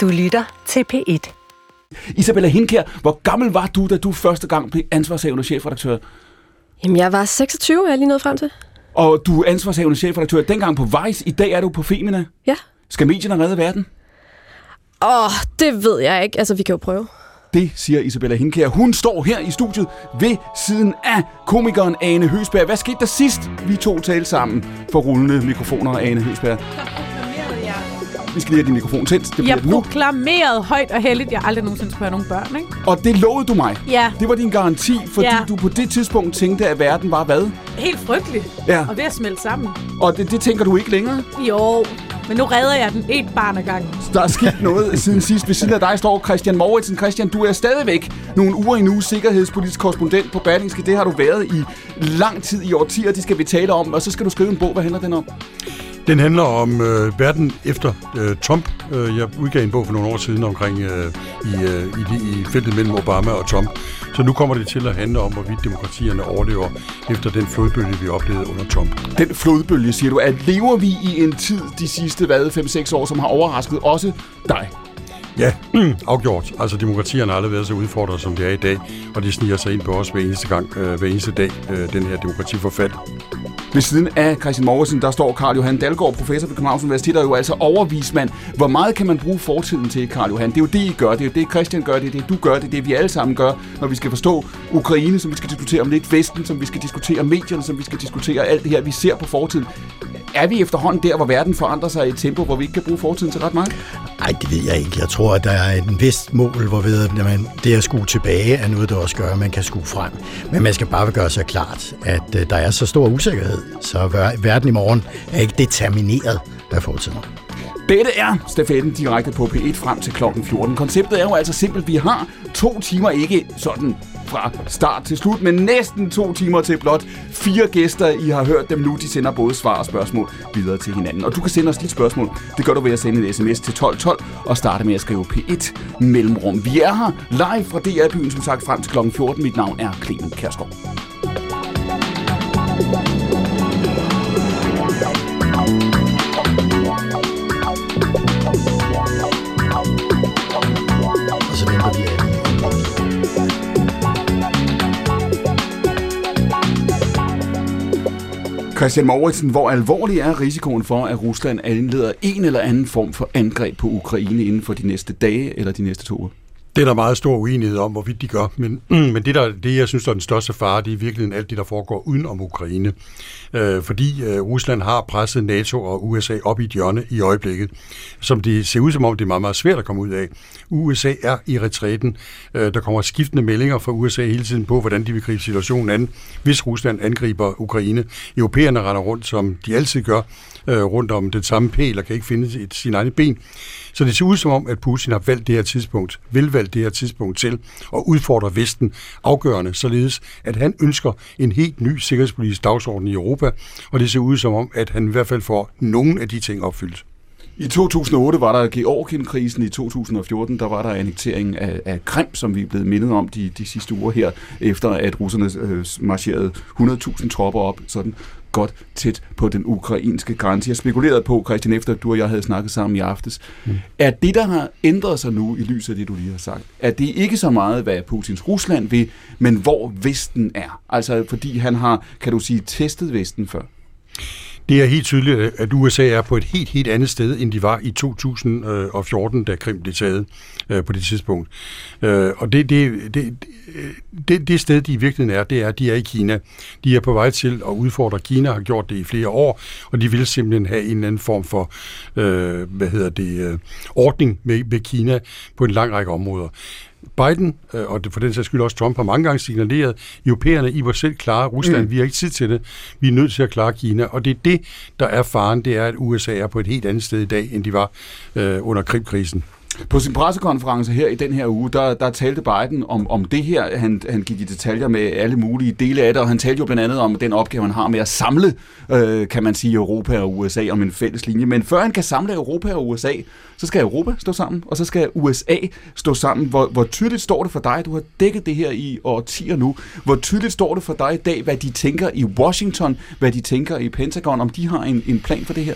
Du lytter til P1. Isabella Hinkær, hvor gammel var du, da du første gang blev ansvarshavende chefredaktør? Jamen, jeg var 26, er jeg lige nået frem til. Og du er ansvarshavende chefredaktør dengang på Vice. I dag er du på Femina. Ja. Skal medierne redde verden? Åh, oh, det ved jeg ikke. Altså, vi kan jo prøve. Det siger Isabella Hinkær. Hun står her i studiet ved siden af komikeren Ane Høsberg. Hvad skete der sidst, vi to talte sammen for rullende mikrofoner, Ane Høsberg? Vi skal lige have din mikrofon tændt. Det Jeg det nu. proklamerede højt og heldigt, jeg aldrig nogensinde skulle have nogen børn, ikke? Og det lovede du mig. Ja. Det var din garanti, fordi Ja. du på det tidspunkt tænkte, at verden var hvad? Helt frygteligt. Ja. Og ved at smelte sammen. Og det, det tænker du ikke længere? Jo, men nu redder jeg den et barn ad gangen. Der er sket noget siden sidst. Ved siden af dig står Christian Mauritsen. Christian, du er stadigvæk nogle uger endnu sikkerhedspolitisk korrespondent på Berlingske. Det har du været i lang tid, i årtier. Det skal vi tale om. Og så skal du skrive en bog. Hvad handler den om? Den handler om øh, verden efter øh, Trump. Øh, jeg udgav en bog for nogle år siden omkring øh, i, øh, i, de- i feltet mellem Obama og Trump. Så nu kommer det til at handle om, hvorvidt demokratierne overlever efter den flodbølge, vi oplevede under Trump. Den flodbølge, siger du. At lever vi i en tid de sidste, hvad, 5-6 år, som har overrasket også dig? Ja, afgjort. Altså demokratierne har aldrig været så udfordret, som det er i dag, og det sniger sig ind på os hver eneste gang, øh, hver eneste dag, øh, den her demokratiforfald. Ved siden af Christian Mauritsen, der står Karl Johan Dalgaard, professor ved Københavns Universitet, og jo altså overvismand. Hvor meget kan man bruge fortiden til, Karl Johan? Det er jo det, I gør. Det er jo det, Christian gør. Det er det, du gør. Det er det, vi alle sammen gør, når vi skal forstå Ukraine, som vi skal diskutere om lidt, Vesten, som vi skal diskutere, medierne, som vi skal diskutere, alt det her, vi ser på fortiden. Er vi efterhånden der, hvor verden forandrer sig i et tempo, hvor vi ikke kan bruge fortiden til ret meget? Nej, det ved jeg ikke. Jeg tror, hvor der er en vist mål, hvor ved, at man, det at skue tilbage er noget, der også gør, at man kan skue frem. Men man skal bare gøre sig klart, at øh, der er så stor usikkerhed, så verden i morgen er ikke determineret af fortiden. Dette er stafetten direkte på P1 frem til klokken 14. Konceptet er jo altså simpelt. Vi har to timer, ikke sådan fra start til slut, men næsten to timer til blot fire gæster. I har hørt dem nu. De sender både svar og spørgsmål videre til hinanden. Og du kan sende os dit spørgsmål. Det gør du ved at sende en sms til 1212 og starte med at skrive P1 mellemrum. Vi er her live fra DR-byen, som sagt, frem til klokken 14. Mit navn er Clemen Kærsgaard. Christian Mauritsen, hvor alvorlig er risikoen for, at Rusland indleder en eller anden form for angreb på Ukraine inden for de næste dage eller de næste to uger? Det er der meget stor uenighed om, hvorvidt de gør, men, men det, der, det, jeg synes, der er den største fare, det er i virkeligheden alt det, der foregår uden om Ukraine. Øh, fordi øh, Rusland har presset NATO og USA op i et hjørne i øjeblikket, som det ser ud som om, det er meget, meget svært at komme ud af. USA er i retræten. Øh, der kommer skiftende meldinger fra USA hele tiden på, hvordan de vil gribe situationen an, hvis Rusland angriber Ukraine. Europæerne render rundt, som de altid gør, øh, rundt om den samme pæl og kan ikke finde et, sin egne ben. Så det ser ud som om, at Putin har valgt det her tidspunkt, vil valgt det her tidspunkt til at udfordre Vesten afgørende, således at han ønsker en helt ny sikkerhedspolitisk dagsorden i Europa, og det ser ud som om, at han i hvert fald får nogle af de ting opfyldt. I 2008 var der Georgien-krisen, i 2014 der var der annektering af, af Krim, som vi er blevet mindet om de, de sidste uger her, efter at russerne øh, marcherede 100.000 tropper op, sådan godt tæt på den ukrainske grænse. Jeg spekulerede på, Christian, efter du og jeg havde snakket sammen i aftes, mm. er det, der har ændret sig nu i lyset af det, du lige har sagt, er det ikke så meget, hvad Putins Rusland vil, men hvor Vesten er? Altså, fordi han har, kan du sige, testet Vesten før? Det er helt tydeligt, at USA er på et helt, helt andet sted, end de var i 2014, da Krim blev taget øh, på det tidspunkt. Øh, og det, det, det, det, det sted, de i virkeligheden er, det er, at de er i Kina. De er på vej til at udfordre Kina, har gjort det i flere år, og de vil simpelthen have en eller anden form for, øh, hvad hedder det, øh, ordning med, med Kina på en lang række områder. Biden, øh, og for den sags skyld også Trump, har mange gange signaleret, europæerne, I må selv klare Rusland, mm. vi har ikke tid til det, vi er nødt til at klare Kina, og det er det, der er faren, det er, at USA er på et helt andet sted i dag, end de var øh, under Krimkrisen. På sin pressekonference her i den her uge, der, der talte Biden om, om det her. Han, han gik i detaljer med alle mulige dele af det, og han talte jo blandt andet om den opgave, han har med at samle, øh, kan man sige, Europa og USA om en fælles linje. Men før han kan samle Europa og USA, så skal Europa stå sammen, og så skal USA stå sammen. Hvor, hvor tydeligt står det for dig, du har dækket det her i årtier nu, hvor tydeligt står det for dig i dag, hvad de tænker i Washington, hvad de tænker i Pentagon, om de har en, en plan for det her?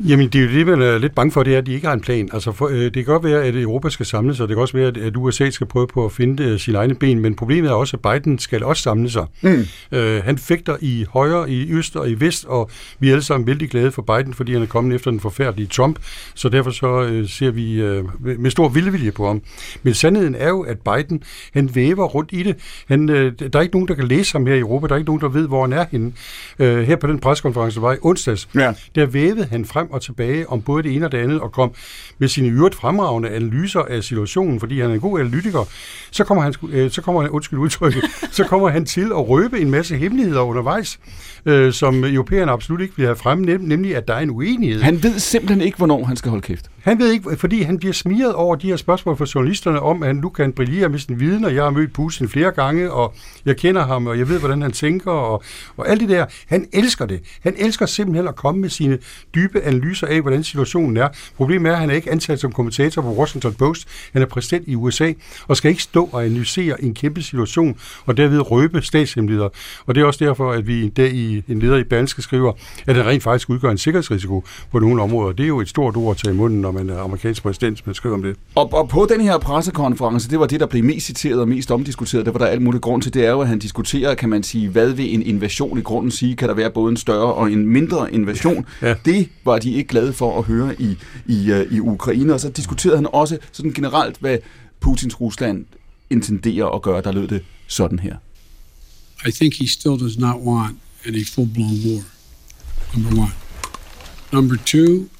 Jamen, det er jo det, man er lidt bange for, det er, at de ikke har en plan. Altså, for, øh, det kan godt være, at Europa skal samle sig, det kan også være, at, USA skal prøve på at finde øh, sine egne ben, men problemet er også, at Biden skal også samle sig. Mm. Øh, han fægter i højre, i øst og i vest, og vi er alle sammen vældig glade for Biden, fordi han er kommet efter den forfærdelige Trump, så derfor så øh, ser vi øh, med stor vildvilje på ham. Men sandheden er jo, at Biden, han væver rundt i det. Han, øh, der er ikke nogen, der kan læse ham her i Europa, der er ikke nogen, der ved, hvor han er henne. Øh, her på den preskonference, der var i onsdags, Ja. der vævede han frem og tilbage om både det ene og det andet, og kom med sine øvrigt fremragende analyser af situationen, fordi han er en god analytiker, så kommer han, øh, så kommer han, undskyld udtrykket, så kommer han til at røbe en masse hemmeligheder undervejs, øh, som europæerne absolut ikke vil have frem, nem, nemlig at der er en uenighed. Han ved simpelthen ikke, hvornår han skal holde kæft. Han ved ikke, fordi han bliver smiret over de her spørgsmål fra journalisterne om, at han nu kan brillere med sin viden, og jeg har mødt Putin flere gange, og jeg kender ham, og jeg ved, hvordan han tænker, og, og alt det der. Han elsker det. Han elsker simpelthen at komme med sine dybe analyser af, hvordan situationen er. Problemet er, at han er ikke ansat som kommentator på Washington Post. Han er præsident i USA, og skal ikke stå og analysere en kæmpe situation, og derved røbe statshemmeligheder. Og det er også derfor, at vi i dag i en leder i Berlingske skriver, at han rent faktisk udgør en sikkerhedsrisiko på nogle områder. Det er jo et stort ord at tage i munden, når man er amerikansk præsident, man skriver om det. Og, og på den her pressekonference, det var det, der blev mest citeret og mest omdiskuteret. Det var der alt muligt grund til. Det er jo, at han diskuterer, kan man sige, hvad vil en invasion i grunden sige? Kan der være både en større og en mindre invasion? Ja. Det var de ikke glade for at høre i, i, uh, i Ukraine. Og så diskuterede han også sådan generelt, hvad Putins Rusland intenderer at gøre. Der lød det sådan her. I think he still does not want any full blown war. Number one. Number two,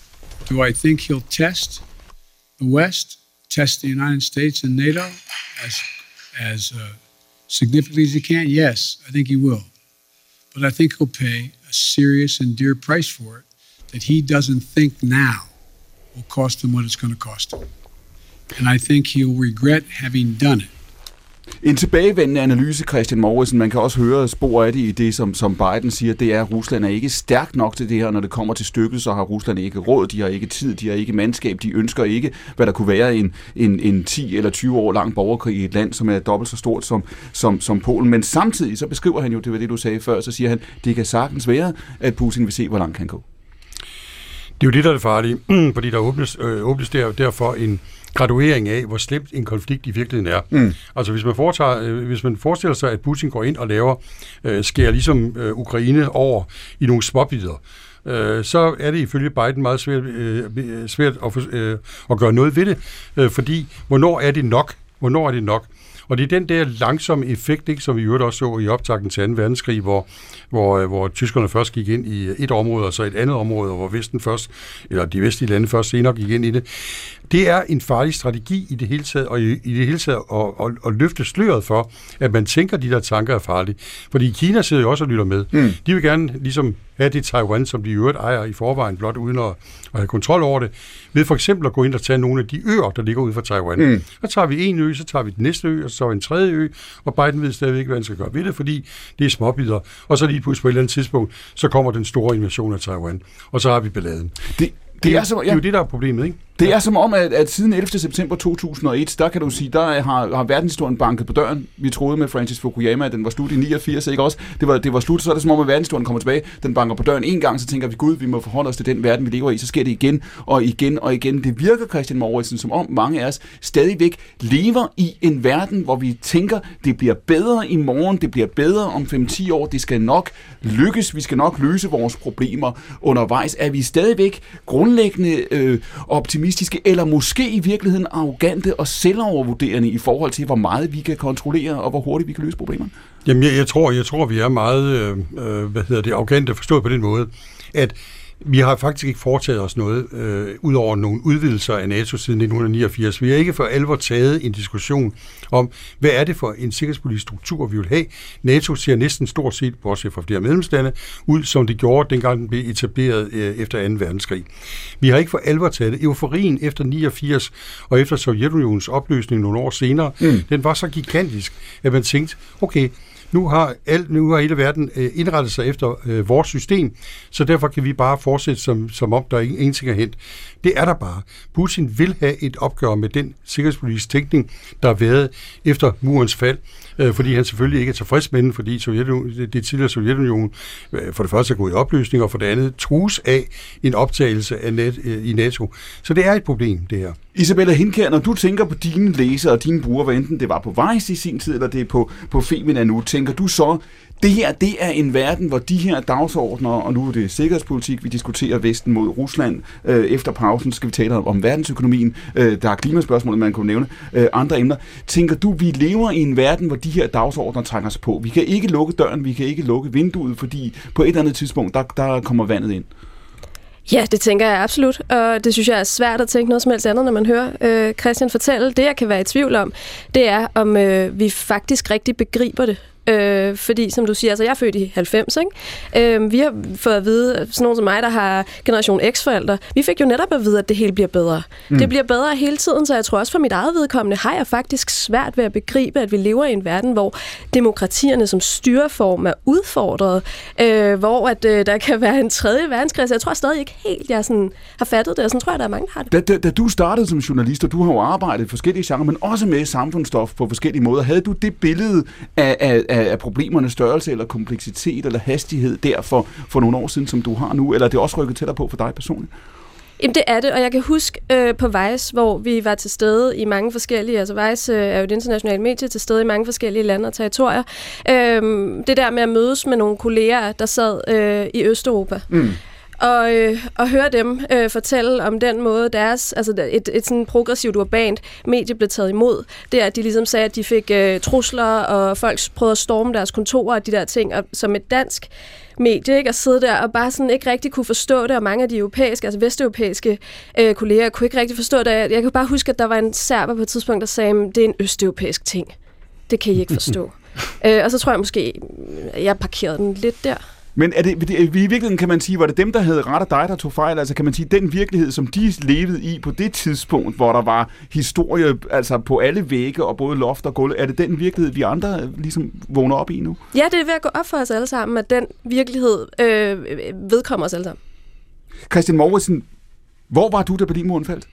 do I think he'll test the West, test the United States and NATO as, as uh, significantly as he can? Yes, I think he will. But I think he'll pay a serious and dear price for it that he doesn't think now will cost him what it's going to cost him. And I think he'll regret having done it. En tilbagevendende analyse, Christian Morrison, man kan også høre spor af det i det, som, som Biden siger, det er, at Rusland er ikke stærk nok til det her. Når det kommer til stykket, så har Rusland ikke råd, de har ikke tid, de har ikke mandskab, de ønsker ikke, hvad der kunne være en, en, en 10 eller 20 år lang borgerkrig i et land, som er dobbelt så stort som, som, som Polen. Men samtidig, så beskriver han jo, det var det, du sagde før, så siger han, det kan sagtens være, at Putin vil se, hvor langt han går. Det er jo det, der er det farlige, fordi der åbnes, øh, åbnes der, derfor en graduering af, hvor slemt en konflikt i virkeligheden er. Mm. Altså hvis man, foretager, øh, hvis man forestiller sig, at Putin går ind og laver, øh, skærer ligesom øh, Ukraine over i nogle småbidder, øh, så er det ifølge Biden meget svært, øh, svært at, øh, at gøre noget ved det, øh, fordi hvornår er det nok? Hvornår er det nok? Og det er den der langsomme effekt, ikke, som vi i øvrigt også så i optakten til 2. verdenskrig, hvor, hvor, øh, hvor tyskerne først gik ind i et område, og så et andet område, og hvor Vesten først, eller de vestlige lande først senere gik ind i det. Det er en farlig strategi i det hele taget, og i, i det hele taget at, at, at løfte sløret for, at man tænker, at de der tanker er farlige. Fordi Kina sidder jo også og lytter med. Mm. De vil gerne ligesom have det Taiwan, som de i øvrigt ejer i forvejen, blot uden at, at have kontrol over det, ved for eksempel at gå ind og tage nogle af de øer, der ligger ude for Taiwan. Mm. Så tager vi en ø, så tager vi den næste ø, og så vi en tredje ø, og Biden ved stadigvæk ikke, hvad han skal gøre ved det, fordi det er småbider. Og så lige pludselig på et eller andet tidspunkt, så kommer den store invasion af Taiwan, og så har vi balladen. Det, Det er, som- det er jo det, der er problemet, ikke? Det er som om, at, at siden 11. september 2001, der kan du sige, der har, har verdenshistorien banket på døren. Vi troede med Francis Fukuyama, at den var slut i 89, ikke også? Det var, det var slut, så er det som om, at verdenshistorien kommer tilbage. Den banker på døren en gang, så tænker vi, gud, vi må forholde os til den verden, vi lever i. Så sker det igen og igen og igen. Det virker, Christian Mauritsen, som om mange af os stadigvæk lever i en verden, hvor vi tænker, det bliver bedre i morgen, det bliver bedre om 5-10 år, det skal nok lykkes, vi skal nok løse vores problemer undervejs. Er vi stadigvæk grundlæggende øh, optimistiske, eller måske i virkeligheden arrogante og selvovervurderende i forhold til, hvor meget vi kan kontrollere, og hvor hurtigt vi kan løse problemerne? Jamen, jeg, jeg, tror, jeg tror, vi er meget, øh, øh hvad hedder det, arrogante forstået på den måde, at vi har faktisk ikke foretaget os noget, øh, ud over nogle udvidelser af NATO siden 1989. Vi har ikke for alvor taget en diskussion om, hvad er det for en sikkerhedspolitisk struktur, vi vil have. NATO ser næsten stort set, bortset fra flere medlemslande, ud som det gjorde, dengang den blev etableret øh, efter 2. verdenskrig. Vi har ikke for alvor taget det. Euforien efter 89 og efter Sovjetunionens opløsning nogle år senere, mm. den var så gigantisk, at man tænkte, okay, nu har, alt, nu har hele verden øh, indrettet sig efter øh, vores system, så derfor kan vi bare fortsætte som, som om der ingenting er hent. Det er der bare. Putin vil have et opgør med den sikkerhedspolitiske tænkning, der har været efter murens fald øh, fordi han selvfølgelig ikke er tilfreds med den, fordi Sovjetunionen, det, tidligere Sovjetunionen øh, for det første er gået i opløsning, og for det andet trues af en optagelse af net, øh, i NATO. Så det er et problem, det her. Isabella Hinkær, når du tænker på dine læsere og dine brugere, hvad enten det var på Vejs i sin tid, eller det er på, på Femina nu, tænker du så, det her, det er en verden, hvor de her dagsordner, og nu er det sikkerhedspolitik, vi diskuterer Vesten mod Rusland. Øh, efter pausen skal vi tale om, verdensøkonomien. Øh, der er klimaspørgsmål, man kunne nævne. Øh, andre emner. Tænker du, vi lever i en verden, hvor de her dagsordner trænger sig på? Vi kan ikke lukke døren, vi kan ikke lukke vinduet, fordi på et eller andet tidspunkt, der, der kommer vandet ind. Ja, det tænker jeg absolut, og det synes jeg er svært at tænke noget som helst andet, når man hører øh, Christian fortælle. Det, jeg kan være i tvivl om, det er, om øh, vi faktisk rigtig begriber det. Øh, fordi, som du siger, altså jeg er født i 90, ikke? Øh, vi har fået at vide, sådan nogen som mig, der har generation X-forældre, vi fik jo netop at vide, at det hele bliver bedre. Mm. Det bliver bedre hele tiden, så jeg tror også for mit eget vedkommende, har jeg faktisk svært ved at begribe, at vi lever i en verden, hvor demokratierne som styreform er udfordret, øh, hvor at, øh, der kan være en tredje verdenskrig. Så jeg tror stadig ikke helt, jeg sådan, har fattet det, og sådan tror jeg, der er mange, der har det. Da, da, da du startede som journalist, og du har jo arbejdet i forskellige genrer, men også med samfundsstof på forskellige måder, havde du det billede af, af, af af problemernes størrelse, eller kompleksitet, eller hastighed der for, for nogle år siden, som du har nu? Eller er det også rykket tættere på for dig personligt? Jamen det er det, og jeg kan huske øh, på Vice, hvor vi var til stede i mange forskellige, altså Vice øh, er jo et internationalt medie, til stede i mange forskellige lande og territorier. Øh, det der med at mødes med nogle kolleger, der sad øh, i Østeuropa. Mm og, øh, og høre dem øh, fortælle om den måde deres, altså et, et sådan progressivt urbant medie blev taget imod. Det er, at de ligesom sagde, at de fik øh, trusler, og folk prøvede at storme deres kontorer og de der ting. Og som et dansk medie, ikke? at sidde der og bare sådan ikke rigtig kunne forstå det, og mange af de europæiske, altså vesteuropæiske øh, kolleger kunne ikke rigtig forstå det. Jeg kan bare huske, at der var en serber på et tidspunkt, der sagde, at det er en østeuropæisk ting. Det kan I ikke forstå. øh, og så tror jeg måske, jeg parkerede den lidt der. Men er det, i virkeligheden kan man sige, var det dem, der havde ret af dig, der tog fejl? Altså kan man sige, den virkelighed, som de levede i på det tidspunkt, hvor der var historie altså på alle vægge og både loft og gulv, er det den virkelighed, vi andre ligesom vågner op i nu? Ja, det er ved at gå op for os alle sammen, at den virkelighed øh, vedkommer os alle sammen. Christian Mauritsen, hvor var du, da Berlinmuren faldt?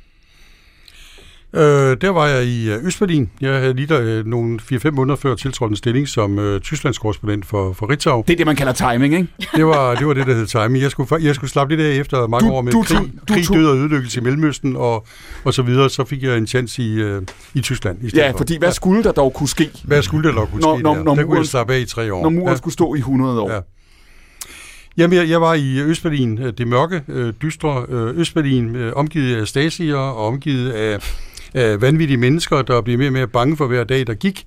Øh, der var jeg i øh, Østberlin. Jeg havde lige der, øh, nogle 4-5 måneder før tiltrådt en stilling som øh, Tysklands korrespondent for, for Ritzau. Det er det, man kalder timing, ikke? Det var det, var det der hed timing. Jeg skulle, jeg skulle slappe lidt af efter mange du, år med du, krig, du, krig, død og ødelæggelse i Mellemøsten og, og så videre. Så fik jeg en chance i, øh, i Tyskland. I ja, fordi hvad skulle der dog kunne ske? Hvad skulle der dog kunne når, ske når, der? Når der kunne jeg slappe af i tre år. Når muren ja. skulle stå i 100 år. Ja. Jamen, jeg, jeg var i Østberlin, det mørke, dystre Østberlin, omgivet af stasier og omgivet af øh, vanvittige mennesker, der bliver mere og mere bange for hver dag, der gik,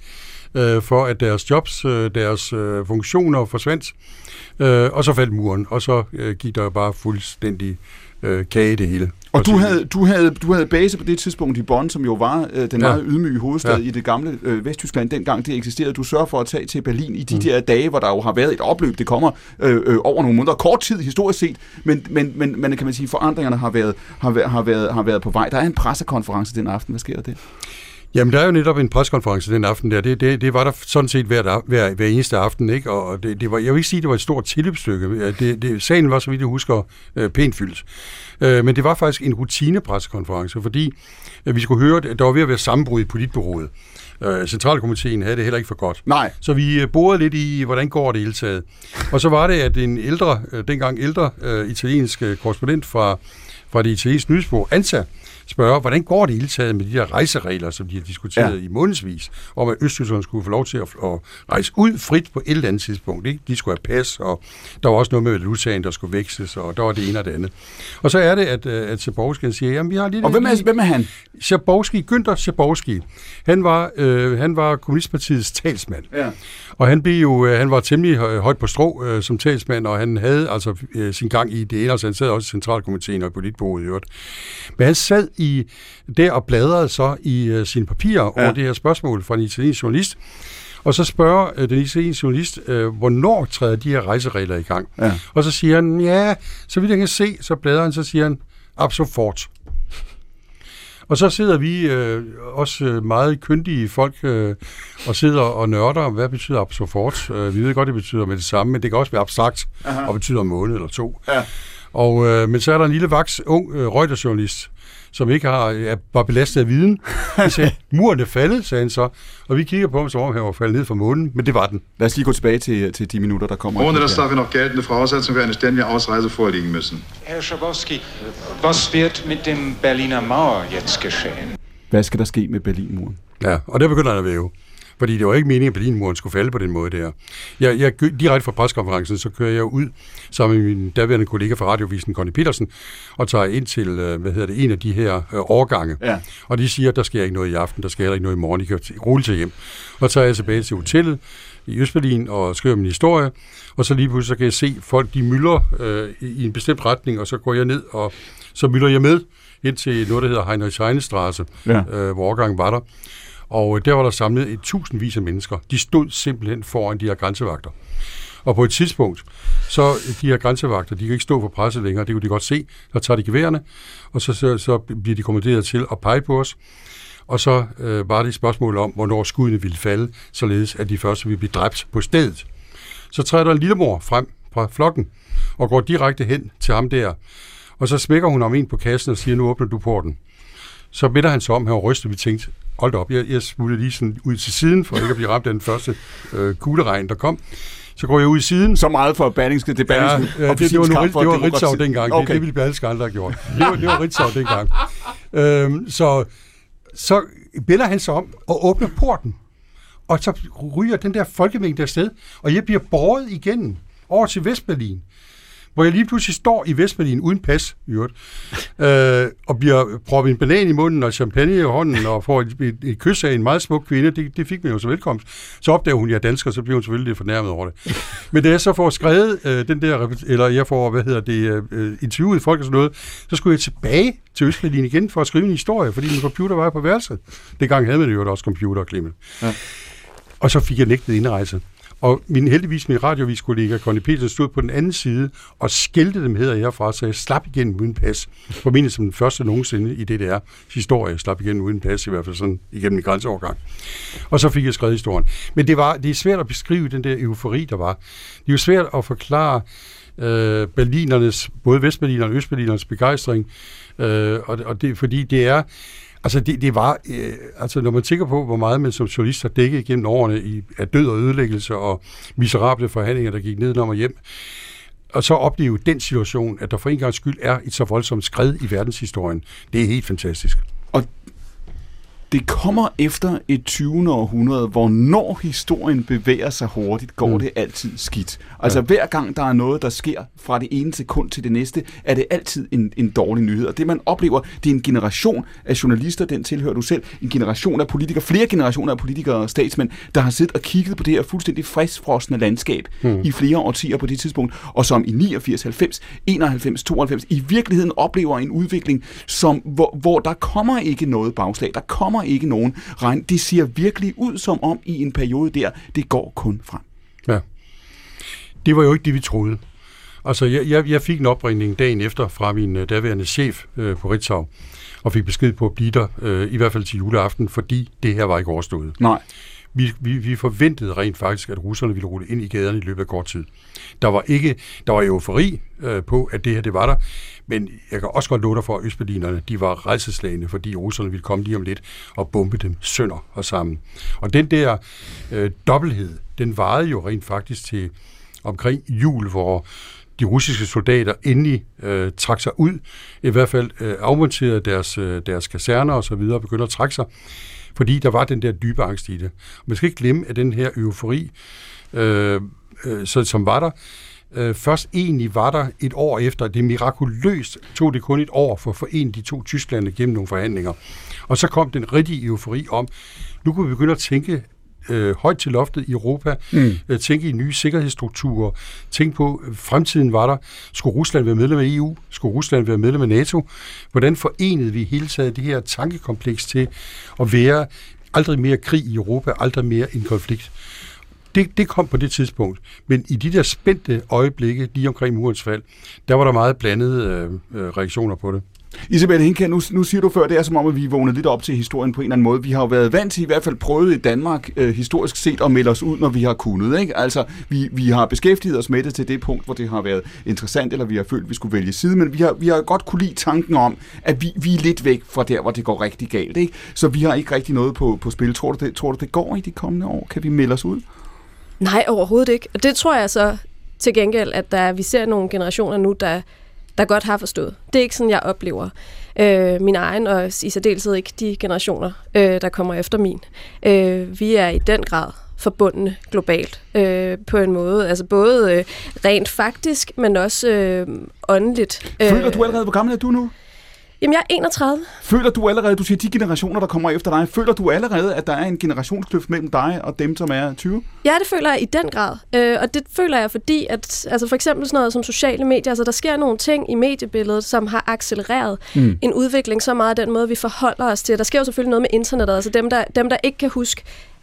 øh, for at deres jobs, øh, deres øh, funktioner forsvandt. Øh, og så faldt muren, og så øh, gik der bare fuldstændig øh, kage det hele. Og du havde, du, havde, du havde base på det tidspunkt i Bonn, som jo var øh, den ja. meget ydmyge hovedstad ja. i det gamle øh, Vesttyskland, dengang det eksisterede. Du sørger for at tage til Berlin i de mm. der dage, hvor der jo har været et opløb. Det kommer øh, øh, over nogle måneder. Kort tid historisk set, men, men, men, men kan man sige, forandringerne har været, har, været, har, været, har været på vej. Der er en pressekonference den aften. Hvad sker der der? Jamen, der er jo netop en preskonference den aften der. Det, det, det var der sådan set hver, hver, hver eneste aften, ikke? Og det, det var, jeg vil ikke sige, at det var et stort tilløbsstykke. Det, det, sagen var, så vidt jeg husker, øh, pænt fyldt. Øh, men det var faktisk en rutinepressekonference, fordi øh, vi skulle høre, at der var ved at være sammenbrud i politbureauet. Øh, Centralkomiteen havde det heller ikke for godt. Nej. Så vi borede lidt i, hvordan går det hele taget. Og så var det, at en ældre, dengang ældre italiensk korrespondent fra, fra det italienske nyhedsbureau, ANSA, spørge, hvordan går det hele taget med de der rejseregler, som de har diskuteret ja. i månedsvis, om at Østtyskland skulle få lov til at, at rejse ud frit på et eller andet tidspunkt. Ikke? De skulle have pas, og der var også noget med valutaen, der skulle vækstes, og der var det ene og det andet. Og så er det, at, øh, at Sabowski siger, jamen vi har lige... Og hvem er, hvem er han? Sabowski, Günther Sabowski. Han var, øh, han var Kommunistpartiets talsmand. Ja. Og han, blev jo, øh, han var temmelig højt på strå øh, som talsmand, og han havde altså øh, sin gang i det ene, altså han sad også i centralkomiteen og i politbureauet i øvrigt. Men han sad i, der og bladrede så i øh, sine papirer ja. over det her spørgsmål fra en italiensk journalist. Og så spørger øh, den italienske journalist, øh, hvornår træder de her rejseregler i gang? Ja. Og så siger han, ja, så vidt jeg kan se, så bladrer han, så siger han, absolut. Og så sidder vi øh, også meget kyndige folk øh, og sidder og nørder om, hvad betyder absolut. Øh, vi ved godt, det betyder med det samme, men det kan også være abstrakt Aha. og betyder en måned eller to. Ja. Og, øh, men så er der en lille vaks, ung øh, Reuters-journalist, som ikke har, er, var belastet af viden. Han sagde, muren er faldet, sagde han så. Og vi kigger på ham, som om han var faldet ned fra månen, men det var den. Lad os lige gå tilbage til, til de minutter, der kommer. Ohne das darf noch geltende Voraussetzung für eine ständige Ausreise vorliegen müssen. Herr Schabowski, was wird mit dem Berliner Mauer jetzt geschehen? Hvad skal der ske med Berlinmuren? Ja, og der begynder han at væve. Fordi det var ikke meningen, at Berlinmuren skulle falde på den måde der. Jeg, jeg, direkte fra preskonferencen, så kører jeg ud sammen med min daværende kollega fra radiovisen, Conny Petersen, og tager ind til, øh, hvad hedder det, en af de her øh, årgange. Ja. Og de siger, at der sker ikke noget i aften, der sker heller ikke noget i morgen, I kan rulle til hjem. Og så tager jeg tilbage til hotellet i Østberlin og skriver min historie, og så lige pludselig så kan jeg se folk, de mylder øh, i i en bestemt retning, og så går jeg ned, og så mylder jeg med ind til noget, der hedder Heinrich Heinestraße, Ja. øh, hvor årgangen var der. Og øh, der var der samlet et tusindvis af mennesker. De stod simpelthen foran de her grænsevagter. Og på et tidspunkt, så øh, de her grænsevagter, de kan ikke stå for presset længere, det kunne de godt se, så tager de geværerne, og så, så, så bliver de kommanderet til at pege på os. Og så øh, var det et spørgsmål om, hvornår skuddene ville falde, således at de første ville blive dræbt på stedet. Så træder der en lille mor frem fra flokken, og går direkte hen til ham der, og så smækker hun om en på kassen og siger, nu åbner du porten. Så vender han sig om her og ryster, vi tænkte, hold op, jeg, jeg smuttede lige sådan ud til siden, for ikke at blive ramt af den første øh, kugleregn, der kom. Så går jeg ud i siden, Så meget for Berlingske, det Ja, Berlingske ja det, det, var, nu, det var. Ritzau dengang. Okay. Det, det ville Berlingske aldrig have gjort. Det var, det var Ritzau dengang. Øhm, så, så vender han sig om og åbner porten. Og så ryger den der folkemængde afsted, og jeg bliver båret igennem over til Vestberlin hvor jeg lige pludselig står i Vestberlin uden pas, i øvrigt, øh, og bliver proppet en banan i munden og champagne i hånden, og får et, et, et kys af en meget smuk kvinde. Det, det fik man jo så velkomst. Så opdager hun, at jeg er dansker, så bliver hun selvfølgelig lidt fornærmet over det. Men da jeg så får skrevet øh, den der, eller jeg får, hvad hedder det, øh, interviewet folk og sådan noget, så skulle jeg tilbage til Østberlin igen for at skrive en historie, fordi min computer var på værelset. Det gang havde man jo også computer, Clement. Ja. Og så fik jeg nægtet indrejse. Og min, heldigvis min radioviskollega Conny Petersen stod på den anden side og skældte dem hedder herfra, så jeg slap igennem uden pas. Formentlig som den første nogensinde i DDR historie, jeg slap igennem uden pas, i hvert fald sådan igennem i grænseovergang. Og så fik jeg skrevet historien. Men det, var, det er svært at beskrive den der eufori, der var. Det er jo svært at forklare øh, berlinernes, både vestberlinernes og østberlinernes begejstring, øh, og, og det, fordi det er, Altså, det, det var, øh, altså når man tænker på, hvor meget man som journalist har dækket gennem årene i, af død og ødelæggelse og miserable forhandlinger, der gik ned og hjem, og så opleve den situation, at der for en gang skyld er et så voldsomt skred i verdenshistorien, det er helt fantastisk. Og det kommer efter et 20. århundrede, hvor når historien bevæger sig hurtigt, går mm. det altid skidt. Altså ja. hver gang der er noget, der sker fra det ene sekund til det næste, er det altid en, en dårlig nyhed. Og det man oplever, det er en generation af journalister, den tilhører du selv, en generation af politikere, flere generationer af politikere og statsmænd, der har siddet og kigget på det her fuldstændig friskfrosne landskab mm. i flere årtier på det tidspunkt, og som i 89, 90, 91, 92 i virkeligheden oplever en udvikling, som, hvor, hvor der kommer ikke noget bagslag, der kommer ikke nogen regn. Det ser virkelig ud som om i en periode der, det går kun frem. Ja. Det var jo ikke det, vi troede. Altså, jeg, jeg, jeg fik en opringning dagen efter fra min uh, daværende chef uh, på Ritzau, og fik besked på at blive der, uh, i hvert fald til juleaften, fordi det her var ikke overstået. Nej. Vi, vi, vi forventede rent faktisk, at russerne ville rulle ind i gaderne i løbet af kort tid. Der var ikke, der var eufori øh, på, at det her det var der, men jeg kan også godt love dig for, at Østberlinerne, de var rejseslagende, fordi russerne ville komme lige om lidt og bombe dem sønder og sammen. Og den der øh, dobbelthed, den varede jo rent faktisk til omkring jul, hvor de russiske soldater endelig øh, trak sig ud, i hvert fald øh, afmonterede deres, øh, deres kaserner og så videre, og begyndte at trække sig, fordi der var den der dybe angst i det. Man skal ikke glemme, at den her eufori, øh, øh, så, som var der, øh, først egentlig var der et år efter. Det mirakuløst tog det kun et år for at forene de to Tysklande gennem nogle forhandlinger. Og så kom den rigtige eufori om, nu kunne vi begynde at tænke øh, højt til loftet i Europa, mm. øh, tænke i nye sikkerhedsstrukturer, tænke på, øh, fremtiden var der. Skulle Rusland være medlem af EU? Skulle Rusland være medlem af NATO? Hvordan forenede vi hele taget det her tankekompleks til at være aldrig mere krig i Europa, aldrig mere en konflikt? Det, det kom på det tidspunkt. Men i de der spændte øjeblikke, lige omkring murens fald, der var der meget blandede øh, øh, reaktioner på det. Isabel Hinke, nu, nu siger du før, det er som om, at vi vågner lidt op til historien på en eller anden måde. Vi har jo været vant til, i hvert fald prøvet i Danmark, øh, historisk set, at melde os ud, når vi har kunnet. Ikke? Altså, vi, vi har beskæftiget os med det til det punkt, hvor det har været interessant, eller vi har følt, at vi skulle vælge side, men vi har, vi har godt kunne lide tanken om, at vi, vi er lidt væk fra der, hvor det går rigtig galt. Ikke? Så vi har ikke rigtig noget på, på spil. Tror du, det, tror du, det går i de kommende år? Kan vi melde os ud? Nej, overhovedet ikke. Og det tror jeg så til gengæld, at der, vi ser nogle generationer nu, der, der godt har forstået. Det er ikke sådan, jeg oplever øh, min egen, og i særdeleshed ikke de generationer, øh, der kommer efter min. Øh, vi er i den grad forbundne globalt øh, på en måde. Altså både øh, rent faktisk, men også øh, åndeligt. Føler du allerede, hvor gammel er du nu? Jamen, jeg er 31. Føler du allerede, du siger de generationer, der kommer efter dig, føler du allerede, at der er en generationskløft mellem dig og dem, som er 20? Ja, det føler jeg i den grad. Øh, og det føler jeg, fordi at altså for eksempel sådan noget som sociale medier, altså der sker nogle ting i mediebilledet, som har accelereret mm. en udvikling så meget af den måde, vi forholder os til. Der sker jo selvfølgelig noget med internettet, altså dem, der, dem, der ikke kan huske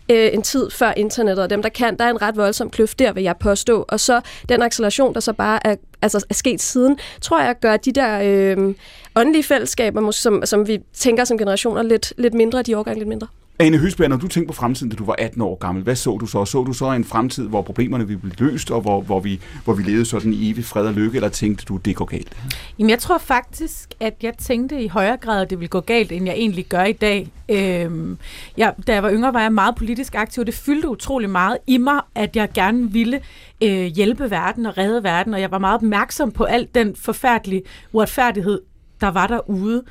øh, en tid før internettet, og dem, der kan, der er en ret voldsom kløft der, vil jeg påstå. Og så den acceleration, der så bare er, altså, er sket siden, tror jeg gør de der øh, åndelige fællesskaber, som, som vi tænker som generationer, lidt, lidt mindre, de årgange lidt mindre. Ane Høsberg, når du tænkte på fremtiden, da du var 18 år gammel, hvad så du så? Så du så en fremtid, hvor problemerne ville blive løst, og hvor, hvor, vi, hvor vi levede sådan i evig fred og lykke, eller tænkte du, det går galt? Jamen, jeg tror faktisk, at jeg tænkte i højere grad, at det ville gå galt, end jeg egentlig gør i dag. Øhm, jeg, da jeg var yngre, var jeg meget politisk aktiv, og det fyldte utrolig meget i mig, at jeg gerne ville øh, hjælpe verden og redde verden, og jeg var meget opmærksom på alt den forfærdelige uretfærdighed, der var derude.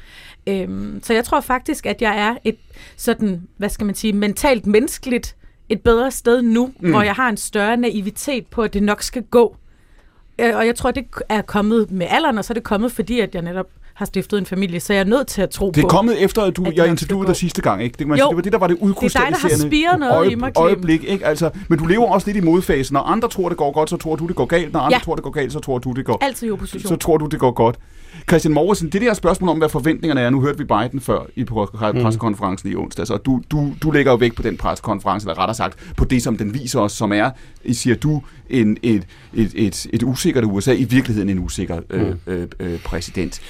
Øhm, så jeg tror faktisk, at jeg er et sådan, hvad skal man sige, mentalt menneskeligt et bedre sted nu, mm. hvor jeg har en større naivitet på, at det nok skal gå. Øh, og jeg tror, det er kommet med alderen, og så er det kommet, fordi at jeg netop har stiftet en familie, så jeg er nødt til at tro på... Det er kommet efter, at du, at jeg interviewede dig sidste gang, ikke? Det, man jo, sige, det var det, der var det udkrystalliserende det er dig, der har noget øje, i mig, øjeblik, ikke? Altså, men du lever også lidt i modfasen. Når andre tror, det går godt, så tror du, det går galt. Når andre ja. tror, det går galt, så tror du, det går... Altid i opposition. Så tror du, det går godt. Christian Morrison, det der spørgsmål om, hvad forventningerne er, nu hørte vi Biden før i mm. pressekonferencen i onsdag, så du, du, du lægger jo væk på den pressekonference, eller rettere sagt, på det, som den viser os, som er, I siger du, en, et, et, et, et usikkert USA, i virkeligheden en usikker øh, mm. øh, øh, præsident.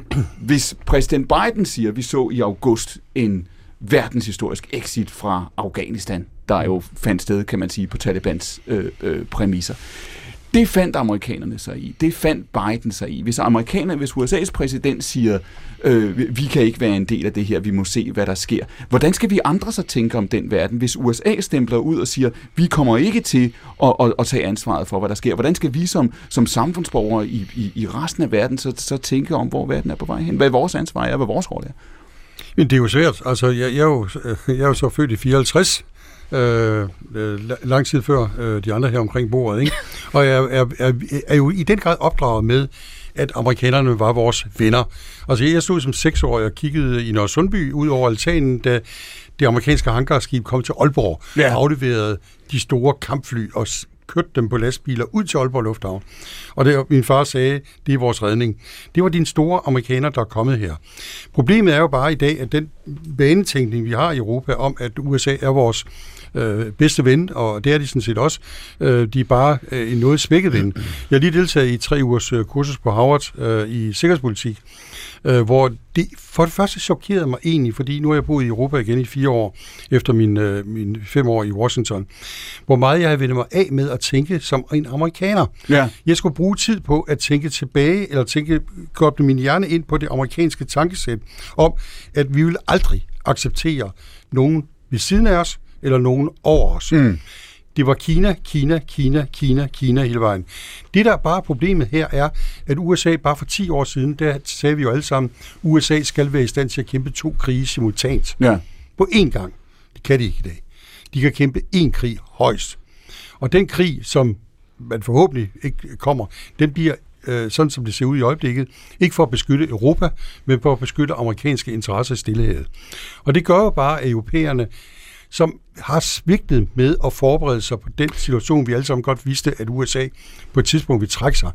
Hvis præsident Biden siger, at vi så i august en verdenshistorisk exit fra Afghanistan, der jo fandt sted, kan man sige, på Talibans øh, øh, præmisser. Det fandt amerikanerne sig i. Det fandt Biden sig i. Hvis amerikanerne, hvis USA's præsident siger, øh, vi kan ikke være en del af det her, vi må se, hvad der sker. Hvordan skal vi andre så tænke om den verden, hvis USA stempler ud og siger, vi kommer ikke til at, at, at tage ansvaret for, hvad der sker? Hvordan skal vi som, som samfundsborgere i, i, i resten af verden så, så tænke om, hvor verden er på vej hen? Hvad vores ansvar er, hvad vores rolle er? Men det er jo svært. Altså, jeg, jeg, er, jo, jeg er jo så født i 54, øh, lang tid før øh, de andre her omkring bordet. Ikke? Og jeg er, er, er jo i den grad opdraget med, at amerikanerne var vores venner. Altså, jeg stod som seksårig og kiggede i Nørre Sundby ud over altanen, da det amerikanske hangarskib kom til Aalborg ja. og afleverede de store kampfly og kørte dem på lastbiler ud til Aalborg Lufthavn. Og det, min far sagde, det er vores redning. Det var din store amerikaner, der er kommet her. Problemet er jo bare i dag, at den banetænkning, vi har i Europa om, at USA er vores øh, bedste ven, og det er de sådan set også. Øh, de er bare øh, en noget svækket ven. Jeg har lige deltaget i tre ugers øh, kursus på Harvard øh, i sikkerhedspolitik, øh, hvor det for det første chokerede mig egentlig, fordi nu har jeg boet i Europa igen i fire år, efter min, øh, min fem år i Washington, hvor meget jeg har vendt mig af med at tænke som en amerikaner. Ja. Jeg skulle bruge tid på at tænke tilbage, eller tænke, koble min hjerne ind på det amerikanske tankesæt, om, at vi vil aldrig acceptere nogen ved siden af os, eller nogen over os. Mm. Det var Kina, Kina, Kina, Kina, Kina hele vejen. Det, der bare er problemet her, er, at USA bare for 10 år siden, der sagde vi jo alle sammen, USA skal være i stand til at kæmpe to krige simultant. Ja. På én gang. Det kan de ikke i dag. De kan kæmpe én krig højst. Og den krig, som man forhåbentlig ikke kommer, den bliver øh, sådan som det ser ud i øjeblikket, ikke for at beskytte Europa, men for at beskytte amerikanske interesser i stillhed. Og det gør jo bare, at europæerne som har svigtet med at forberede sig på den situation, vi alle sammen godt vidste, at USA på et tidspunkt vil trække sig.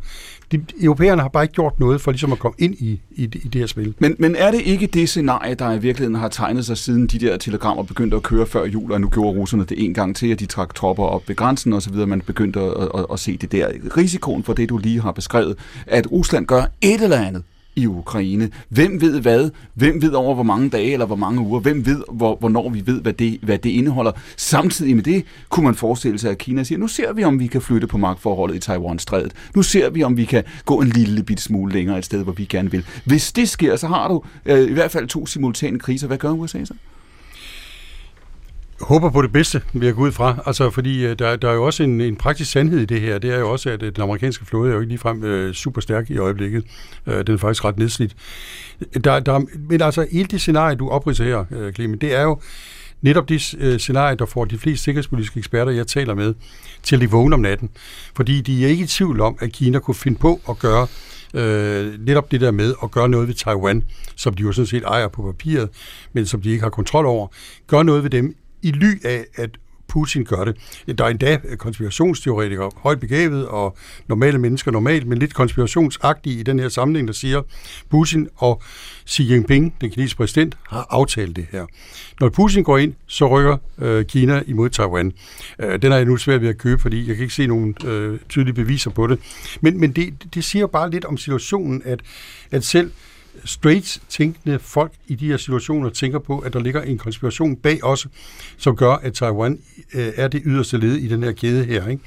De, europæerne har bare ikke gjort noget for ligesom at komme ind i, i, i det her spil. Men, men er det ikke det scenarie, der i virkeligheden har tegnet sig siden de der telegrammer begyndte at køre før jul, og nu gjorde russerne det en gang til, at de trak tropper op ved grænsen og så videre, man begyndte at, at, at se det der. Risikoen for det, du lige har beskrevet, at Rusland gør et eller andet, i Ukraine. Hvem ved hvad? Hvem ved over hvor mange dage eller hvor mange uger? Hvem ved, hvor, hvornår vi ved, hvad det, hvad det indeholder? Samtidig med det kunne man forestille sig, at Kina siger, nu ser vi, om vi kan flytte på magtforholdet i Taiwan-strædet. Nu ser vi, om vi kan gå en lille bit smule længere et sted, hvor vi gerne vil. Hvis det sker, så har du øh, i hvert fald to simultane kriser. Hvad gør USA så? Håber på det bedste, vil jeg gå ud fra. Altså, fordi øh, der, der er jo også en, en praktisk sandhed i det her. Det er jo også, at øh, den amerikanske flåde er jo ikke ligefrem øh, super stærk i øjeblikket. Øh, den er faktisk ret nedslidt. Der, der, men altså, hele det scenarie, du opridser her, øh, Clemen, det er jo netop det øh, scenarie, der får de fleste sikkerhedspolitiske eksperter, jeg taler med, til at de vågne om natten. Fordi de er ikke i tvivl om, at Kina kunne finde på at gøre øh, netop det der med at gøre noget ved Taiwan, som de jo sådan set ejer på papiret, men som de ikke har kontrol over. Gør noget ved dem i ly af, at Putin gør det. Der er endda konspirationsteoretikere, højt begavet og normale mennesker normalt, men lidt konspirationsagtige i den her sammenhæng, der siger, Putin og Xi Jinping, den kinesiske præsident, har aftalt det her. Når Putin går ind, så rykker øh, Kina imod Taiwan. Øh, den er jeg nu svært ved at købe, fordi jeg kan ikke se nogen øh, tydelige beviser på det. Men, men det, det siger bare lidt om situationen, at, at selv straight tænkende folk i de her situationer tænker på, at der ligger en konspiration bag os, som gør, at Taiwan øh, er det yderste led i den her kæde her. Ikke?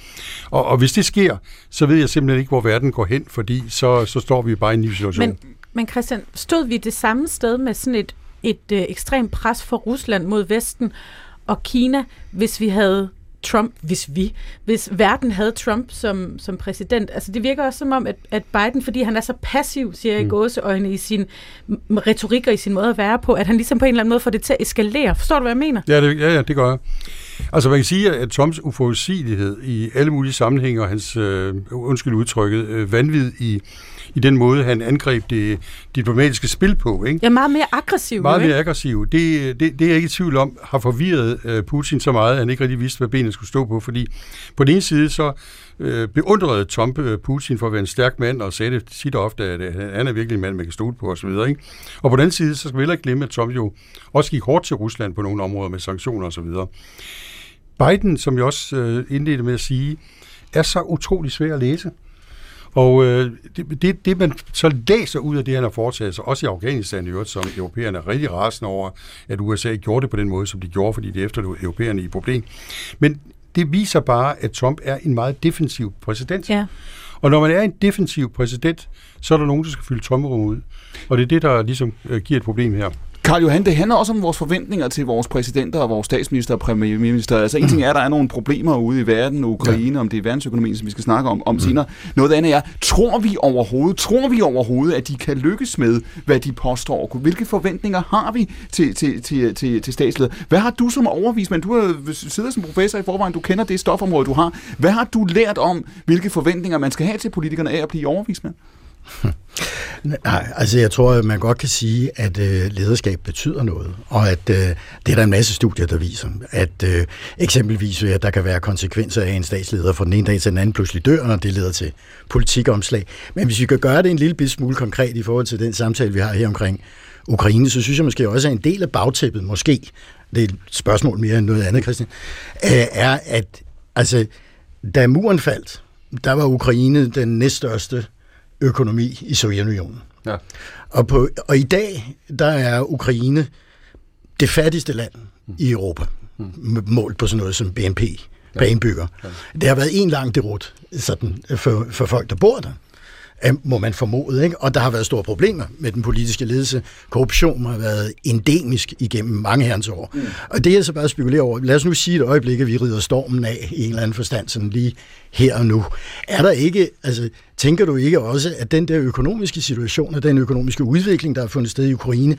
Og, og hvis det sker, så ved jeg simpelthen ikke, hvor verden går hen, fordi så, så står vi bare i en ny situation. Men, men Christian, stod vi det samme sted med sådan et, et øh, ekstremt pres for Rusland mod Vesten og Kina, hvis vi havde Trump, hvis vi, hvis verden havde Trump som, som præsident. Altså det virker også som om, at, at Biden, fordi han er så passiv, siger jeg i mm. gåseøjne, i sin retorik og i sin måde at være på, at han ligesom på en eller anden måde får det til at eskalere. Forstår du, hvad jeg mener? Ja, det, ja, ja, det gør jeg. Altså man kan sige, at Trumps uforudsigelighed i alle mulige sammenhænge, og hans, øh, undskyld udtrykket, øh, vanvid i i den måde, han angreb det diplomatiske spil på. Ikke? Ja, meget mere aggressiv. Meget mere aggressiv. Det, det, det er jeg ikke i tvivl om, har forvirret uh, Putin så meget, at han ikke rigtig vidste, hvad benet skulle stå på. Fordi på den ene side så uh, beundrede Trump uh, Putin for at være en stærk mand, og sagde det tit og ofte, at uh, han er virkelig en mand, man kan stole på osv. Ikke? Og på den anden side, så skal vi heller ikke glemme, at Trump jo også gik hårdt til Rusland på nogle områder med sanktioner osv. Biden, som jeg også uh, indledte med at sige, er så utrolig svær at læse. Og øh, det, det, det, man så læser ud af det, han har foretaget sig, også i Afghanistan i øvrigt, som europæerne er rigtig rasende over, at USA gjorde det på den måde, som de gjorde, fordi det efterlod europæerne i problem. Men det viser bare, at Trump er en meget defensiv præsident. Ja. Og når man er en defensiv præsident, så er der nogen, der skal fylde tommerum ud. Og det er det, der ligesom øh, giver et problem her. Karl Johan, det handler også om vores forventninger til vores præsidenter og vores statsminister og premierminister. Altså en ting er, at der er nogle problemer ude i verden, Ukraine, ja. om det er verdensøkonomien, som vi skal snakke om, om mm. senere. Noget andet er, tror vi overhovedet, tror vi overhovedet, at de kan lykkes med, hvad de påstår? Hvilke forventninger har vi til, til, til, til, til statsleder? Hvad har du som overvismand? Du har siddet som professor i forvejen, du kender det stofområde, du har. Hvad har du lært om, hvilke forventninger man skal have til politikerne af at blive overvismand? Hm. Nej, altså jeg tror, at man godt kan sige, at øh, lederskab betyder noget, og at øh, det er der en masse studier, der viser, at øh, eksempelvis øh, at der kan være konsekvenser af, at en statsleder fra den ene dag til den anden pludselig dør, og det leder til politikomslag. Men hvis vi kan gøre det en lille smule konkret i forhold til den samtale, vi har her omkring Ukraine, så synes jeg måske også, at en del af bagtæppet, måske, det er et spørgsmål mere end noget andet, Christian, øh, er, at altså, da muren faldt, der var Ukraine den næststørste økonomi i Sovjetunionen. Ja. Og, på, og i dag, der er Ukraine det fattigste land mm. i Europa, mm. målt på sådan noget som BNP per ja. indbygger. Ja. Det har været en lang derut sådan, for, for folk, der bor der må man formode. Ikke? Og der har været store problemer med den politiske ledelse. Korruption har været endemisk igennem mange herrens år. Mm. Og det er så bare at spekulere over. Lad os nu sige et øjeblik, at vi rider stormen af i en eller anden forstand, sådan lige her og nu. Er der ikke, altså, tænker du ikke også, at den der økonomiske situation og den økonomiske udvikling, der har fundet sted i Ukraine,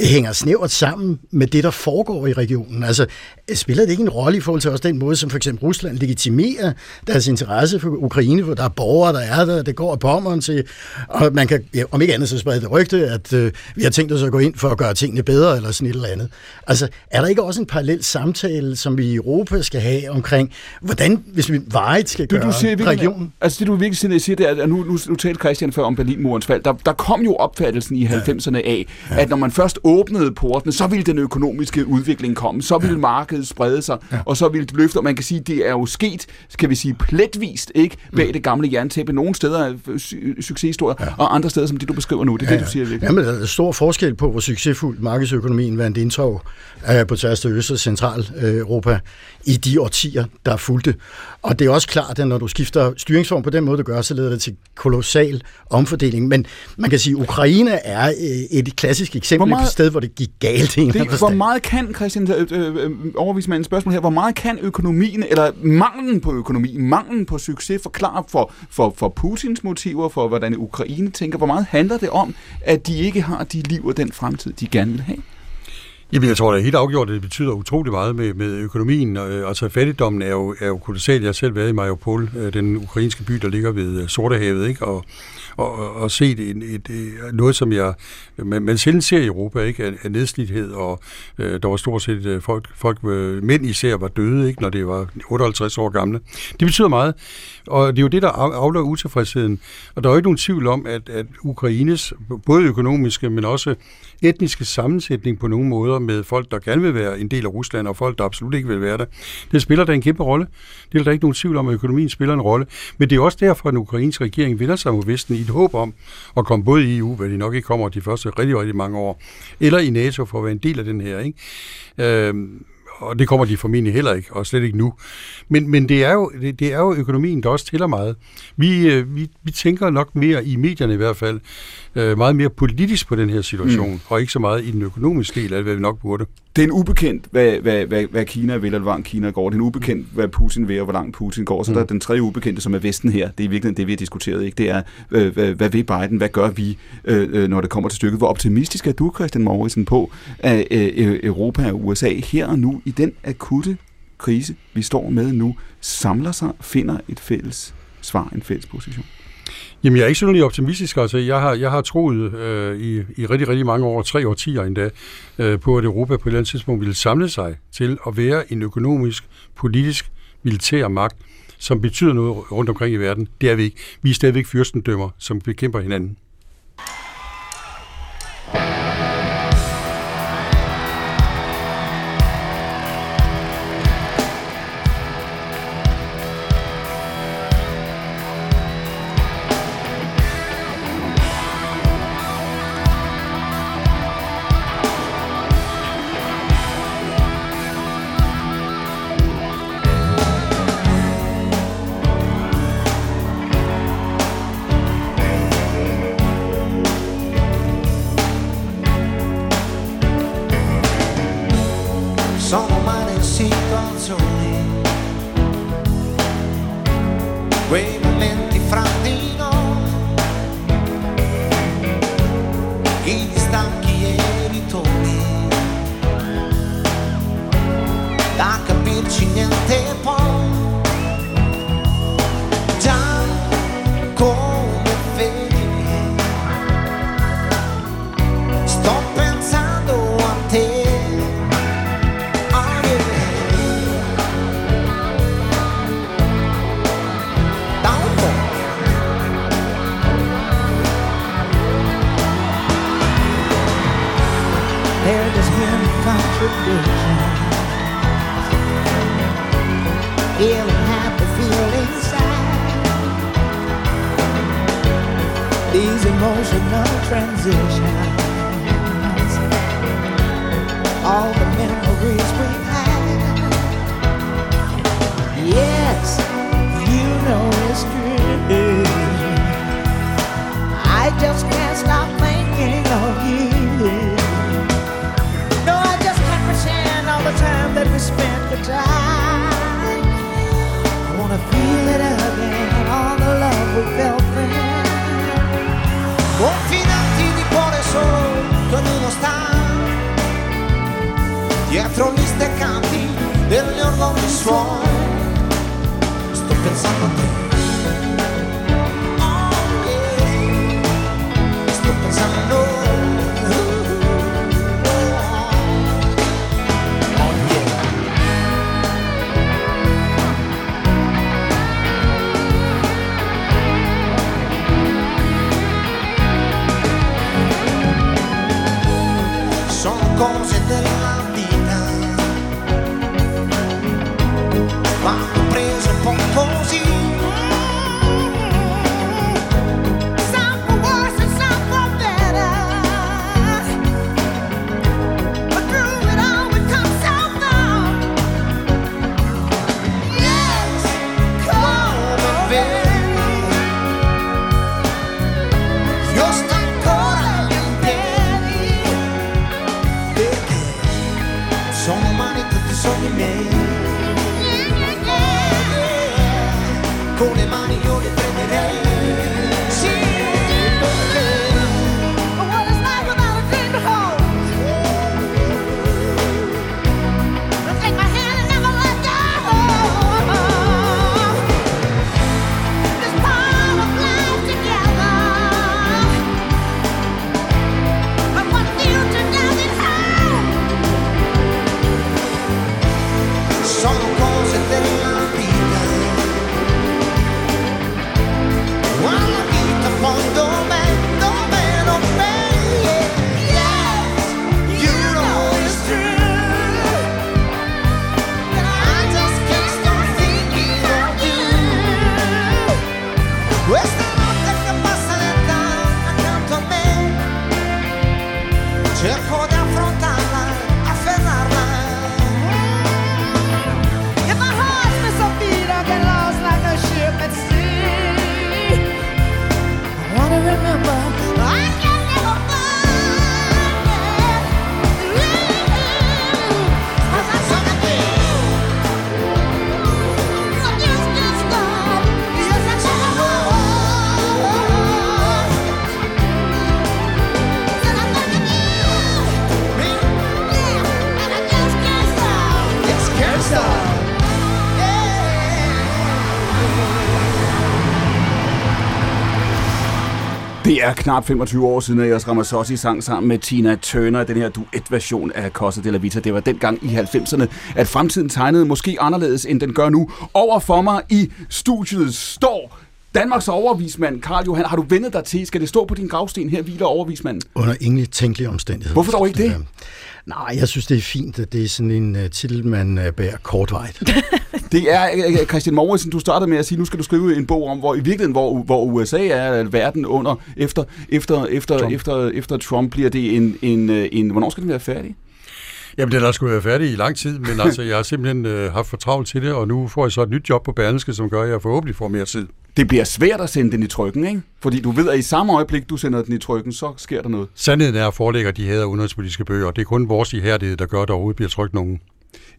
hænger snævert sammen med det, der foregår i regionen. Altså, spiller det ikke en rolle i forhold til også den måde, som for eksempel Rusland legitimerer deres interesse for Ukraine, hvor der er borgere, der er der, det går af pommeren til, og man kan, ja, om ikke andet så sprede det rygte, at øh, vi har tænkt os at gå ind for at gøre tingene bedre, eller sådan et eller andet. Altså, er der ikke også en parallel samtale, som vi i Europa skal have omkring, hvordan, hvis vi vejet skal gøre du, du siger, regionen? Altså, det du virkelig siger, det der, nu, nu, nu talte Christian før om Berlinmurens fald, der, der kom jo opfattelsen i 90'erne af, ja. at når man først åbnede portene, så ville den økonomiske udvikling komme, så ville ja. markedet sprede sig, ja. og så ville det løfte, og man kan sige, det er jo sket, skal vi sige, pletvist, ikke, bag mm. det gamle jerntæppe. Nogle steder er succeshistorier, ja. og andre steder, som det du beskriver nu, det er ja. det, du siger virkelig. Jamen, der er stor forskel på, hvor succesfuld markedsøkonomien vandt indtog øh, på tværs af Øst- og Centraleuropa i de årtier, der fulgte. Og det er også klart, at når du skifter styringsform på den måde, du gør, så leder det til kolossal omfordeling. Men man kan sige, at Ukraine er øh, et klassisk eksempel meget, på et sted, hvor det gik galt. Det, hvor meget kan, Christian, øh, øh, overvise mig en spørgsmål her, hvor meget kan økonomien, eller manglen på økonomi, manglen på succes, forklare for, for, for Putins motiver, for hvordan Ukraine tænker? Hvor meget handler det om, at de ikke har de liv og den fremtid, de gerne vil have? Jamen, jeg tror, da helt afgjort, at det betyder utrolig meget med, med økonomien. Øh, altså, fattigdommen er jo, er jo kolossal. Jeg har selv været i Mariupol, øh, den ukrainske by, der ligger ved øh, Sortehavet, ikke? Og, og, og set et, et, et, noget, som jeg, man, man sjældent ser i Europa, ikke? Af, af nedslidhed, og øh, der var stort set øh, folk, folk mænd især var døde, ikke? når det var 58 år gamle. Det betyder meget, og det er jo det, der afler utilfredsheden. Og der er jo ikke nogen tvivl om, at, at Ukraines både økonomiske, men også etniske sammensætning på nogle måder med folk, der gerne vil være en del af Rusland, og folk, der absolut ikke vil være der. Det spiller da en kæmpe rolle. Det er der ikke nogen tvivl om, at økonomien spiller en rolle. Men det er også derfor, at den ukrainske regering vender sig mod Vesten i et håb om at komme både i EU, hvad de nok ikke kommer de første rigtig, rigtig mange år, eller i NATO for at være en del af den her. Ikke? Øhm, og det kommer de formentlig heller ikke, og slet ikke nu. Men, men det, er jo, det, det er jo økonomien, der også tæller meget. Vi, øh, vi, vi tænker nok mere, i medierne i hvert fald, øh, meget mere politisk på den her situation, mm. og ikke så meget i den økonomiske del af hvad vi nok burde. Det er en ubekendt, hvad, hvad, hvad, hvad Kina vil, eller hvor langt Kina går. Det er en ubekendt, hvad Putin vil, og hvor langt Putin går. Så mm. der er den tredje ubekendte, som er Vesten her. Det er i virkeligheden det, vi har diskuteret. Ikke? Det er, øh, hvad, hvad vil Biden? Hvad gør vi, øh, øh når det kommer til stykket? Hvor optimistisk er du, Christian Mauritsen, på, at øh, Europa og USA her og nu, i den akutte krise, vi står med nu, samler sig og finder et fælles svar, en fælles position? Jamen, jeg er ikke synderlig optimistisk. Altså, jeg har, jeg har troet øh, i, i rigtig, rigtig mange år, tre årtier endda, øh, på, at Europa på et eller andet tidspunkt ville samle sig til at være en økonomisk, politisk, militær magt, som betyder noget rundt omkring i verden. Det er vi ikke. Vi er stadigvæk fyrstendømmer, som bekæmper hinanden. Er knap 25 år siden, at jeg Ramazzotti sang sammen med Tina Turner, den her duet-version af Cosa de la Vita. Det var dengang i 90'erne, at fremtiden tegnede måske anderledes, end den gør nu. Over for mig i studiet står Danmarks overvismand, Karl Johan. Har du vendet dig til? Skal det stå på din gravsten her, hviler overvismanden? Under ingen tænkelige omstændigheder. Hvorfor dog ikke det? Øh, Nej, jeg synes, det er fint, at det er sådan en uh, titel, man uh, bærer kortvejt. Det er øh, Christian Mauritsen, du startede med at sige, nu skal du skrive en bog om, hvor i virkeligheden, hvor, hvor USA er verden under, efter, efter, efter, Trump. efter, efter Trump, bliver det en, en, øh, en, hvornår skal den være færdig? Jamen, den har skulle være færdig i lang tid, men altså, jeg har simpelthen øh, haft for travlt til det, og nu får jeg så et nyt job på Berlingske, som gør, at jeg forhåbentlig får mere tid. Det bliver svært at sende den i trykken, ikke? Fordi du ved, at i samme øjeblik, du sender den i trykken, så sker der noget. Sandheden er, at forlægger de her udenrigspolitiske bøger, og det er kun vores ihærdighed, der gør, at der overhovedet bliver trykt nogen.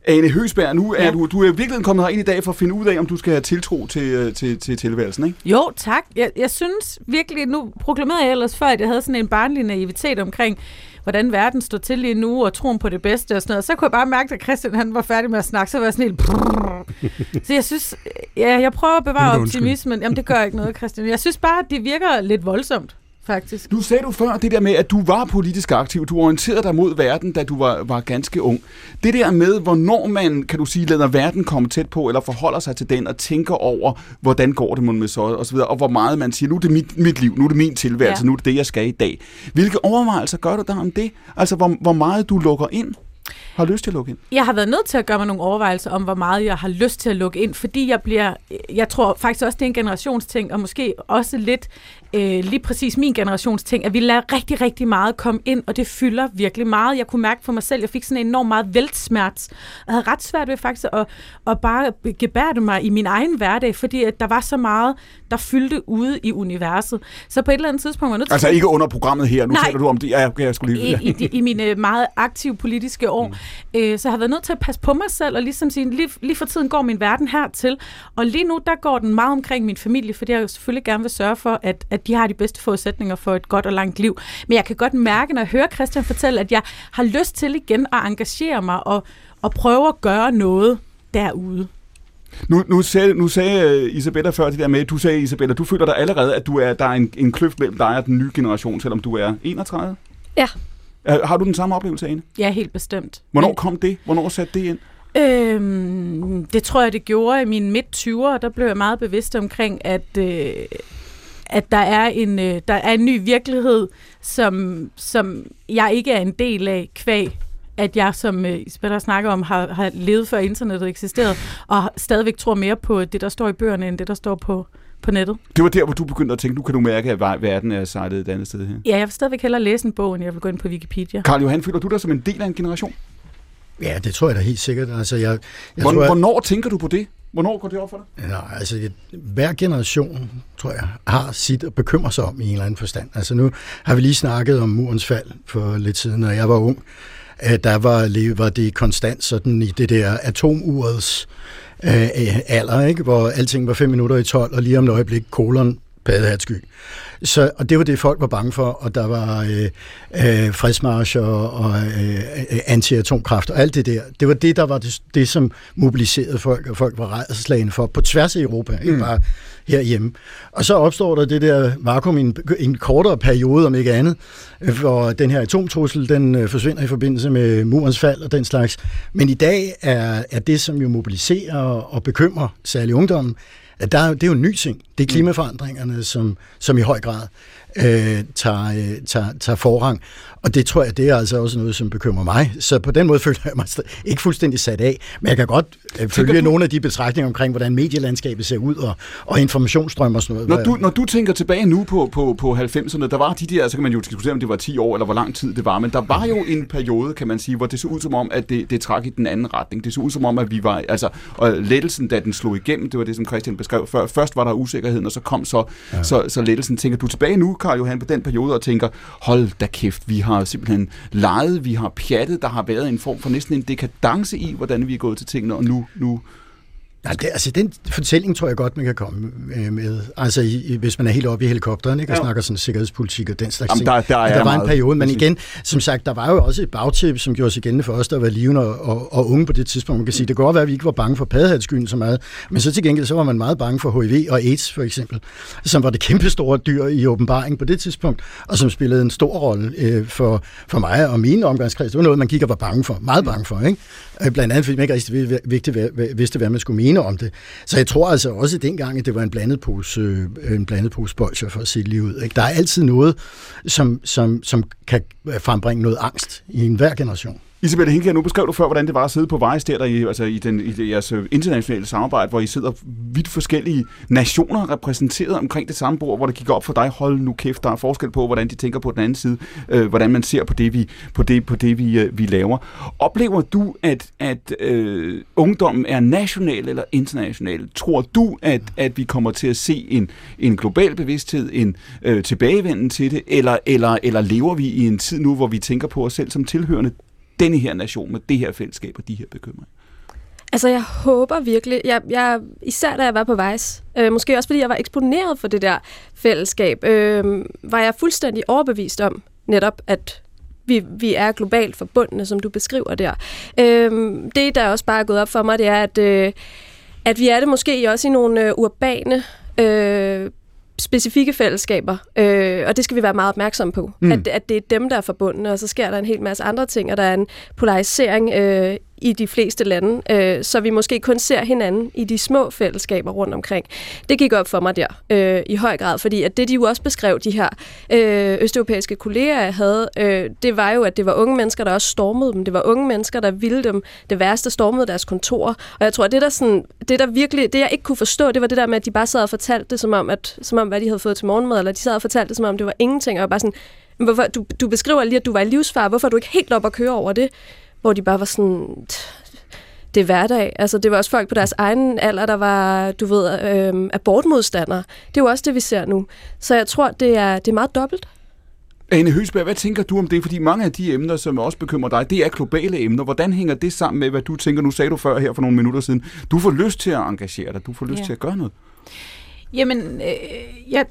Ane Høsberg, nu er Ja. du, du er virkelig kommet herind i dag for at finde ud af, om du skal have tiltro til, øh, til, til tilværelsen, ikke? Jo, tak. Jeg, jeg synes virkelig, nu proklamerede jeg ellers før, at jeg havde sådan en barnlig naivitet omkring, hvordan verden står til lige nu, og troen på det bedste og sådan noget. Så kunne jeg bare mærke, at Christian han var færdig med at snakke, så var jeg sådan helt... Så jeg synes, ja, jeg prøver at bevare optimismen. Jamen, det gør ikke noget, Christian. Jeg synes bare, at det virker lidt voldsomt, faktisk. Nu sagde du før det der med, at du var politisk aktiv. Du orienterede dig mod verden, da du var, var ganske ung. Det der med, hvornår man, kan du sige, lader verden komme tæt på, eller forholder sig til den, og tænker over, hvordan går det med så, og så videre, og hvor meget man siger, nu er det mit, mit liv, nu er det min tilværelse, Ja. nu er det det, jeg skal i dag. Hvilke overvejelser gør du der om det? Altså, hvor, hvor meget du lukker ind? Har lyst til at lukke ind? Jeg har været nødt til at gøre mig nogle overvejelser om, hvor meget jeg har lyst til at lukke ind, fordi jeg bliver, jeg tror faktisk også, det er en generationsting, og måske også lidt øh, lige præcis min generationsting, at vi lader rigtig, rigtig meget komme ind, og det fylder virkelig meget. Jeg kunne mærke for mig selv, jeg fik sådan en enormt meget væltsmerts, og havde ret svært ved faktisk at, at bare gebærde mig i min egen hverdag, fordi at der var så meget, der fyldte ude i universet. Så på et eller andet tidspunkt var jeg nødt til Altså ikke under programmet her, nu Nej. taler du om det. Ja, okay, jeg skulle lige... i, i, de- i mine meget aktive politiske år. Mm. Øh, så jeg har været nødt til at passe på mig selv, og ligesom sige, lige, lige for tiden går min verden hertil. Og lige nu, der går den meget omkring min familie, fordi jeg jo selvfølgelig gerne vil sørge for, at, at de har de bedste forudsætninger for et godt og langt liv. Men jeg kan godt mærke, når jeg hører Christian fortælle, at jeg har lyst til igen at engagere mig og, og prøve at gøre noget derude. Nu, nu, sagde, nu sagde uh, Isabella før det der med, du sagde Isabella, du føler dig allerede, at du er, der er en, en kløft mellem dig og den nye generation, selvom du er 31? Ja. Har du den samme oplevelse, Ane? Ja, helt bestemt. Hvornår kom det? Hvornår satte det ind? Øhm, det tror jeg, det gjorde i mine midt-20'ere. Der blev jeg meget bevidst omkring, at, øh, at der er en, øh, der er en ny virkelighed, som, som jeg ikke er en del af, kvæg at jeg, som øh, Isabella snakker om, har, har levet før internettet eksisterede, og stadigvæk tror mere på det, der står i bøgerne, end det, der står på, på nettet. Det var der, hvor du begyndte at tænke, nu kan du mærke, at ver- verden er sejlet et andet sted her. Ja, jeg vil stadigvæk hellere læse en bog, end jeg vil gå ind på Wikipedia. Karl Johan, føler du dig som en del af en generation? Ja, det tror jeg da helt sikkert. Altså, jeg, jeg Hvor, tror, jeg, hvornår tænker du på det? Hvornår går det op for dig? Nej, altså det- hver generation, tror jeg, har sit at bekymre sig om i en eller anden forstand. Altså nu har vi lige snakket om murens fald for lidt siden, når jeg var ung. At der var, var det konstant sådan i det der atomurets øh, alder, ikke? hvor alting var 5 minutter i 12, og lige om et øjeblik kolon paddehatsky. Så, og det var det, folk var bange for, og der var øh, øh, fredsmarscher og øh, øh, anti-atomkraft og alt det der. Det var det, der var det, det som mobiliserede folk, og folk var rædselslagende for, på tværs af Europa, mm. ikke bare herhjemme. Og så opstår der det der vakuum i en, en kortere periode, om ikke andet, øh, hvor den her atomtrussel, den øh, forsvinder i forbindelse med murens fald og den slags. Men i dag er, er det, som jo mobiliserer og bekymrer særlig ungdommen, at der, er- det er jo en ny ting. Det er klimaforandringerne, som, som i høj grad øh, tager, øh, tager, tager forrang. Og det tror jeg, det er altså også noget, som bekymrer mig. Så på den måde føler jeg mig ikke fuldstændig sat af. Men jeg kan godt øh, følge du- nogle af de betragtninger omkring, hvordan medielandskabet ser ud, og, og informationsstrøm og sådan noget. Når du, når du tænker tilbage nu på, på, på 90'erne, der var de der, så kan man jo diskutere, om det var 10 år, eller hvor lang tid det var, men der var jo en periode, kan man sige, hvor det så ud som om, at det, det trak i den anden retning. Det så ud som om, at vi var, altså, og lettelsen, da den slog igennem, det var det, som Christian beskrev før. Først var der usikkerheden, og så kom så, ja. så, så lettelsen. Tænker du tilbage nu, Karl Johan, på den periode, og tænker, hold da kæft, vi har simpelthen leget, vi har pjattet, der har været en form for næsten en dekadence i, hvordan vi er gået til tingene, og nu, nu Nej, det, altså den fortælling tror jeg godt, man kan komme øh, med. Altså i, hvis man er helt oppe i helikopteren, ikke, og Ja. snakker sådan sikkerhedspolitik og den slags Jamen, ting. der- der er der var en periode, men præcis. igen, som sagt, der var jo også et bagtæppe, som gjorde sig gældende for os, der var levende og, og, og unge på det tidspunkt. Man kan sige, det kan godt være, at vi ikke var bange for paddehatskyen så meget, men så til gengæld, så var man meget bange for HIV og AIDS, for eksempel, som var det kæmpe store dyr i åbenbaring på det tidspunkt, og som spillede en stor rolle øh, for, for mig og mine omgangskreds. Det var noget, man gik og var bange for, meget bange for, ikke? Øh, Blandt andet, fordi man ikke rigtig vi- vigtigt, hvad- hvad- vidste, hvad man skulle mene om det. Så jeg tror altså også dengang, at det var en blandet pose, øh, en blandet pose bolcher for at se lige ud. Ikke? Der er altid noget, som, som, som kan frembringe noget angst i enhver generation. Isabel Hinke, nu beskrev du før, hvordan det var at sidde på Vejs der, der i, altså i, den, i jeres øh, internationale samarbejde, hvor I sidder vidt forskellige nationer repræsenteret omkring det samme bord, hvor det gik op for dig, hold nu kæft, der er forskel på, hvordan de tænker på den anden side, øh, hvordan man ser på det, vi, på det, på det, vi, øh, vi laver. Oplever du, at, at øh, ungdommen er national eller international? Tror du, at, at vi kommer til at se en, en global bevidsthed, en øh, tilbagevenden til det, eller, eller, eller lever vi i en tid nu, hvor vi tænker på os selv som tilhørende denne her nation med det her fællesskab og de her bekymringer. Altså, jeg håber virkelig, jeg, jeg, især da jeg var på Vejs, øh, måske også fordi jeg var eksponeret for det der fællesskab, øh, var jeg fuldstændig overbevist om netop, at vi, vi er globalt forbundne, som du beskriver der. Øh, det, der også bare er gået op for mig, det er, at, øh, at vi er det måske også i nogle øh, urbane øh, specifikke fællesskaber, øh, og det skal vi være meget opmærksomme på, mm. at, at det er dem, der er forbundne, og så sker der en hel masse andre ting, og der er en polarisering øh, i de fleste lande, øh, så vi måske kun ser hinanden i de små fællesskaber rundt omkring. Det gik op for mig der øh, i høj grad, fordi at det, de jo også beskrev, de her øh, østeuropæiske kolleger, jeg havde, øh, det var jo, at det var unge mennesker, der også stormede dem. Det var unge mennesker, der ville dem det værste, stormede deres kontor. Og jeg tror, at det der, sådan, det der virkelig, det jeg ikke kunne forstå, det var det der med, at de bare sad og fortalte det, som om, at, som om hvad de havde fået til morgenmad, eller de sad og fortalte det, som om det var ingenting, og jeg var bare sådan, hvorfor, du, du beskriver lige, at du var i livsfar, hvorfor er du ikke helt op at køre over det? Hvor de bare var sådan, det er hverdag. Altså, det var også folk på deres egen alder, der var, du ved, øh, abortmodstandere. Det er jo også det, vi ser nu. Så jeg tror, det er, det er meget dobbelt. Ane Høsberg, hvad tænker du om det? Fordi mange af de emner, som også bekymrer dig, det er globale emner. Hvordan hænger det sammen med, hvad du tænker? Nu sagde du før her for nogle minutter siden. Du får lyst til at engagere dig. Du får lyst Ja. til at gøre noget. Jamen, øh, jeg,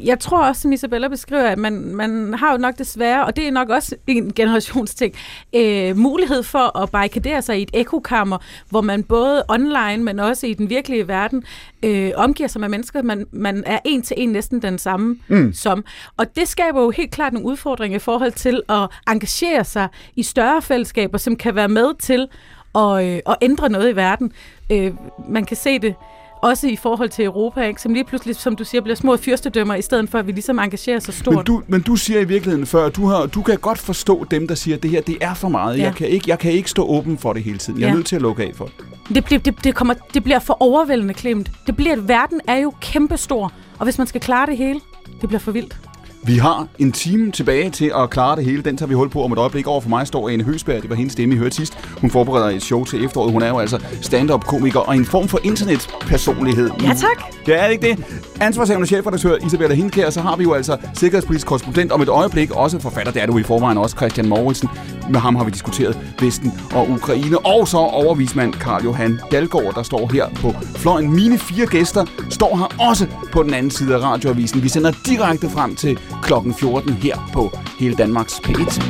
jeg tror også, som Isabella beskriver, at man, man har jo nok desværre, og det er nok også en generationsting, øh, mulighed for at barrikadere sig i et ekokammer, hvor man både online, men også i den virkelige verden, øh, omgiver sig med mennesker, man, man er en til en næsten den samme mm. som. Og det skaber jo helt klart nogle udfordringer i forhold til at engagere sig i større fællesskaber, som kan være med til at, øh, at ændre noget i verden. Øh, man kan se det også i forhold til Europa, ikke? som lige pludselig, som du siger, bliver små fyrstedømmer, i stedet for, at vi ligesom engagerer så stort. Men du, men du siger i virkeligheden før, du, har, du kan godt forstå dem, der siger, at det her det er for meget. Ja. Jeg, kan ikke, jeg kan ikke stå åben for det hele tiden. Jeg er Ja. nødt til at lukke af for det. Det, bliver, det, det, kommer, det bliver for overvældende klemt. Det bliver, at verden er jo kæmpestor, og hvis man skal klare det hele, det bliver for vildt. Vi har en time tilbage til at klare det hele. Den tager vi hul på om et øjeblik. Over for mig står Ane Høsberg. Det var hendes stemme, I hørte sidst. Hun forbereder et show til efteråret. Hun er jo altså stand-up-komiker og en form for internetpersonlighed. Ja, tak. Det er ikke det. Ansvarshavende chefredaktør Isabella Hindkær, så har vi jo altså sikkerhedspolitisk korrespondent om et øjeblik, også forfatter, det er du i forvejen også, Christian Mauritsen. Med ham har vi diskuteret Vesten og Ukraine, og så overvismand Karl Johan Dalgaard, der står her på fløjen. Mine fire gæster står her også på den anden side af radioavisen. Vi sender direkte frem til klokken 14 her på Hele Danmarks P1.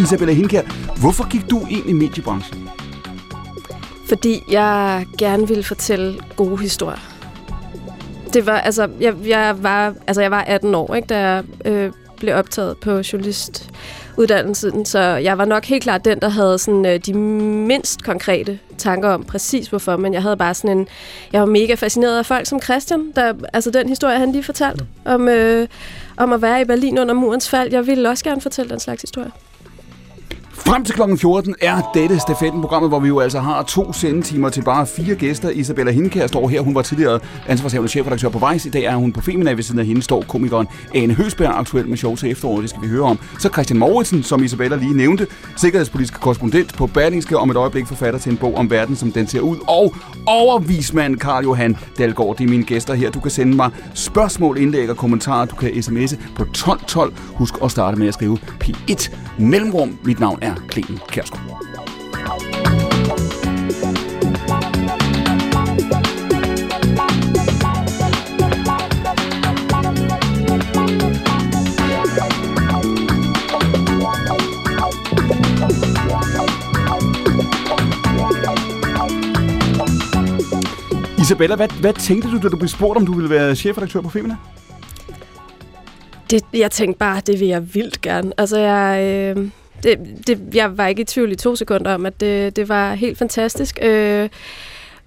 Isabella Hinkær, hvorfor gik du ind i mediebranchen? Fordi jeg gerne ville fortælle gode historier. Det var, altså, jeg, jeg var, altså, jeg var 18 år, ikke, da jeg øh, blev optaget på journalist journalistuddannelsen, så jeg var nok helt klart den, der havde sådan, øh, de mindst konkrete tanker om præcis hvorfor, men jeg havde bare sådan en, jeg var mega fascineret af folk som Christian, der, altså den historie, han lige fortalte om, øh, om at være i Berlin under murens fald. Jeg ville også gerne fortælle den slags historie. Frem til klokken 14 er dette stafettenprogrammet, hvor vi jo altså har to sendetimer til bare fire gæster. Isabella Hinkær står her. Hun var tidligere ansvarshavende chefredaktør på Vejs. I dag er hun på Femina. Ved siden af hende står komikeren Ane Høsberg, aktuel med show til efteråret. Det skal vi høre om. Så Christian Mauritsen, som Isabella lige nævnte, sikkerhedspolitisk korrespondent på Berlingske, om et øjeblik forfatter til en bog om verden, som den ser ud. Og overvismand Karl Johan Dalgaard. Det er mine gæster her. Du kan sende mig spørgsmål, indlæg og kommentarer. Du kan sms'e på 1212. Husk at starte med at skrive P1 Mellemrum. Mit navn er Clemen Kærsgaard. Isabella, hvad, hvad tænkte du, da du blev spurgt, om du ville være chefredaktør på Femina? Det, jeg tænkte bare, det vil jeg vildt gerne. Altså, jeg, øh, det, det, jeg var ikke i tvivl i to sekunder om, at det, det var helt fantastisk. Øh,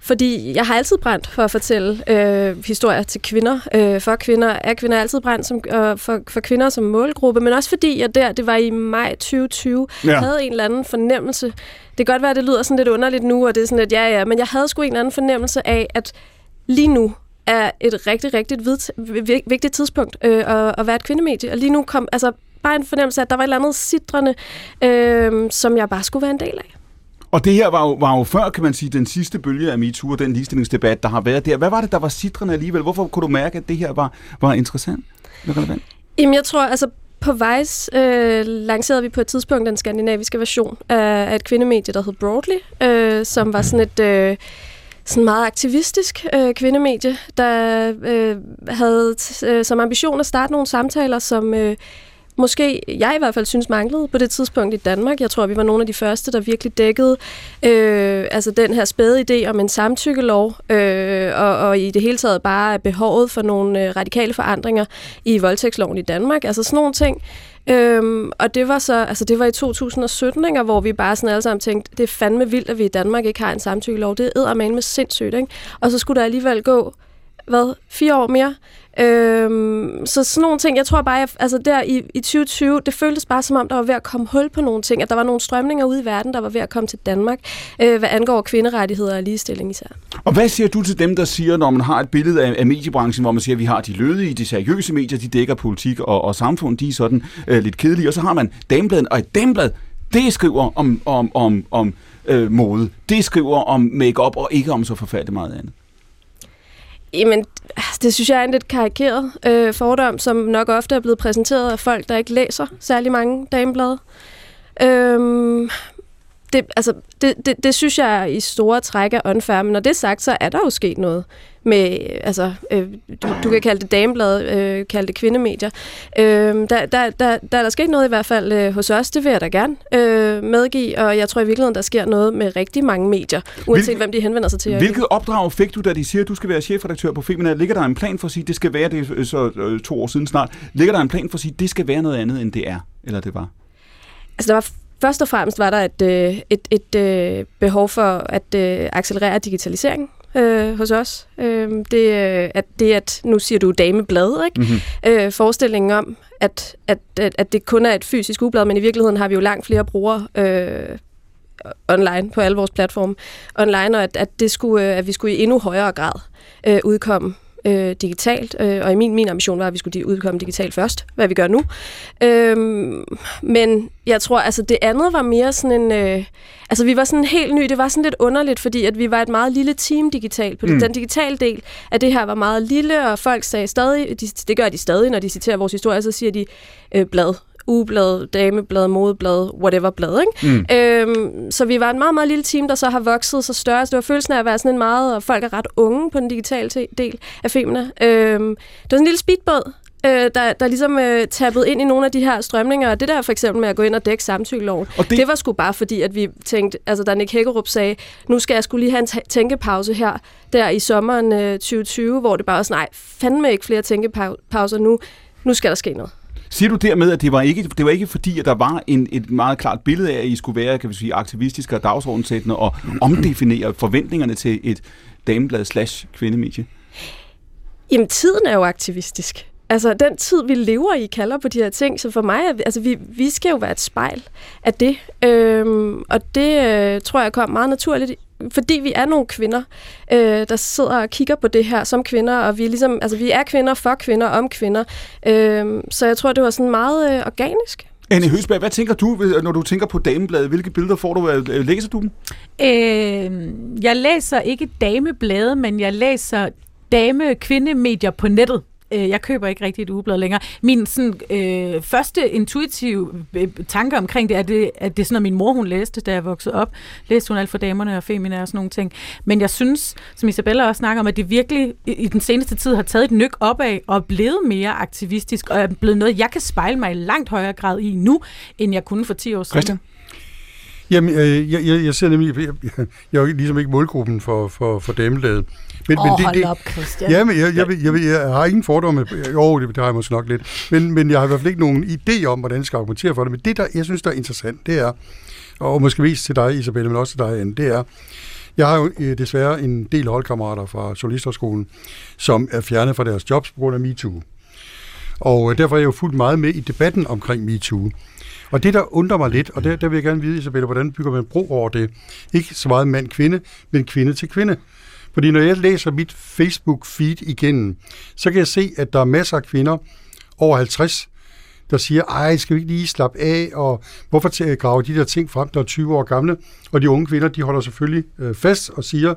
fordi jeg har altid brændt for at fortælle øh, historier til kvinder. Øh, for kvinder er kvinder altid brændt som, øh, for, for kvinder som målgruppe, men også fordi jeg der, det var i maj 2020, Ja. havde en eller anden fornemmelse. Det kan godt være, at det lyder sådan lidt underligt nu, og det er sådan lidt, ja ja, men jeg havde sgu en eller anden fornemmelse af, at lige nu er et rigtig, rigtig vigtigt tidspunkt øh, at, at være et kvindemedie. Og lige nu kom altså bare en fornemmelse af, at der var et eller andet sidrende, øh, som jeg bare skulle være en del af. Og det her var jo, var jo før, kan man sige, den sidste bølge af MeToo og den ligestillingsdebat, der har været der. Hvad var det, der var sidrende alligevel? Hvorfor kunne du mærke, at det her var, var interessant? Hvad relevant? Jamen, jeg tror, altså på Vice øh, lancerede vi på et tidspunkt den skandinaviske version af, af et kvindemedie, der hed Broadly, øh, som var sådan et... Øh, sådan meget aktivistisk øh, kvindemedie, der øh, havde øh, som ambition at starte nogle samtaler, som øh, måske jeg i hvert fald synes manglede på det tidspunkt i Danmark. Jeg tror, vi var nogle af de første, der virkelig dækkede øh, altså den her spæde idé om en samtykkelov, øh, og, og i det hele taget bare behovet for nogle øh, radikale forandringer i voldtægtsloven i Danmark. Altså sådan nogle ting. Øhm, og det var så, altså det var i 2017, ikke, hvor vi bare sådan alle sammen tænkte, det er fandme vildt, at vi i Danmark ikke har en samtykkelov. Det er med sindssygt, ikke? Og så skulle der alligevel gå, hvad, fire år mere? Øhm, så sådan nogle ting, jeg tror bare, jeg, altså der i, i 2020, det føltes bare som om, der var ved at komme hul på nogle ting, at der var nogle strømninger ude i verden, der var ved at komme til Danmark, øh, hvad angår kvinderettigheder og ligestilling især. Og hvad siger du til dem, der siger, når man har et billede af, af mediebranchen, hvor man siger, at vi har de lødige, de seriøse medier, de dækker politik og, og samfund, de er sådan øh, lidt kedelige, og så har man Damebladet, og et dameblad, det skriver om, om, om, om øh, mode, det skriver om makeup og ikke om så forfærdeligt meget andet. Jamen, det synes jeg er en lidt karikeret øh, fordom, som nok ofte er blevet præsenteret af folk, der ikke læser særlig mange dameblade. Øhm, det, altså, det, det, det synes jeg i store træk er unfair, men når det er sagt, så er der jo sket noget med, altså, øh, du, du kan kalde det dameblad, øh, kalde det kvindemedier. Øh, der, der, der, der er der sket noget i hvert fald øh, hos os, det vil jeg da gerne øh, medgive, og jeg tror i virkeligheden, der sker noget med rigtig mange medier, uanset Hvil- hvem de henvender sig til. Hvilket opdrag fik du, da de siger, at du skal være chefredaktør på Femina? Ligger der en plan for at sige, at det skal være, det så øh, to år siden snart, ligger der en plan for at sige, at det skal være noget andet, end det er, eller det var? Altså, der var først og fremmest var der et, øh, et, et øh, behov for at øh, accelerere digitalisering øh, hos os. Øh, det, øh, at det, at nu siger du dameblad, ikke? Mhm. Øh, forestillingen om, at, at, at, at det kun er et fysisk ugeblad, men i virkeligheden har vi jo langt flere brugere øh, online på alle vores platforme online, og at, at, det skulle, øh, at vi skulle i endnu højere grad øh, udkomme øh, digitalt, øh, og i min, min ambition var, at vi skulle udkomme digitalt først, hvad vi gør nu. Øhm, men jeg tror, altså det andet var mere sådan en... Øh, altså vi var sådan helt ny, det var sådan lidt underligt, fordi at vi var et meget lille team digitalt. På mm. Den digitale del af det her var meget lille, og folk sagde stadig, de, det gør de stadig, når de citerer vores historie, så siger de øh, blad ugeblad, dameblad, modeblad, whatever blad, ikke? Mm. Øhm, så vi var et meget, meget lille team, der så har vokset så større. Så det var følelsen af at være sådan en meget, og folk er ret unge på den digitale del af Femina. Øhm, det var sådan en lille speedbåd, øh, der, der ligesom øh, tappede ind i nogle af de her strømninger. Og det der for eksempel med at gå ind og dække samtykkeloven, Og det... det- var sgu bare fordi, at vi tænkte, altså da Nick Hækkerup sagde, nu skal jeg skulle lige have en tænkepause her, der i sommeren øh, 2020, hvor det bare var sådan, nej, fandme ikke flere tænkepauser nu. Nu skal der ske noget. Siger du dermed, at det var ikke, det var ikke fordi, at der var en, et meget klart billede af, at I skulle være kan vi sige, aktivistiske og dagsordensættende og omdefinere forventningerne til et dameblad slash kvindemedie? Jamen, tiden er jo aktivistisk. Altså, den tid, vi lever i, kalder på de her ting. Så for mig, er, altså, vi, vi skal jo være et spejl af det. Øhm, og det øh, tror jeg kom meget naturligt, fordi vi er nogle kvinder, øh, der sidder og kigger på det her som kvinder, og vi er, ligesom, altså, vi er kvinder for kvinder om kvinder. Øhm, så jeg tror, det var sådan meget øh, organisk. Anne Høsberg, hvad tænker du, når du tænker på damebladet? Hvilke billeder får du? Øh, Læser du dem? Øh, jeg læser ikke dameblade, men jeg læser dame-kvindemedier på nettet. Øh, Jeg køber ikke rigtig et ugeblad længere. Min sådan, øh, første intuitive øh, tanke omkring det er, det, at det er sådan noget, min mor hun læste, da jeg voksede op. Læste hun alt for damerne og femina og sådan nogle ting. Men jeg synes, som Isabella også snakker om, at det virkelig i, i den seneste tid har taget et nyk opad og er blevet mere aktivistisk og er blevet noget, jeg kan spejle mig i langt højere grad i nu, end jeg kunne for 10 år siden. Christian? Jamen, øh, jeg, jeg, jeg ser nemlig, jeg, jeg, jeg er jo ligesom ikke målgruppen for, for, for damelaget. Men, oh, hold op, Christian. Ja, men jeg, jeg, jeg, jeg, jeg har ingen fordomme. Jo, det, det har jeg måske nok lidt. Men, men jeg har i hvert fald ikke nogen idé om, hvordan jeg skal argumentere for det. Men det, der jeg synes, der er interessant, det er, og måske mest til dig, Isabelle, men også til dig, Anne, det er, jeg har jo øh, desværre en del holdkammerater fra Journalisterskolen, som er fjernet fra deres jobs på grund af MeToo. Og øh, derfor er jeg jo fuldt meget med i debatten omkring MeToo. Og det, der undrer mig lidt, og der, der vil jeg gerne vide, Isabella, hvordan bygger man bro over det? Ikke så meget mand-kvinde, men kvinde til kvinde. Fordi når jeg læser mit Facebook-feed igennem, så kan jeg se, at der er masser af kvinder over 50, der siger, ej, skal vi ikke lige slappe af, og hvorfor til- øh, grave de der ting frem, der er 20 år gamle? Og de unge kvinder, de holder selvfølgelig øh, fast og siger,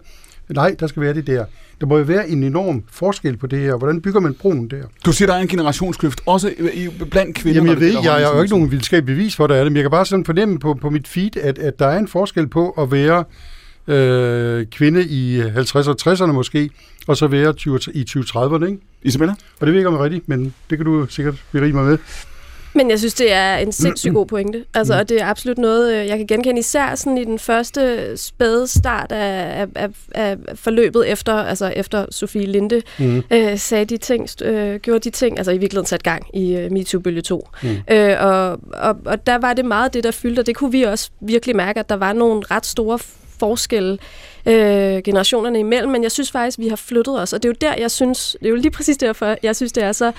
nej, der skal være det der. Der må jo være en enorm forskel på det her. Hvordan bygger man broen der? Du siger, der er en generationskløft, også i- blandt kvinder. Jamen, jeg ved, jeg, jeg har jo ikke nogen videnskabelig bevis for, der er det, men jeg kan bare sådan fornemme på, på mit feed, at, at der er en forskel på at være øh, kvinde i 50'erne og 60'erne måske, og så være 20, i 2030'erne, ikke? Isabella? Og det ved jeg ikke, om er rigtigt, men det kan du sikkert berige mig med. Men jeg synes, det er en sindssygt god pointe. Altså, og det er absolut noget, øh, jeg kan genkende, især sådan i den første spæde start af, af, af, af forløbet efter, altså efter Sofie Linde mm. øh, sagde de ting, øh, gjorde de ting, altså i virkeligheden sat gang i øh, MeToo-bølge 2. Mm. Øh, og, og, og der var det meget det, der fyldte, og det kunne vi også virkelig mærke, at der var nogle ret store forskelle øh, generationerne imellem, men jeg synes faktisk, vi har flyttet os, og det er jo der, jeg synes, det er jo lige præcis derfor, jeg synes, det er så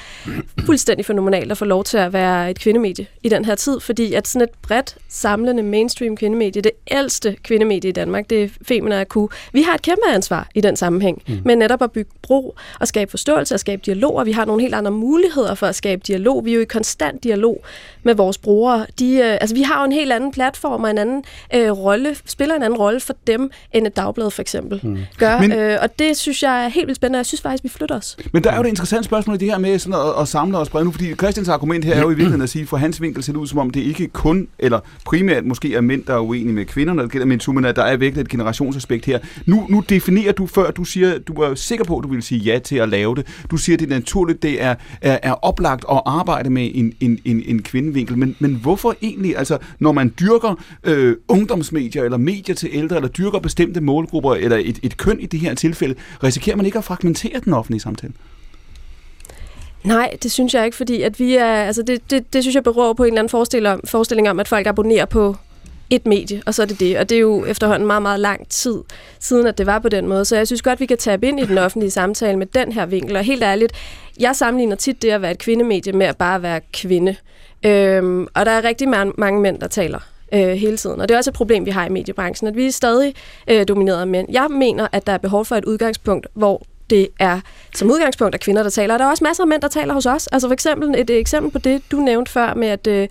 fuldstændig fænomenalt at få lov til at være et kvindemedie i den her tid, fordi at sådan et bredt, samlende mainstream kvindemedie, det ældste kvindemedie i Danmark, det er Femina AQ. Vi har et kæmpe ansvar i den sammenhæng, mm. med netop at bygge bro og skabe forståelse og skabe dialog, og vi har nogle helt andre muligheder for at skabe dialog. Vi er jo i konstant dialog med vores brugere. De, øh, altså, vi har jo en helt anden platform og en anden øh, rolle, spiller en anden rolle for dem, end et dagblad for eksempel mm. gør. Men- øh, og det synes jeg er helt vildt spændende, og jeg synes faktisk, vi flytter os. Men der er jo et interessant spørgsmål i det her med sådan at, at samle os bredt nu, fordi Christians argument her er jo i virkeligheden at sige, for hans vinkel ser det ud som om, det ikke kun, eller primært måske er mænd, der er uenige med kvinder, når det gælder MeToo, men at der er virkelig et generationsaspekt her. Nu, nu definerer du før, du siger, du er sikker på, at du vil sige ja til at lave det. Du siger, at det er naturligt, det er, er, er oplagt at arbejde med en, en, en, en vinkel, men, men hvorfor egentlig, altså når man dyrker øh, ungdomsmedier, eller medier til ældre, eller dyrker bestemte målgrupper, eller et, et køn i det her tilfælde, risikerer man ikke at fragmentere den offentlige samtale? Nej, det synes jeg ikke, fordi at vi er, altså det, det, det synes jeg beror på en eller anden forestilling om, forestilling om, at folk abonnerer på et medie, og så er det det. Og det er jo efterhånden meget, meget lang tid siden, at det var på den måde. Så jeg synes godt, vi kan tabe ind i den offentlige samtale med den her vinkel. Og helt ærligt, jeg sammenligner tit det at være et kvindemedie med at bare være kvinde. Øhm, og der er rigtig mange, mange mænd, der taler øh, hele tiden. Og det er også et problem, vi har i mediebranchen, at vi er stadig øh, domineret af mænd. Jeg mener, at der er behov for et udgangspunkt, hvor det er som udgangspunkt af kvinder, der taler. Og der er også masser af mænd, der taler hos os. Altså for eksempel et, et eksempel på det, du nævnte før med, at øh,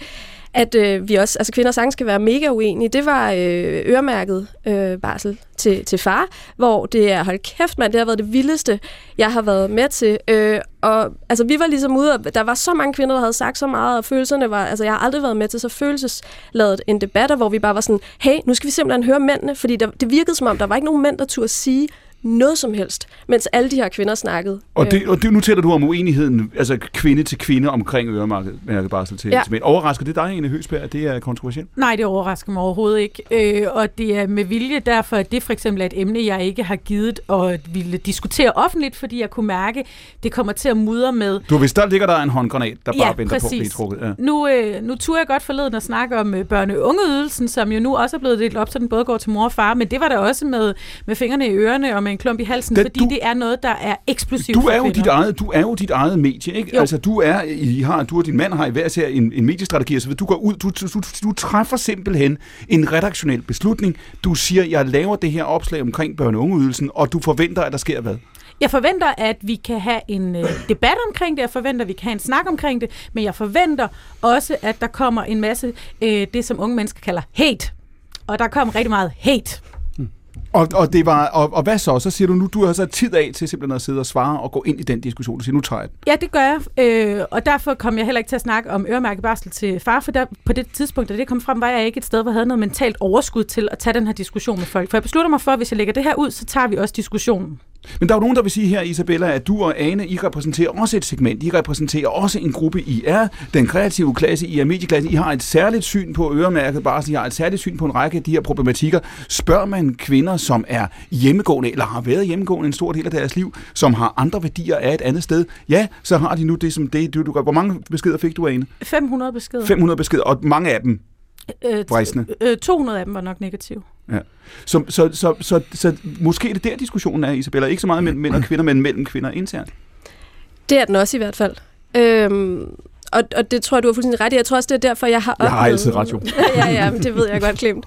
at øh, vi også, altså kvinder sagtens skal være mega uenige. Det var øh, øremærket øh, barsel til, til far, hvor det er, hold kæft mand, det har været det vildeste, jeg har været med til. Øh, og altså, vi var ligesom ude, og der var så mange kvinder, der havde sagt så meget, og følelserne var, altså jeg har aldrig været med til så følelsesladet en debat, hvor vi bare var sådan, hey, nu skal vi simpelthen høre mændene, fordi der, det virkede som om, der var ikke nogen mænd, der turde sige noget som helst, mens alle de her kvinder snakkede. Og, det, og det, nu taler du om uenigheden, altså kvinde til kvinde omkring øremærket barsel til, Ja. til mænd. Overrasker det dig, Ine Høgsberg, at det er kontroversielt? Nej, det overrasker mig overhovedet ikke. Øh, og det er med vilje derfor, at det for eksempel er et emne, jeg ikke har givet at ville diskutere offentligt, fordi jeg kunne mærke, det kommer til at mudre med. Du, hvis der ligger der en håndgranat, der bare Ja, venter på at blive præcis. trukket. Ja. Nu, øh, nu turde jeg godt forleden at snakke om øh, børne- og ungeydelsen, som jo nu også er blevet delt op, så den både går til mor og far, men det var der også med, med fingrene i ørerne og med en klump i halsen, Da fordi du- det er noget, der er eksplosivt Du er, jo dit eget, du er jo dit eget medie, ikke? Jo. Altså, du er, I har, du og din mand har i hver ser en, en mediestrategi, og så du går ud, du, du, du, du træffer simpelthen en redaktionel beslutning. Du siger, jeg laver det her opslag omkring børne- og ungeydelsen, og du forventer, at der sker hvad? Jeg forventer, at vi kan have en øh, debat omkring det, jeg forventer, at vi kan have en snak omkring det, men jeg forventer også, at der kommer en masse, øh, det som unge mennesker kalder hate. Og der kom rigtig meget hate. Og, og, det var, og, og hvad så? Så siger du nu, du har så tid af til simpelthen at sidde og svare og gå ind i den diskussion. og sige, nu tager jeg den. Ja, det gør jeg, øh, og derfor kom jeg heller ikke til at snakke om øremærket barsel til far, for der, på det tidspunkt, da det kom frem, var jeg ikke et sted, hvor jeg havde noget mentalt overskud til at tage den her diskussion med folk. For jeg beslutter mig for, at hvis jeg lægger det her ud, så tager vi også diskussionen. Men der er jo nogen, der vil sige her, Isabella, at du og Ane, I repræsenterer også et segment. I repræsenterer også en gruppe. I er den kreative klasse, I er medieklassen. I har et særligt syn på øremærket barsel. I har et særligt syn på en række af de her problematikker. Spørger man kvinder, som er hjemmegående, eller har været hjemmegående en stor del af deres liv, som har andre værdier af et andet sted, ja, så har de nu det, som det, du, du gør. Hvor mange beskeder fik du, Ane? 500 beskeder. 500 beskeder, og mange af dem Øh, øh, 200 af dem var nok negative. Ja. Så, så, så, så, så, måske er det der diskussionen er, Isabella. Ikke så meget mellem mænd og kvinder, men mellem kvinder internt. Det er den også i hvert fald. Øhm, og, og det tror jeg, du har fuldstændig ret i. Jeg tror også, det er derfor, jeg har Jeg har oplevet- altid ret, jo. ja, ja, men det ved jeg godt, Klemt.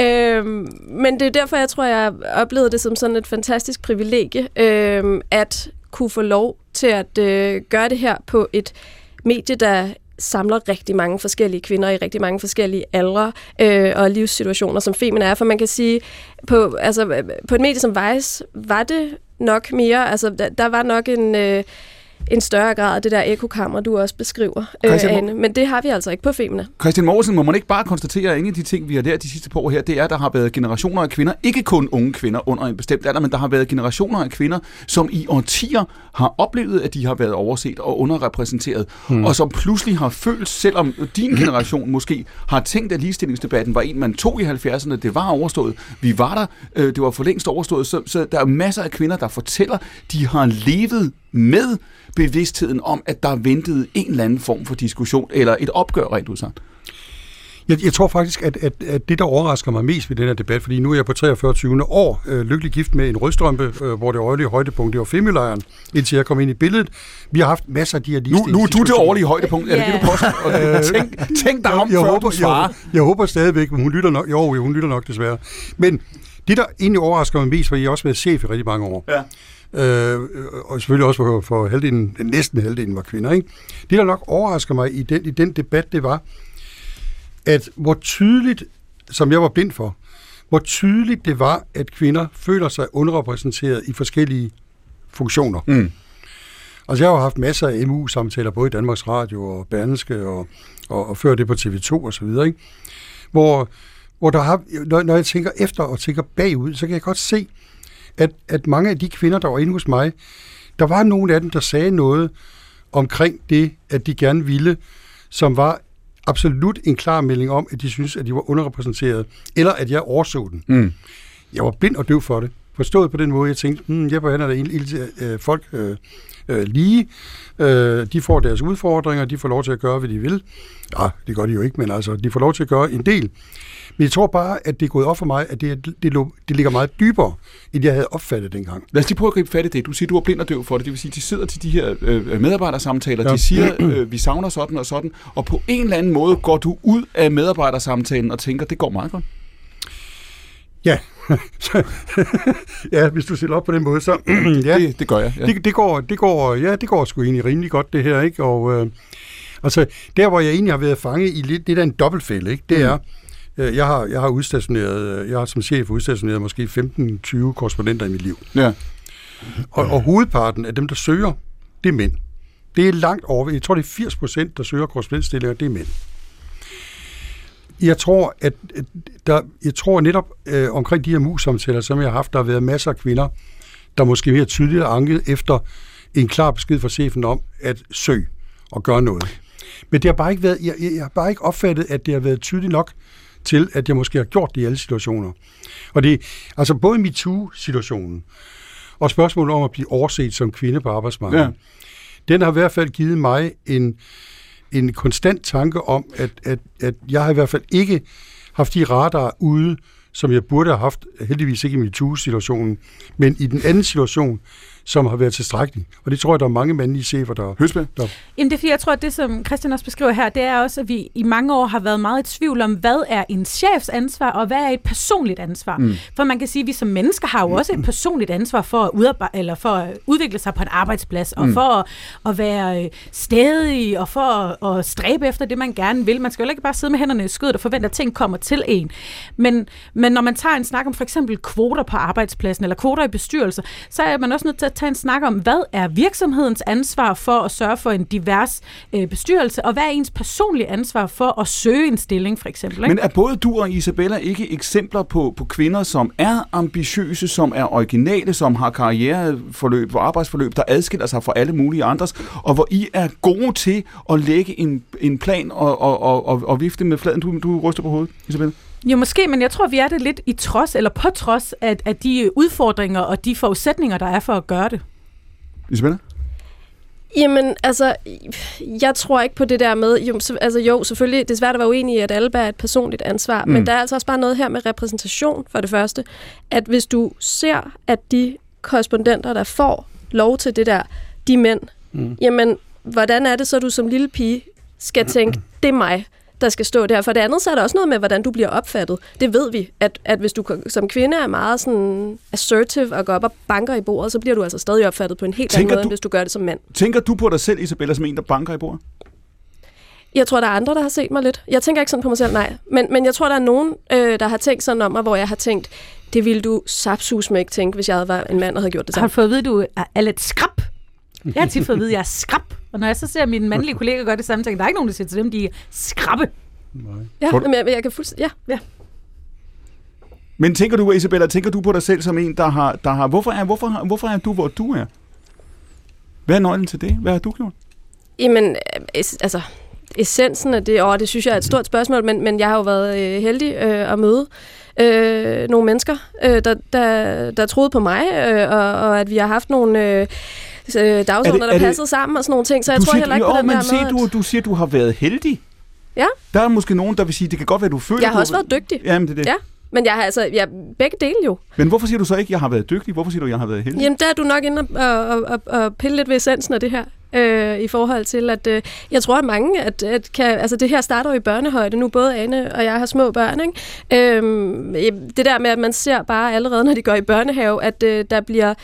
Øhm, men det er derfor, jeg tror, jeg oplevede det som sådan et fantastisk privilegie, øhm, at kunne få lov til at øh, gøre det her på et medie, der samler rigtig mange forskellige kvinder i rigtig mange forskellige aldre øh, og livssituationer, som Femina er. For man kan sige, på, altså, øh, på et medie som Vice var det nok mere, altså der, der var nok en... Øh, en større grad af det der ekokammer, du også beskriver, øh, Ane. Men det har vi altså ikke på Femina. Christian Morsen, må man ikke bare konstatere, at en af de ting, vi har lært de sidste par år her, det er, at der har været generationer af kvinder, ikke kun unge kvinder under en bestemt alder, men der har været generationer af kvinder, som i årtier har oplevet, at de har været overset og underrepræsenteret, hmm. og som pludselig har følt, selvom din generation måske har tænkt, at ligestillingsdebatten var en, man tog i 70'erne, det var overstået, vi var der, øh, det var for længst overstået, så, så der er masser af kvinder, der fortæller, de har levet med bevidstheden om, at der ventede en eller anden form for diskussion, eller et opgør rent ud sagt. Jeg, jeg tror faktisk, at, at, at det, der overrasker mig mest ved den her debat, fordi nu er jeg på 43. 20. år, øh, lykkelig gift med en rødstrømpe, øh, hvor det årlige højdepunkt, det var Femølejren, indtil jeg kom ind i billedet. Vi har haft masser af de her Nu, nu er du det årlige højdepunkt. Er det det, du påstår? Øh, tænk, tænk dig om, jeg, før håber, du svarer. Jeg, jeg håber stadigvæk, men hun lytter nok. Jo, hun lytter nok desværre. Men det, der egentlig overrasker mig mest, fordi jeg har også været chef i rigtig mange år, Ja. Øh, og selvfølgelig også for, for halvdelen, næsten halvdelen var kvinder. Ikke? Det, der nok overrasker mig i den, i den debat, det var, at hvor tydeligt, som jeg var blind for, hvor tydeligt det var, at kvinder føler sig underrepræsenteret i forskellige funktioner. Mm. Altså, jeg har jo haft masser af MU-samtaler, både i Danmarks Radio og Berlingske, og, og, og før det på TV2 og så videre, ikke? Hvor, hvor der har, når, når jeg tænker efter og tænker bagud, så kan jeg godt se, at, at mange af de kvinder, der var inde hos mig, der var nogle af dem, der sagde noget omkring det, at de gerne ville, som var absolut en klar melding om, at de synes, at de var underrepræsenteret, eller at jeg overså den. Mm. Jeg var blind og døv for det. Forstået på den måde, jeg tænkte, hmm, jeg behandler det egentlig øh, folk øh, øh, lige. Øh, de får deres udfordringer, de får lov til at gøre, hvad de vil. Ja, det gør de jo ikke, men altså, de får lov til at gøre en del. Men jeg tror bare, at det er gået op for mig, at det, det, det ligger meget dybere, end jeg havde opfattet dengang. Lad os lige prøve at gribe fat i det. Du siger, du er blind og døv for det. Det vil sige, de sidder til de her øh, medarbejdersamtaler. Ja. De siger, øh, vi savner sådan og sådan. Og på en eller anden måde går du ud af medarbejdersamtalen og tænker, det går meget godt. Ja, ja hvis du stiller op på den måde, så ja, Det, det gør jeg. Ja. det, det, går, det, går, ja, det går sgu egentlig rimelig godt, det her, ikke? Og øh, altså, der hvor jeg egentlig har været fanget i lidt, det er der en dobbeltfælde, ikke? Det er, øh, jeg har, jeg har udstationeret, øh, jeg har som chef udstationeret måske 15-20 korrespondenter i mit liv. ja. Og, og hovedparten af dem, der søger, det er mænd. Det er langt over, jeg tror det er 80 procent, der søger korrespondentstillinger, det er mænd. Jeg tror, at der, jeg tror netop øh, omkring de her mus-samtaler, som jeg har haft, der har været masser af kvinder, der måske mere tydeligt anket efter en klar besked fra chefen om at søge og gøre noget. Men det har bare ikke været, jeg, jeg, jeg har bare ikke opfattet, at det har været tydeligt nok til, at jeg måske har gjort det i alle situationer. Og det, altså både MeToo-situationen, og spørgsmålet om at blive overset som kvinde på arbejdsmarkedet, Ja. den har i hvert fald givet mig en, en konstant tanke om, at, at, at jeg har i hvert fald ikke haft de radar ude, som jeg burde have haft, heldigvis ikke i MeToo-situationen, men i den anden situation, som har været tilstrækkelig. Og det tror jeg, der er mange mandlige chefer, der... Høsbe? der Jamen det er fordi, jeg tror, at det, som Christian også beskriver her, det er også, at vi i mange år har været meget i tvivl om, hvad er en chefs ansvar, og hvad er et personligt ansvar. Mm. For man kan sige, at vi som mennesker har jo også et personligt ansvar for at, udarbejde, eller for at udvikle sig på en arbejdsplads, og for at, at være øh, stædig, og for at, at stræbe efter det, man gerne vil. Man skal jo ikke bare sidde med hænderne i skødet og forvente, at ting kommer til en. Men, men når man tager en snak om for eksempel kvoter på arbejdspladsen, eller kvoter i bestyrelser, så er man også nødt til at tage en snak om, hvad er virksomhedens ansvar for at sørge for en divers øh, bestyrelse, og hvad er ens personlige ansvar for at søge en stilling, for eksempel. Ikke? Men er både du og Isabella ikke eksempler på, på kvinder, som er ambitiøse, som er originale, som har karriereforløb og arbejdsforløb, der adskiller sig fra alle mulige andres, og hvor I er gode til at lægge en, en plan og, og, og, og, og vifte med fladen? Du, du ryster på hovedet, Isabella. Jo, måske, men jeg tror, vi er det lidt i trods, eller på trods af, af de udfordringer og de forudsætninger, der er for at gøre det. Isabella? Jamen, altså, jeg tror ikke på det der med, jo, så, altså jo, selvfølgelig, det er svært at være uenig i, at alle bærer et personligt ansvar, mm. men der er altså også bare noget her med repræsentation, for det første, at hvis du ser, at de korrespondenter, der får lov til det der, de mænd, mm. jamen, hvordan er det så, du som lille pige skal tænke, det er mig, der skal stå der. For det andet, så er der også noget med, hvordan du bliver opfattet. Det ved vi, at, at hvis du som kvinde er meget sådan assertive og går op og banker i bordet, så bliver du altså stadig opfattet på en helt anden Tænker måde, du- end hvis du gør det som mand. Tænker du på dig selv, Isabella, som en, der banker i bordet? Jeg tror, der er andre, der har set mig lidt. Jeg tænker ikke sådan på mig selv, nej. Men, men jeg tror, der er nogen, øh, der har tænkt sådan om mig, hvor jeg har tænkt, det ville du sapsus med ikke tænke, hvis jeg havde været en mand og havde gjort det Har samme. du fået at vide, at du er lidt skrab? Jeg har tit fået at vide, at jeg er skrab. Og når jeg så ser mine mandlige kollegaer gøre det samme, tænker jeg, der er ikke nogen, der siger til dem, de er skrabbe. Ja, Tror du- men jeg, jeg kan fuldstændig... Ja, ja. Men tænker du, Isabella, tænker du på dig selv som en, der har... Der har hvorfor, er, hvorfor, hvorfor er du, hvor du er? Hvad er nøglen til det? Hvad har du gjort? Jamen, øh, altså, essensen af det, og det synes jeg er et stort spørgsmål, men, men jeg har jo været øh, heldig øh, at møde øh, nogle mennesker, øh, der, der, der troede på mig, øh, og, og at vi har haft nogle øh, øh, dagsordner, er der det- passede sammen og sådan nogle ting, så jeg tror siger, heller ikke jo, på den men der se, med, du, at- du siger, du har været heldig. Ja. Der er måske nogen, der vil sige, det kan godt være, du føler... Jeg har også været dygtig. Jamen, det er det. Ja, men jeg har altså, jeg, begge dele jo. Men hvorfor siger du så ikke, jeg har været dygtig? Hvorfor siger du, jeg har været heldig? Jamen, der er du nok inde og, og, og, og pille lidt ved essensen af det her. Øh, I forhold til, at øh, jeg tror, at mange, at, at kan, altså det her starter jo i børnehøjde nu, både Ane og jeg har små børn, ikke? Øh, det der med, at man ser bare allerede, når de går i børnehave, at øh, der bliver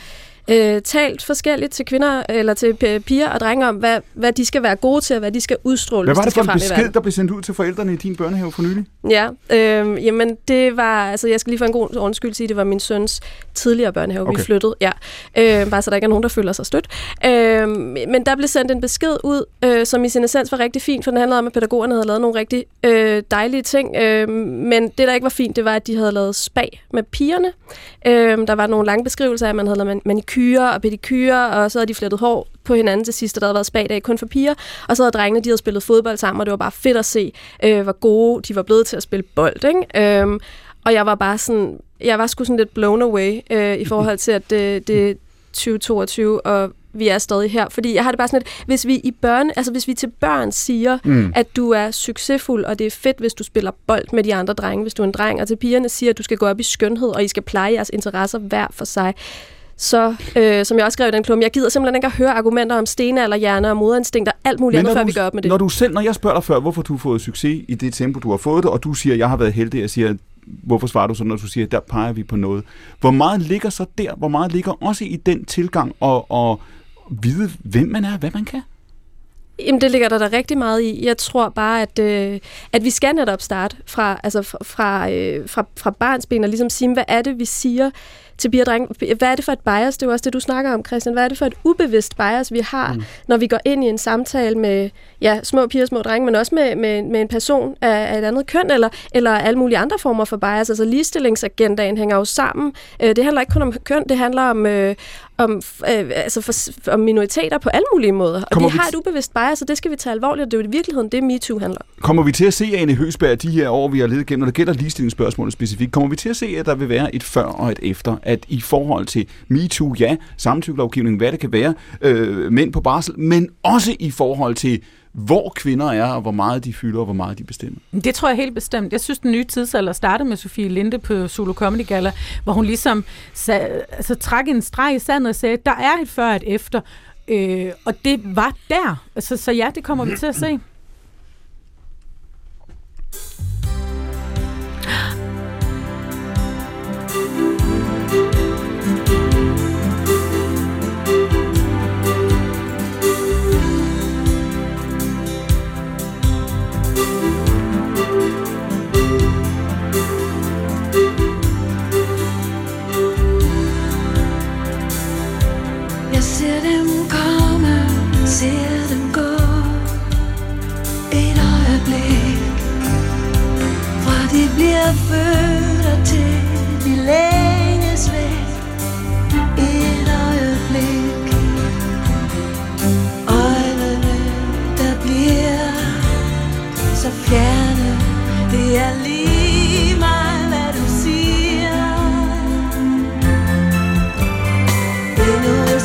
øh, talt forskelligt til kvinder, eller til piger og drenge om, hvad, hvad de skal være gode til, og hvad de skal udstråle, Hvad var det de for en besked, der blev sendt ud til forældrene i din børnehave for nylig? Ja, øh, jamen det var, altså jeg skal lige for en god undskyld sige, det var min søns tidligere børnehave, okay. Vi flyttede, ja, øh, bare så der ikke er nogen, der føler sig stødt. Øh, men der blev sendt en besked ud, øh, som i sin essens var rigtig fint, for den handlede om, at pædagogerne havde lavet nogle rigtig øh, dejlige ting, øh, men det, der ikke var fint, det var, at de havde lavet spag med pigerne. Øh, der var nogle lange beskrivelser af, at man havde lavet man- manikyre og pedikyre, og så havde de flettet hår på hinanden til sidst, og der havde været spagdag kun for piger, og så havde drengene, de havde spillet fodbold sammen, og det var bare fedt at se, øh, hvor gode de var blevet til at spille bold. Ikke? Øhm, Og jeg var bare sådan, jeg var sgu sådan lidt blown away øh, i forhold til, at det, det er 2022, og vi er stadig her. Fordi jeg har det bare sådan lidt, hvis vi i børn, altså hvis vi til børn siger, mm. at du er succesfuld, og det er fedt, hvis du spiller bold med de andre drenge, hvis du er en dreng, og til pigerne siger, at du skal gå op i skønhed, og I skal pleje jeres interesser hver for sig, så, øh, som jeg også skrev i den klum, jeg gider simpelthen ikke at høre argumenter om stenalderhjerner og moderinstinkter, alt muligt andet, før du- vi gør op med det. Når du selv, når jeg spørger dig før, hvorfor du har fået succes i det tempo, du har fået det, og du siger, jeg har været heldig, jeg siger, hvorfor svarer du så, når du siger, der peger vi på noget. Hvor meget ligger så der? Hvor meget ligger også i den tilgang og, og vide, hvem man er, hvad man kan? Jamen, det ligger der da rigtig meget i. Jeg tror bare, at, øh, at vi skal netop starte fra, altså fra, fra, øh, fra, fra barnsben og ligesom sige, hvad er det, vi siger til piger og drenge? Hvad er det for et bias? Det er jo også det, du snakker om, Christian. Hvad er det for et ubevidst bias, vi har, mm. når vi går ind i en samtale med ja, små piger og små drenge, men også med, med, med en person af, af et andet køn, eller, eller alle mulige andre former for bias. Altså ligestillingsagendaen hænger jo sammen. Øh, det handler ikke kun om køn, det handler om, øh, om, øh, altså for, om minoriteter på alle mulige måder. Og Kommer vi har et ubevidst bias, og det skal vi tage alvorligt, og det er jo i virkeligheden det, MeToo handler om. Kommer vi til at se, Ane Høsberg, de her år, vi har levet igennem, når det gælder ligestillingsspørgsmålet specifikt, kommer vi til at se, at der vil være et før og et efter, at i forhold til MeToo, ja, samtykkelovgivning, hvad det kan være, øh, mænd på barsel, men også i forhold til, hvor kvinder er, og hvor meget de fylder, og hvor meget de bestemmer. Det tror jeg helt bestemt. Jeg synes, den nye tidsalder startede med Sofie Linde på Solo Comedy Gala, hvor hun ligesom sag, altså, trak en streg i sandet og sagde, der er et før og et efter. Øh, og det var der. Altså, så ja, det kommer vi til at se. Ser dem gå. Et øjeblik Fra de bliver født og til de længes væk. Et øjeblik Øjnene, der bliver så fjerne. Det er lige meget, hvad du siger. Endnu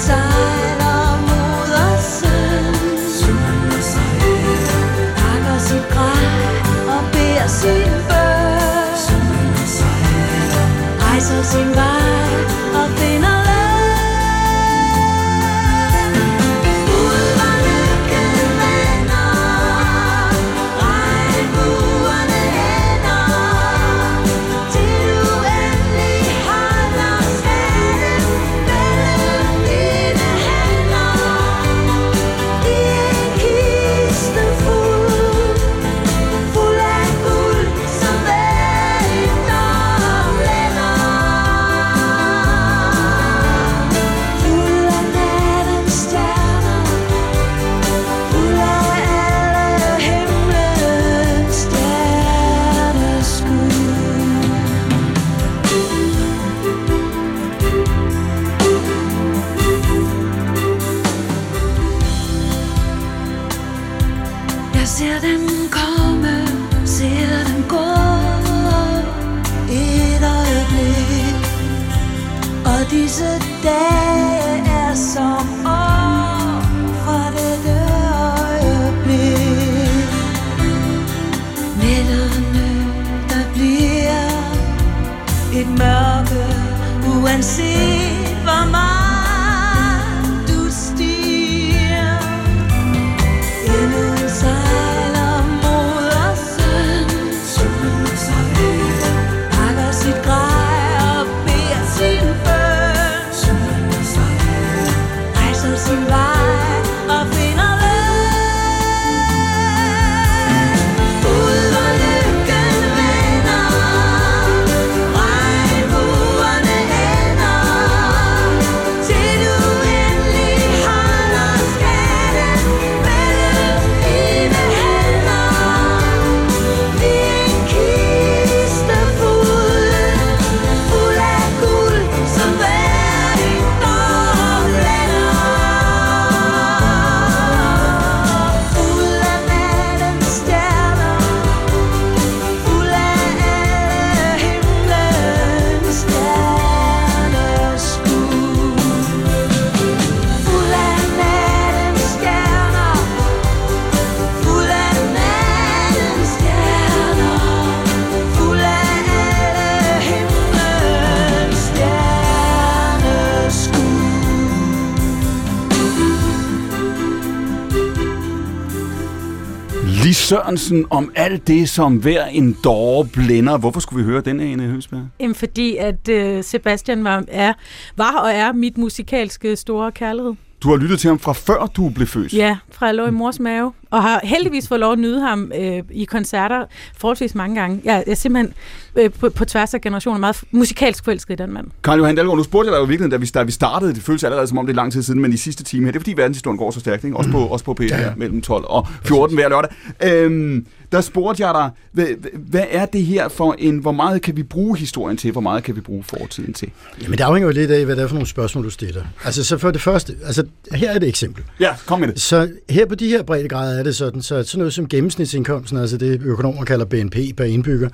Sørensen om alt det, som hver en dårer blænder. Hvorfor skulle vi høre den, Ane Høsberg? Jamen, fordi at øh, Sebastian var, er, var og er mit musikalske store kærlighed. Du har lyttet til ham fra før du blev født. Ja, fra jeg lå i mors mave. Og har heldigvis fået lov at nyde ham øh, i koncerter forholdsvis mange gange. Jeg er simpelthen øh, på, på tværs af generationer meget musikalsk forelsket i den mand. Karl Johan Dalgaard, nu spurgte jeg dig jo virkelig, da vi, da vi startede, det føles allerede som om det er lang tid siden, men i sidste time her, det er fordi verdenshistorien går så stærkt, ikke? Også, på, også på P1 Ja. her, mellem 12 og 14 hver lørdag. Øhm, der spurgte jeg dig, hvad, hvad er det her for en, hvor meget kan vi bruge historien til, hvor meget kan vi bruge fortiden til? Jamen, det afhænger jo lidt af, hvad det er for nogle spørgsmål, du stiller. Altså, så for det første, altså, her er et eksempel. Ja, kom med det. Så her på de her breddegrader er det sådan, så sådan noget som gennemsnitsindkomsten, altså det økonomer kalder BNP per indbygger,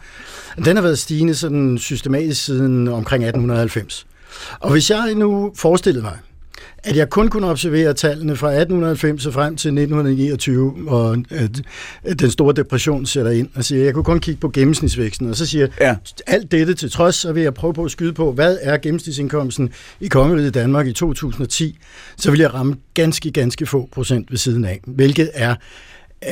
den har været stigende sådan systematisk siden omkring 1890. Og hvis jeg nu forestillede mig, at jeg kun kunne observere tallene fra 1890 og frem til 1929, og at den store depression sætter ind, og siger, at jeg kunne kun kigge på gennemsnitsvæksten, og så siger Ja. alt dette til trods, så vil jeg prøve på at skyde på, hvad er gennemsnitsindkomsten i Kongeriget Danmark i 2010, så vil jeg ramme ganske, ganske få procent ved siden af, hvilket er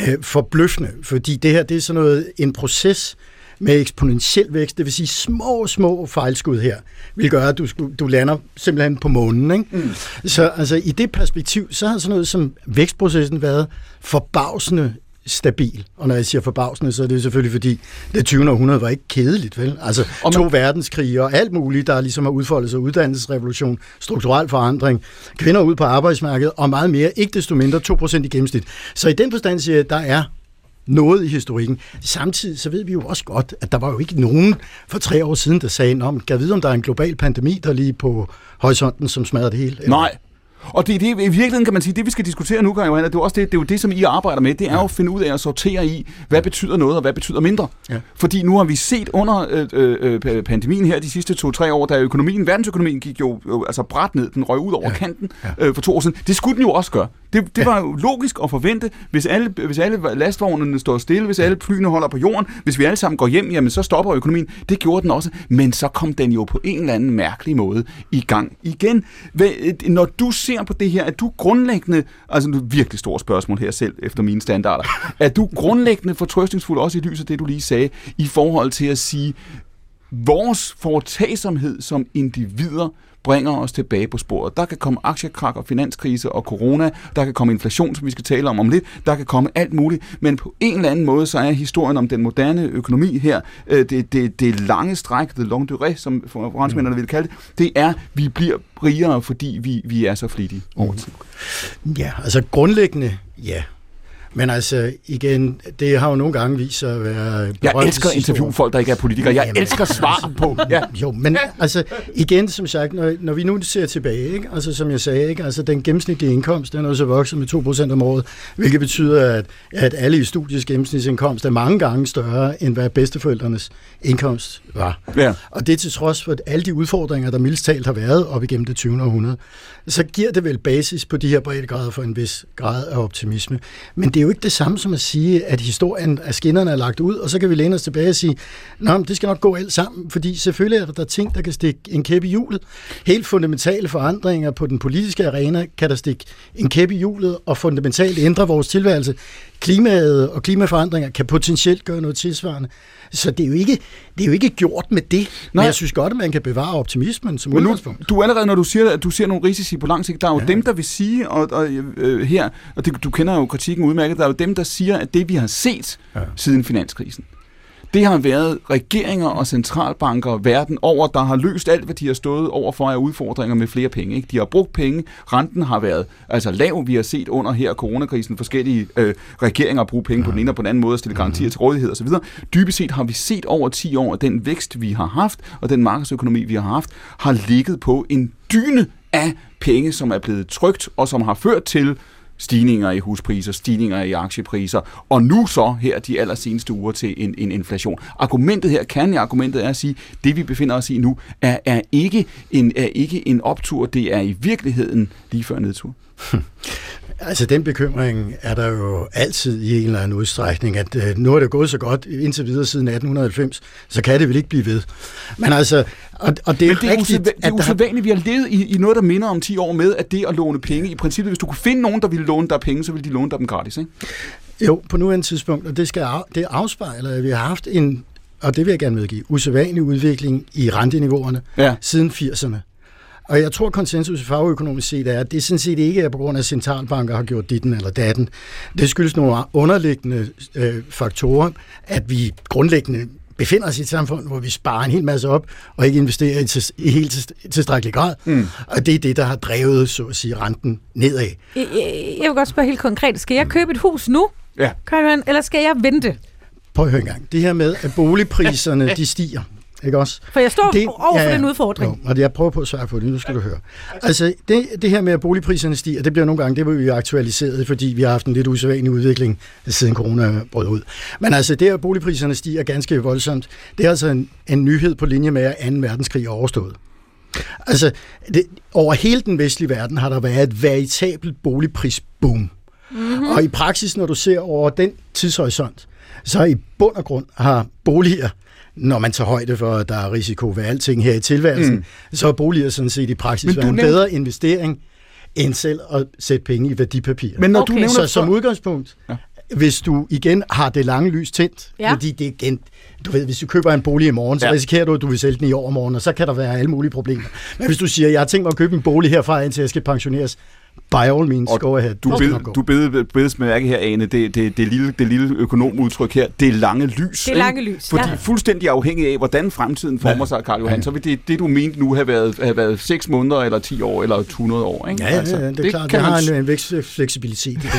øh, forbløffende, fordi det her det er sådan noget, en proces med eksponentiel vækst, det vil sige små, små fejlskud her, vil gøre, at du, du lander simpelthen på månen. Ikke? Mm. Så altså, i det perspektiv, så har sådan noget som vækstprocessen været forbavsende stabil. Og når jeg siger forbavsende, så er det selvfølgelig fordi, det 20. århundrede var ikke kedeligt, vel? Altså Og to man- verdenskrige og alt muligt, der ligesom har udfoldet sig, uddannelsesrevolution, strukturel forandring, kvinder ud på arbejdsmarkedet og meget mere, ikke desto mindre 2% i gennemsnit. Så i den forstand siger jeg, at der er noget i historikken. Samtidig så ved vi jo også godt, at der var jo ikke nogen for tre år siden, der sagde, om kan vide, om der er en global pandemi, der lige på horisonten, som smadrer det hele? Eller- Nej. Og det, det, i virkeligheden kan man sige, det vi skal diskutere nu, Karl Johan, det er, også det, det er jo det, som I arbejder med, det er jo at finde ud af at sortere i, hvad betyder noget, og hvad betyder mindre. Ja. Fordi nu har vi set under øh, øh, øh, pandemien her de sidste to-tre år, da økonomien, verdensøkonomien gik jo øh, altså bræt ned, den røg ud over ja. kanten øh, for to år siden. Det skulle den jo også gøre. Det, det var jo logisk at forvente, hvis alle, hvis alle lastvognene står stille, hvis alle flyene holder på jorden, hvis vi alle sammen går hjem, jamen så stopper økonomien. Det gjorde den også, men så kom den jo på en eller anden mærkelig måde i gang igen. Hvad, når du ser på det her, er du grundlæggende, altså nu det virkelig stort spørgsmål her selv, efter mine standarder, er du grundlæggende fortrøstningsfuld også i lyset af det, du lige sagde, i forhold til at sige, vores foretagsomhed som individer bringer os tilbage på sporet. Der kan komme aktiekrak og finanskrise og corona, der kan komme inflation, som vi skal tale om om lidt, der kan komme alt muligt, men på en eller anden måde, så er historien om den moderne økonomi her, øh, det, det, det lange stræk, the long durée, som franskmændene vil kalde det, det er, vi bliver rigere, fordi vi, vi er så flittige over tid. Ja, altså grundlæggende, ja. Men altså, igen, det har jo nogle gange vist sig at være... Jeg elsker år. folk, der ikke er politikere. Jeg Jamen, elsker svar på. Ja. Jo, men altså, igen, som sagt, når, når vi nu ser tilbage, ikke? Altså, som jeg sagde, ikke? Altså, den gennemsnitlige indkomst, den er jo så vokset med 2% om året, hvilket betyder, at, at alle i studiets gennemsnitsindkomst er mange gange større, end hvad bedsteforældrenes indkomst var. Ja. Og det er til trods for at alle de udfordringer, der mildest talt har været op igennem det 20. århundrede, så giver det vel basis på de her breddegrader for en vis grad af optimisme. Men det er jo ikke det samme som at sige, at historien af skinnerne er lagt ud, og så kan vi læne os tilbage og sige, Nå, men det skal nok gå alt sammen, fordi selvfølgelig er der, der ting, der kan stikke en kæppe i hjulet. Helt fundamentale forandringer på den politiske arena kan der stikke en kæppe i hjulet og fundamentalt ændre vores tilværelse. Klimaet og klimaforandringer kan potentielt gøre noget tilsvarende. Så det er jo ikke, det er jo ikke gjort med det. Nej. Nej. Men jeg synes godt, at man kan bevare optimismen som Men nu, udgangspunkt. du allerede, når du siger, at du ser nogle risici på lang sigt, der er jo ja. dem, der vil sige, og, og øh, her, og det, du kender jo kritikken udmærket, der er jo dem, der siger, at det vi har set ja. siden finanskrisen, det har været regeringer og centralbanker verden over, der har løst alt, hvad de har stået over for af udfordringer med flere penge. Ikke? De har brugt penge, renten har været altså lav, vi har set under her coronakrisen forskellige øh, regeringer bruge penge på den ene og på den anden måde, at stille garantier til rådighed osv. Dybest set har vi set over 10 år, at den vækst, vi har haft, og den markedsøkonomi, vi har haft, har ligget på en dyne af penge, som er blevet trygt, og som har ført til stigninger i huspriser, stigninger i aktiepriser, og nu så her de allerseneste uger til en, en inflation. Argumentet her, kan i argumentet er at sige, det vi befinder os i nu, er, er, ikke en, er ikke en optur, det er i virkeligheden lige før nedtur. Altså den bekymring er der jo altid i en eller anden udstrækning, at øh, nu er det gået så godt indtil videre siden 1890, så kan det vel ikke blive ved. Men altså, og, og det er, Men det er, rigtigt, usædva- det er usædvanligt, vi har levet i, i noget, der minder om 10 år med, at det at låne penge, i princippet, hvis du kunne finde nogen, der ville låne dig penge, så ville de låne dig dem gratis, ikke? Jo, på nuværende tidspunkt, og det, skal af, det afspejler, at vi har haft en, og det vil jeg gerne medgive, usædvanlig udvikling i renteniveauerne Ja. siden 80'erne. Og jeg tror, konsensus i fagøkonomisk set er, at det sådan set ikke er på grund af, at centralbanker har gjort ditten eller datten. Det skyldes nogle underliggende øh, faktorer, at vi grundlæggende befinder os i et samfund, hvor vi sparer en hel masse op, og ikke investerer i, til, i helt til, tilstrækkelig grad. Mm. Og det er det, der har drevet, så at sige, renten nedad. Jeg, jeg, vil godt spørge helt konkret. Skal jeg købe et hus nu, Ja. Karl-Johan, eller skal jeg vente? Prøv at høre engang. Det her med, at boligpriserne de stiger, ikke også? For jeg står det, over for den udfordring. Jo, og jeg prøver på at svare på det, nu skal du høre. Altså, det, det her med, at boligpriserne stiger, det bliver nogle gange, det vil vi aktualiseret, fordi vi har haft en lidt usædvanlig udvikling, siden corona brød ud. Men altså, det at boligpriserne stiger ganske voldsomt, det er altså en, en nyhed på linje med, at 2. verdenskrig er overstået. Altså, det, over hele den vestlige verden har der været et veritabelt boligprisboom. Mm-hmm. Og i praksis, når du ser over den tidshorisont, så i bund og grund har boliger, når man tager højde for, at der er risiko ved alting her i tilværelsen, mm. så er boliger sådan set i praksis været en nævnte- bedre investering, end selv at sætte penge i værdipapir. Men når Okay. du nævner så som udgangspunkt, Ja. hvis du igen har det lange lys tændt, Ja. fordi det igen, du ved, hvis du køber en bolig i morgen, så Ja. ja. risikerer du, at du vil sælge den i overmorgen, og så kan der være alle mulige problemer. Men hvis du siger, jeg har tænkt mig at købe en bolig herfra, indtil jeg skal pensioneres, by all means, Og go ahead. Du, bed, du bed, bedes mærke her, Ane, det, det, det, lille, det lille økonomudtryk her, det er lange lys. Det er lange lys, Fordi ja. fuldstændig afhængig af, hvordan fremtiden former sig, Karl Johan, så vil det, det du mente nu have været, have været 6 måneder, eller 10 år, eller 100 år. Ikke? Ja, ja, ja, det er det klart, kan det har man en, en vækstfleksibilitet i det.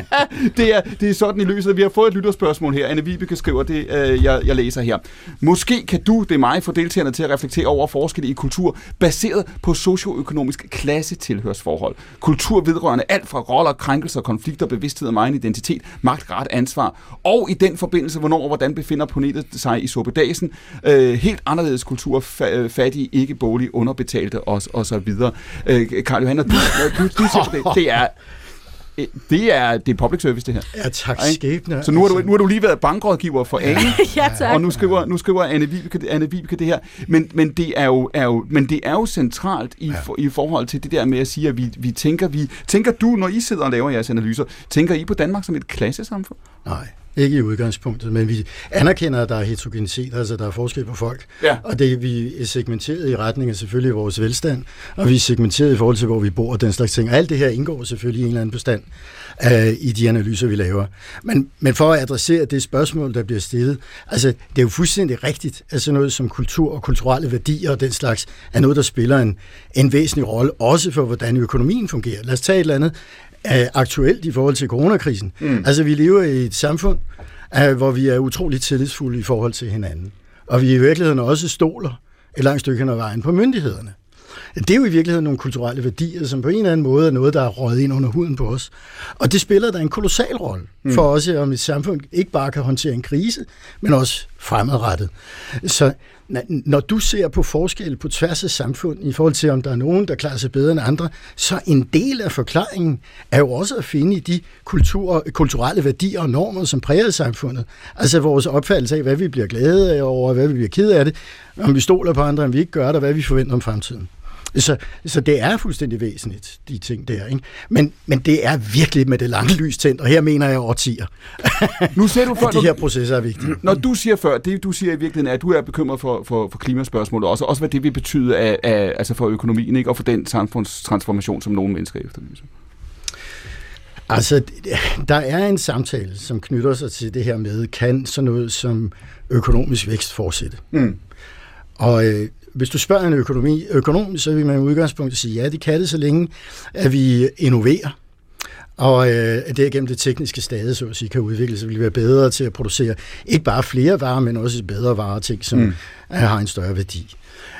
det, er, det er sådan i lyset. Vi har fået et lytterspørgsmål her. Anne Vibeke skriver det, øh, jeg, jeg læser her. Måske kan du, det er mig, få deltagerne til at reflektere over forskelle i kultur, baseret på socioøkonomisk klassetilhørsforhold. Kultur vedrørende alt fra roller, krænkelser, konflikter, bevidsthed om egen identitet, magt, ret, ansvar. Og i den forbindelse, hvornår og hvordan befinder planetet sig i suppedagen. Øh, helt anderledes kultur, fa- øh, fattige, ikke bolig, underbetalte og, og så videre. Øh, Karl Johan, du, du, du på det, det er det er, det er public service, det her. Ja, tak skæbne. Så nu har, du, nu har du lige været bankrådgiver for Ane, ja, tak. og nu skriver, nu skriver Anne Vibeke, Anne Vibeke det her. Men, men, det er jo, er jo, men det er jo centralt i, for, i forhold til det der med at sige, at vi, vi tænker, vi, tænker du, når I sidder og laver jeres analyser, tænker I på Danmark som et klassesamfund? Nej, ikke i udgangspunktet, men vi anerkender, at der er heterogenitet, altså der er forskel på folk. Ja. Og det vi er segmenteret i retning af selvfølgelig vores velstand, og vi er segmenteret i forhold til, hvor vi bor og den slags ting. Og alt det her indgår selvfølgelig i en eller anden bestand uh, i de analyser, vi laver. Men, men for at adressere det spørgsmål, der bliver stillet, altså det er jo fuldstændig rigtigt, at sådan noget som kultur og kulturelle værdier og den slags, er noget, der spiller en, en væsentlig rolle, også for hvordan økonomien fungerer. Lad os tage et eller andet uh, aktuelt i forhold til coronakrisen. Mm. Altså vi lever i et samfund, uh, hvor vi er utroligt tillidsfulde i forhold til hinanden. Og vi i virkeligheden også stoler et langt stykke hen ad vejen på myndighederne. Det er jo i virkeligheden nogle kulturelle værdier, som på en eller anden måde er noget, der er røget ind under huden på os. Og det spiller da en kolossal rolle for os, om et samfund ikke bare kan håndtere en krise, men også fremadrettet. Så når du ser på forskel på tværs af samfund, i forhold til om der er nogen, der klarer sig bedre end andre, så en del af forklaringen er jo også at finde i de kultur, kulturelle værdier og normer, som præger samfundet. Altså vores opfattelse af, hvad vi bliver glade af over, hvad vi bliver ked af det, om vi stoler på andre, om vi ikke gør det, og hvad vi forventer om fremtiden. Så, så det er fuldstændig væsentligt, de ting der. Ikke? Men, men det er virkelig med det lange lys tændt, og her mener jeg årtier, Nu ser du før, de her processer er vigtige. Når du siger før, det du siger i virkeligheden er, at du er bekymret for, for, for klimaspørgsmålet også, også hvad det vil betyde af, af, altså for økonomien, ikke? og for den samfundstransformation, som nogle mennesker efterlyser. Altså, der er en samtale, som knytter sig til det her med, kan sådan noget som økonomisk vækst fortsætte? Mm. Og øh, hvis du spørger en økonomi, økonom, så vil man i udgangspunktet sige, ja, det kan det, så længe at vi innoverer. Og øh, at det gennem det tekniske stade, så at sige, kan udvikle sig, vil vi være bedre til at producere ikke bare flere varer, men også bedre varer ting, som mm. har en større værdi.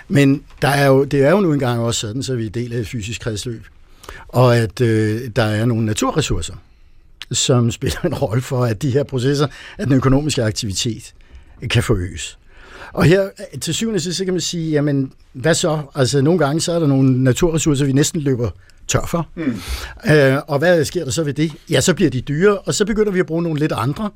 Men der er jo, det er jo nu engang også sådan, så vi er del af et fysisk kredsløb. Og at øh, der er nogle naturressourcer, som spiller en rolle for, at de her processer, at den økonomiske aktivitet kan forøges. Og her til syvende sidst, så kan man sige, jamen, hvad så? Altså, nogle gange, så er der nogle naturressourcer, vi næsten løber tør for. Mm. Øh, og hvad sker der så ved det? Ja, så bliver de dyre, og så begynder vi at bruge nogle lidt andre,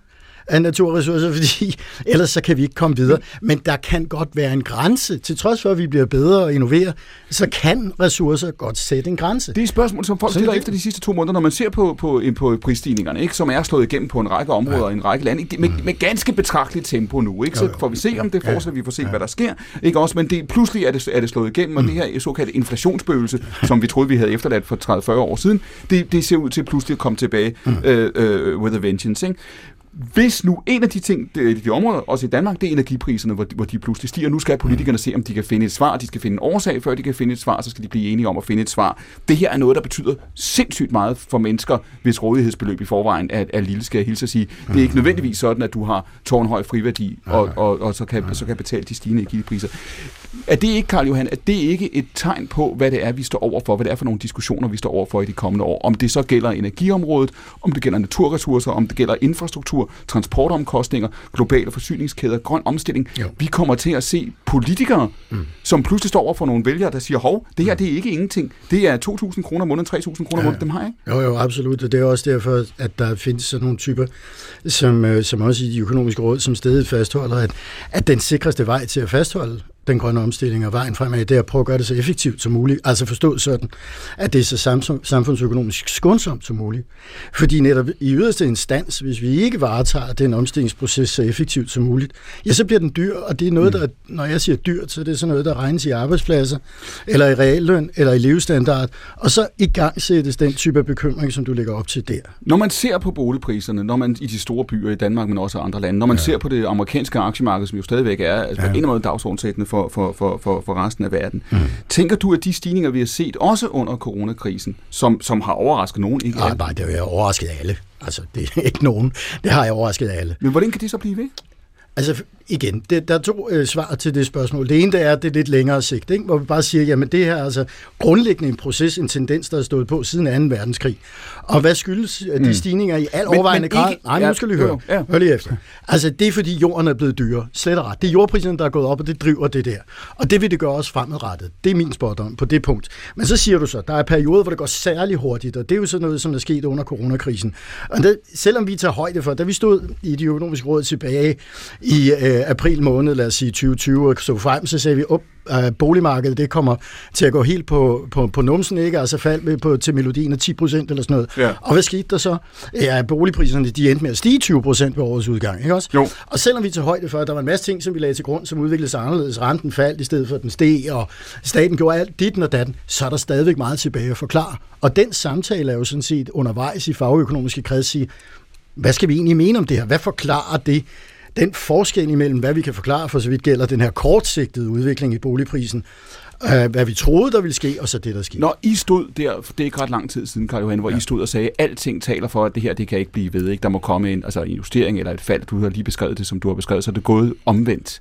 af naturressourcer, fordi ellers så kan vi ikke komme videre. Men der kan godt være en grænse. Til trods for, at vi bliver bedre og innoverer, så kan ressourcer godt sætte en grænse. Det er et spørgsmål, som folk stiller er efter de sidste to måneder, når man ser på, på, på prisstigningerne, ikke, som er slået igennem på en række områder ja. i en række lande, ikke, med, med ganske betragteligt tempo nu. Ikke? Så får vi se, om det fortsætter, vi får se, hvad der sker. Ikke også, men det, pludselig er det, er det slået igennem, og det her såkaldte inflationsbølse, som vi troede, vi havde efterladt for 30-40 år siden, det, det ser ud til pludselig at komme tilbage øh, øh, with a vengeance. Ikke? Hvis nu en af de ting, det, de områder, også i Danmark, det er energipriserne, hvor de, hvor de pludselig stiger. Nu skal politikerne se, om de kan finde et svar. De skal finde en årsag, før de kan finde et svar. Så skal de blive enige om at finde et svar. Det her er noget, der betyder sindssygt meget for mennesker, hvis rådighedsbeløb i forvejen er, er lille, skal jeg hilse at sige. Det er ikke nødvendigvis sådan, at du har tårnhøj friværdi, og, og, og så, kan, så kan betale de stigende energipriser. Er det ikke, Karl Johan, er det ikke et tegn på, hvad det er, vi står overfor, hvad det er for nogle diskussioner, vi står overfor i de kommende år? Om det så gælder energiområdet, om det gælder naturressourcer, om det gælder infrastruktur, transportomkostninger, globale forsyningskæder, grøn omstilling. Jo. Vi kommer til at se politikere, mm. som pludselig står over for nogle vælgere, der siger, hov, det her det er ikke ingenting. Det er 2.000 kroner om måneden, 3.000 kroner om måneden, dem har jeg ikke. Jo, jo, absolut. Og det er også derfor, at der findes sådan nogle typer, som, øh, som også i de økonomiske råd, som stedet fastholder, at, at den sikreste vej til at fastholde den grønne omstilling og vejen fremad, det er at prøve at gøre det så effektivt som muligt. Altså forstået sådan, at det er så samfund- samfundsøkonomisk skånsomt som muligt. Fordi netop i yderste instans, hvis vi ikke varetager den omstillingsproces så effektivt som muligt, ja, så bliver den dyr, og det er noget, der, når jeg siger dyrt, så er det sådan noget, der regnes i arbejdspladser, eller i realløn, eller i levestandard, og så i gang sættes den type af bekymring, som du lægger op til der. Når man ser på boligpriserne, når man i de store byer i Danmark, men også andre lande, når man ja. ser på det amerikanske aktiemarked, som jo stadigvæk er altså ja. på en eller anden måde dagsordensættende for, for, for, for, for resten af verden, mm. tænker du, at de stigninger, vi har set, også under coronakrisen, som, som har overrasket nogen, ikke Nej, nej, det har overrasket alle. Altså, det er ikke nogen. Det har jeg overrasket alle. men hvordan kan det så blive ved? Altså igen, det, der er to øh, svar til det spørgsmål. Det ene det er, at det er lidt længere sigt, ikke? hvor vi bare siger, jamen det her er altså grundlæggende en proces, en tendens, der er stået på siden 2. verdenskrig. Og hvad skyldes mm. de stigninger i al overvejende men grad? ikke- Nej, ja, nu skal du høre. ja. Hør lige efter. Altså det er fordi jorden er blevet dyrere. Slet og ret. Det er jordpriserne, der er gået op, og det driver det der. Og det vil det gøre også fremadrettet. Det er min spot på det punkt. Men så siger du så, der er perioder, hvor det går særlig hurtigt, og det er jo sådan noget, som er sket under coronakrisen. Og det, selvom vi tager højde for, da vi stod i de økonomiske råd tilbage i øh, april måned, lad os sige 2020, og så frem, så sagde vi, op, øh, boligmarkedet det kommer til at gå helt på, på, på numsen, ikke? altså fald med på, til melodien af 10 procent eller sådan noget. Ja. Og hvad skete der så? Ja, boligpriserne de endte med at stige 20 procent ved årets udgang, ikke også? Jo. Og selvom vi tager højde for, at der var en masse ting, som vi lagde til grund, som udviklede sig anderledes, renten faldt i stedet for at den steg, og staten gjorde alt dit og datten, så er der stadigvæk meget tilbage at forklare. Og den samtale er jo sådan set undervejs i fagøkonomiske kreds sige, hvad skal vi egentlig mene om det her? Hvad forklarer det? Den forskel imellem, hvad vi kan forklare for så vidt gælder den her kortsigtede udvikling i boligprisen, øh, hvad vi troede, der ville ske, og så det, der skete. Når I stod der, for det er ikke ret lang tid siden, Karl Johan, hvor ja. I stod og sagde, at alting taler for, at det her, det kan ikke blive ved. Ikke? Der må komme en, altså en justering eller et fald. Du har lige beskrevet det, som du har beskrevet, så er det gået omvendt.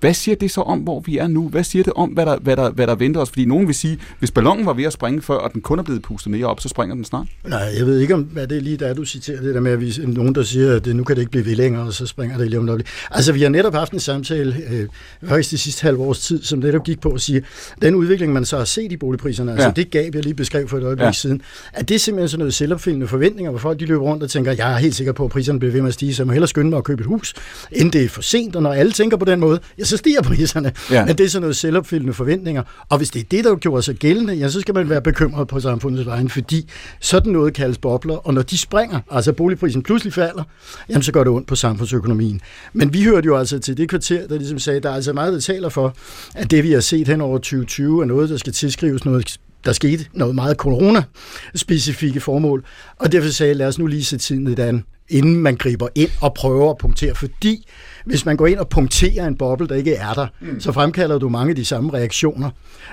Hvad siger det så om, hvor vi er nu? Hvad siger det om, hvad der, hvad der, hvad der venter os? Fordi nogen vil sige, hvis ballonen var ved at springe før, og den kun er blevet pustet mere op, så springer den snart. Nej, jeg ved ikke, om hvad det er lige der, du citerer det der med, at vi, nogen, der siger, at det, nu kan det ikke blive ved længere, og så springer det lige om noget. Altså, vi har netop haft en samtale, øh, højst de sidste halve års tid, som netop gik på at sige, den udvikling, man så har set i boligpriserne, altså Ja. det gab, jeg lige beskrev for et øjeblik Ja. siden, at det er simpelthen sådan noget selvopfyldende forventninger, hvor folk de løber rundt og tænker, jeg er helt sikker på, at priserne bliver ved med at stige, så jeg må hellere skynde mig at købe et hus, inden det er for sent, og når alle tænker på den måde, ja, så stiger priserne. Ja. Men det er sådan noget selvopfyldende forventninger, og hvis det er det, der gjorde sig gældende, ja, så skal man være bekymret på samfundets vegne, fordi sådan noget kaldes bobler, og når de springer, altså boligprisen pludselig falder, jamen så går det ondt på samfundsøkonomien. Men vi hørte jo altså til det kvarter, der ligesom sagde, der er altså meget, der taler for, at det vi har set hen over 2020 er noget, der skal tilskrives noget der skete noget meget corona-specifikke formål, og derfor sagde jeg, lad os nu lige se tiden lidt an, inden man griber ind og prøver at punktere, fordi hvis man går ind og punkterer en boble, der ikke er der, mm. så fremkalder du mange af de samme reaktioner,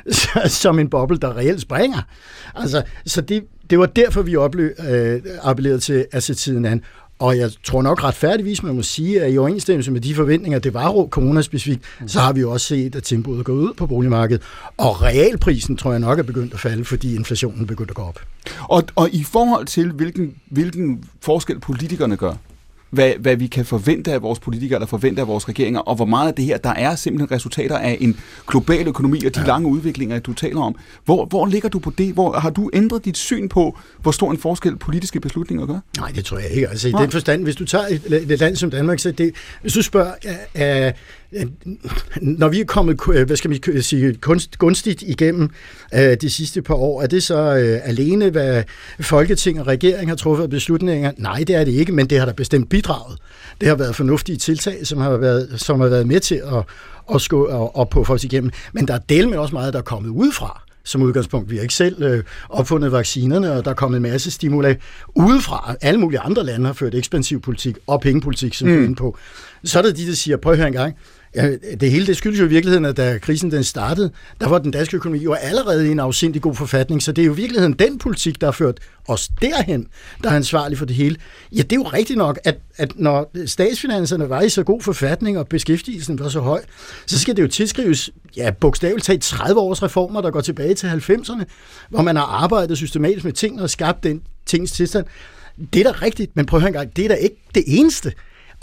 som en boble, der reelt springer. Altså, så det, det var derfor, vi oplø, øh, appellerede til at se tiden an. Og jeg tror nok retfærdigvis, man må sige, at i overensstemmelse med de forventninger, det var coronaspecifikt, mm. så har vi også set, at tempoet er gået ud på boligmarkedet. Og realprisen tror jeg nok er begyndt at falde, fordi inflationen er begyndt at gå op. Og, og i forhold til, hvilken, hvilken forskel politikerne gør, hvad, hvad vi kan forvente af vores politikere, eller forvente af vores regeringer, og hvor meget af det her, der er simpelthen resultater af en global økonomi og de ja. lange udviklinger, du taler om. Hvor, hvor ligger du på det? Hvor har du ændret dit syn på, hvor stor en forskel politiske beslutninger gør? Nej, det tror jeg ikke. Altså i den forstand, hvis du tager et, land som Danmark, så det, hvis du spørger, uh, når vi er kommet, øh, hvad skal man sige, kunst, gunstigt igennem uh, de sidste par år, er det så alene, hvad Folketing og regering har truffet beslutninger? Nej, det er det ikke, men det har der bestemt bidraget. Det har været fornuftige tiltag, som har været, som har været med til at, at, skå, at, at på folk igennem. Men der er del med også meget, der er kommet udefra som udgangspunkt. Vi har ikke selv øh, opfundet vaccinerne, og der er kommet en masse stimuli udefra. Alle mulige andre lande har ført ekspansiv politik og pengepolitik, som mm. vi er inde på. Så er der de, der siger, prøv at høre en gang, Ja, det hele det skyldes jo i virkeligheden, at da krisen den startede, der var den danske økonomi jo allerede i en afsindig god forfatning, så det er jo i virkeligheden den politik, der har ført os derhen, der er ansvarlig for det hele. Ja, det er jo rigtigt nok, at, at når statsfinanserne var i så god forfatning, og beskæftigelsen var så høj, så skal det jo tilskrives, ja, bogstaveligt talt 30 års reformer, der går tilbage til 90'erne, hvor man har arbejdet systematisk med ting og skabt den tingens tilstand. Det er da rigtigt, men prøv at høre en gang, det er da ikke det eneste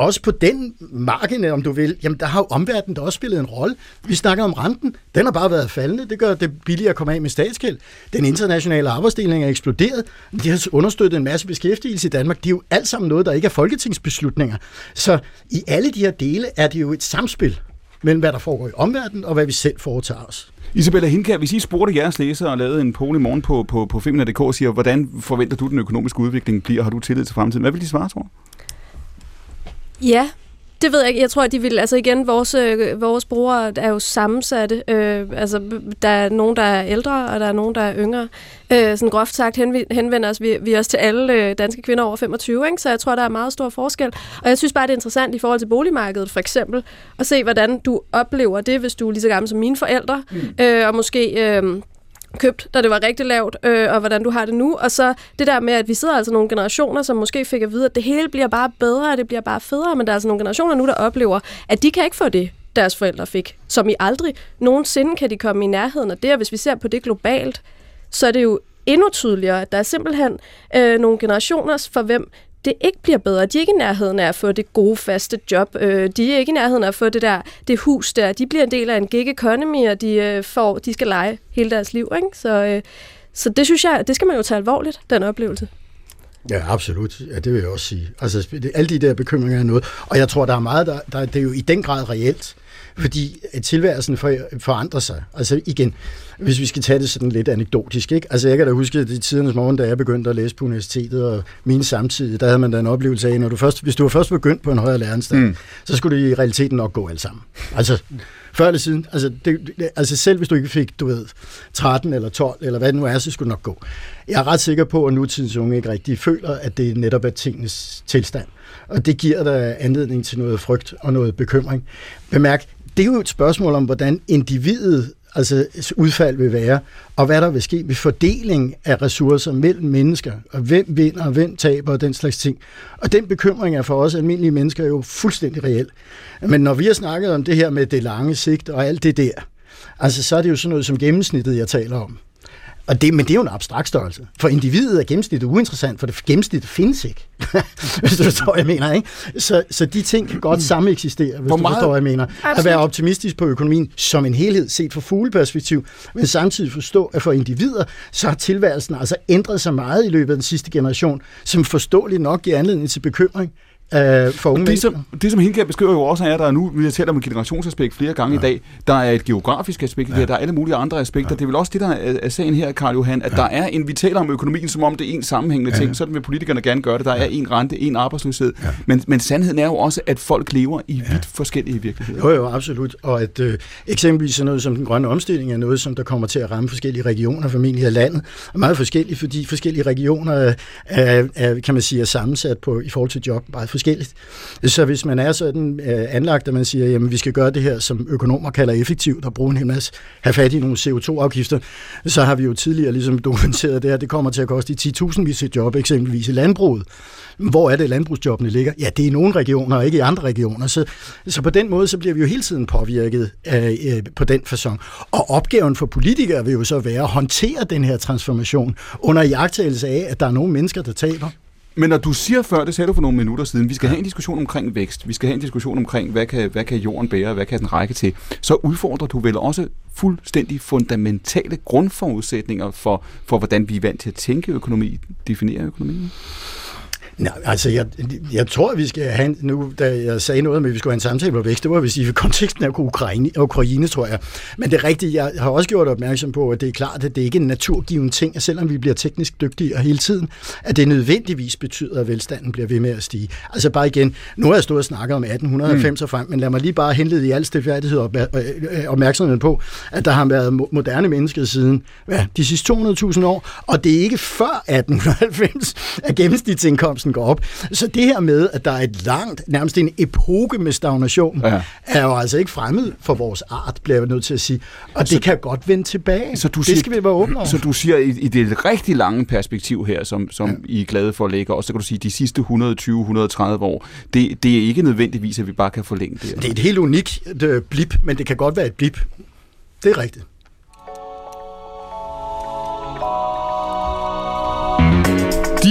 også på den margin, om du vil, jamen der har jo omverdenen der også spillet en rolle. Vi snakker om renten. Den har bare været faldende. Det gør det billigere at komme af med statsgæld. Den internationale arbejdsdeling er eksploderet. De har understøttet en masse beskæftigelse i Danmark. Det er jo alt sammen noget, der ikke er folketingsbeslutninger. Så i alle de her dele er det jo et samspil mellem hvad der foregår i omverdenen og hvad vi selv foretager os. Isabella Hindkær, hvis I spurgte jeres læsere og lavede en poll i morgen på, på, på Femina.dk og siger, hvordan forventer du, den økonomiske udvikling bliver? Har du tillid til fremtiden? Hvad vil de svare, tror Ja, det ved jeg ikke. Jeg tror, at de vil... Altså igen, vores, øh, vores brugere er jo sammensatte. Øh, altså, der er nogen, der er ældre, og der er nogen, der er yngre. Øh, sådan groft sagt henvender os vi, vi os til alle øh, danske kvinder over 25, ikke? så jeg tror, der er meget stor forskel. Og jeg synes bare, det er interessant i forhold til boligmarkedet, for eksempel, at se, hvordan du oplever det, hvis du er lige så gammel som mine forældre, mm. øh, og måske... Øh, købt, da det var rigtig lavt, øh, og hvordan du har det nu. Og så det der med, at vi sidder altså nogle generationer, som måske fik at vide, at det hele bliver bare bedre, og det bliver bare federe, men der er altså nogle generationer nu, der oplever, at de kan ikke få det, deres forældre fik, som i aldrig nogensinde kan de komme i nærheden af det. Og hvis vi ser på det globalt, så er det jo endnu tydeligere, at der er simpelthen øh, nogle generationer, for hvem det ikke bliver bedre. De er ikke i nærheden af at få det gode, faste job. Øh, de er ikke i nærheden af at få det der det hus der. De bliver en del af en gig economy, og de, øh, får, de skal lege hele deres liv. Ikke? Så, øh, så det synes jeg, det skal man jo tage alvorligt, den oplevelse. Ja, absolut. Ja, det vil jeg også sige. Altså, det, alle de der bekymringer er noget. Og jeg tror, der er meget, der, der det er jo i den grad reelt fordi tilværelsen for, forandrer sig. Altså igen, hvis vi skal tage det sådan lidt anekdotisk, ikke? Altså jeg kan da huske, at i tidernes morgen, da jeg begyndte at læse på universitetet, og min samtidig, der havde man da en oplevelse af, når du først, hvis du var først begyndt på en højere læreranstalt, mm. så skulle det i realiteten nok gå alt sammen. Altså, før eller siden, altså, det, det, altså selv hvis du ikke fik, du ved, 13 eller 12, eller hvad det nu er, så skulle det nok gå. Jeg er ret sikker på, at nutidens unge ikke rigtig føler, at det netop er tingens tilstand. Og det giver dig anledning til noget frygt og noget bekymring. Bemærk, det er jo et spørgsmål om, hvordan individet altså udfald vil være, og hvad der vil ske ved fordeling af ressourcer mellem mennesker, og hvem vinder, og hvem taber, og den slags ting. Og den bekymring er for os almindelige mennesker jo fuldstændig reel. Men når vi har snakket om det her med det lange sigt og alt det der, altså så er det jo sådan noget som gennemsnittet, jeg taler om. Og det, men det er jo en abstrakt størrelse. For individet er gennemsnittet uinteressant, for det gennemsnittet findes ikke. hvis du forstår, hvad jeg mener. Ikke? Så, så de ting kan godt samme eksistere, hvis Hvor du forstår, hvad jeg mener. Absolut. At være optimistisk på økonomien som en helhed set fra fugleperspektiv, men samtidig forstå, at for individer, så har tilværelsen altså ændret sig meget i løbet af den sidste generation, som forståeligt nok giver anledning til bekymring øh, for unge det, som, det, som Hindkær beskriver jo også, er, at der er nu, vi har talt om et generationsaspekt flere gange ja. i dag, der er et geografisk aspekt ja. der er alle mulige andre aspekter. Ja. Det er vel også det, der er, er sagen her, Karl Johan, at ja. der er en, vi taler om økonomien, som om det er en sammenhængende ja. ting, sådan vil politikerne gerne gøre det. Der ja. er en rente, en arbejdsløshed. Ja. Men, men sandheden er jo også, at folk lever i vidt ja. forskellige virkeligheder. Jo, jo, absolut. Og at øh, eksempelvis sådan noget som den grønne omstilling er noget, som der kommer til at ramme forskellige regioner, formentlig af landet. Og meget forskelligt, fordi forskellige regioner er, er, er, kan man sige, er sammensat på, i forhold til job meget forskelligt. Så hvis man er sådan øh, anlagt, at man siger, jamen vi skal gøre det her, som økonomer kalder effektivt, og bruge en hel masse, have fat i nogle CO2-afgifter, så har vi jo tidligere ligesom dokumenteret det her, det kommer til at koste i 10.000 vis et job, eksempelvis i landbruget. Hvor er det, landbrugsjobbene ligger? Ja, det er i nogle regioner, og ikke i andre regioner. Så, så på den måde, så bliver vi jo hele tiden påvirket øh, øh, på den façon. Og opgaven for politikere vil jo så være at håndtere den her transformation under iagtagelse af, at der er nogle mennesker, der taber. Men når du siger før, det sagde du for nogle minutter siden, vi skal have en diskussion omkring vækst, vi skal have en diskussion omkring, hvad kan, hvad kan jorden bære, hvad kan den række til, så udfordrer du vel også fuldstændig fundamentale grundforudsætninger for, for hvordan vi er vant til at tænke økonomi, definere økonomien? Nej, altså jeg, jeg tror, vi skal have, nu da jeg sagde noget med, at vi skulle have en samtale på vækst, det var hvis i konteksten af Ukraine, Ukraine, tror jeg. Men det er rigtigt, jeg har også gjort opmærksom på, at det er klart, at det ikke er en naturgiven ting, at selvom vi bliver teknisk dygtigere hele tiden, at det nødvendigvis betyder, at velstanden bliver ved med at stige. Altså bare igen, nu har jeg stået og snakket om 1890 mm. og frem, men lad mig lige bare henlede i al stilfærdighed op, øh, øh, opmærksomheden på, at der har været mo- moderne mennesker siden ja, de sidste 200.000 år, og det er ikke før 1890, at gennemsnitsindkomsten går op. Så det her med, at der er et langt, nærmest en epoke med stagnation, Ja. er jo altså ikke fremmed for vores art, bliver jeg nødt til at sige. Og det kan godt vende tilbage. Så du det siger- skal vi være åbne over. Så du siger, i, i det rigtig lange perspektiv her, som, som ja. I er glade for at lægge, og så kan du sige, de sidste 120-130 år, det, det er ikke nødvendigvis, at vi bare kan forlænge det. Det er et helt unikt øh, blip, men det kan godt være et blip. Det er rigtigt.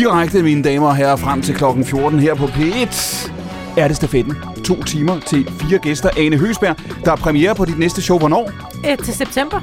Direkte, mine damer og herrer, frem til klokken 14 her på P1 er det stafetten. To timer til fire gæster. Ane Høsberg, der er premiere på dit næste show. Hvornår? Øh, til september.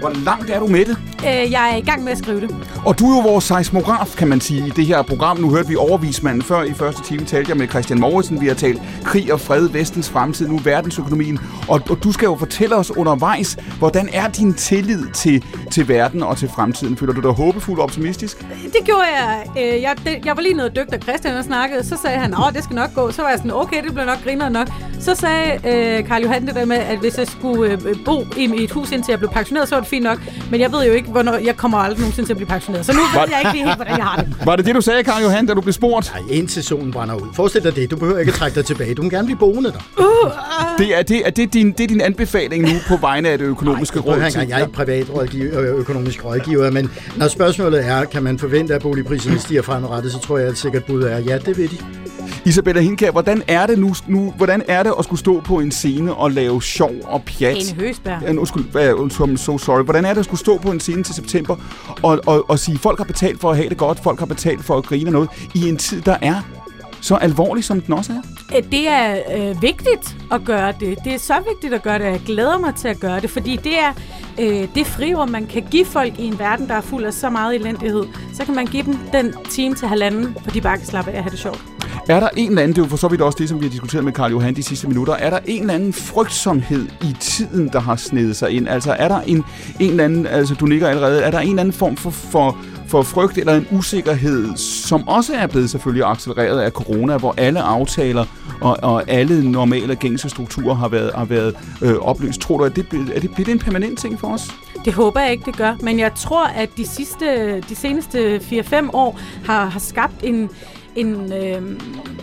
Hvor langt er du med det? Øh, jeg er i gang med at skrive det. Og du er jo vores seismograf, kan man sige, i det her program. Nu hørte vi overvismanden før i første time, talte jeg med Christian Mauritsen. Vi har talt krig og fred, vestens fremtid, nu verdensøkonomien. Og, og du skal jo fortælle os undervejs, hvordan er din tillid til, til verden og til fremtiden? Føler du dig håbefuld og optimistisk? Det gjorde jeg. Øh, jeg, det, jeg var lige noget dygtig, Christian og snakkede. Så sagde han, åh, det skal nok gå. Så var jeg sådan, okay, det bliver nok griner nok. Så sagde øh, Karl Johan det der med, at hvis jeg skulle øh, bo i, i et hus, indtil jeg blev pensioneret, så var det fint nok. Men jeg ved jo ikke, hvornår jeg kommer aldrig nogensinde til at blive pensioneret. Så nu ved jeg ikke lige helt, hvordan jeg har det. Var det det, du sagde, Karl Johan, da du blev spurgt? Nej, indtil solen brænder ud. Forestil dig det. Du behøver ikke at trække dig tilbage. Du kan gerne blive boende der. Det er, det, er, det, din, det er din anbefaling nu på vegne af det økonomiske at råd? jeg er ikke privat rådgiver, økonomisk rådgiver, men når spørgsmålet er, kan man forvente, at boligpriserne stiger fremadrettet, så tror jeg, at sikkert bud er, ja, det vil de. Isabella Hinkær, hvordan er det nu, nu hvordan er det at skulle stå på en scene og lave sjov og pjat? Ane Høsberg. Ja, undskyld, hvad- undskyld, I'm so sorry. Hvordan er det at skulle stå på en scene til september og, og, og sige, folk har betalt for at have det godt, folk har betalt for at grine noget, i en tid, der er så alvorlig, som den også er? Øh, Det er øh, vigtigt at gøre det. Det er så vigtigt at gøre det, jeg glæder mig til at gøre det, fordi det er øh, det frirum, man kan give folk i en verden, der er fuld af så meget elendighed. Så kan man give dem den time til halvanden, hvor de bare kan slappe af og have det sjovt. Er der en eller anden, det er jo for så vidt også det, som vi har diskuteret med Karl Johan de sidste minutter, er der en eller anden frygtsomhed i tiden, der har snedet sig ind? Altså er der en, en eller anden, altså du nikker allerede, er der en eller anden form for, for, for frygt eller en usikkerhed, som også er blevet selvfølgelig accelereret af corona, hvor alle aftaler og, og alle normale gængse strukturer har været, har været øh, opløst. Tror du, at det, er det, bliver det en permanent ting for os? Det håber jeg ikke, det gør. Men jeg tror, at de, sidste, de seneste 4-5 år har, har skabt en en øh,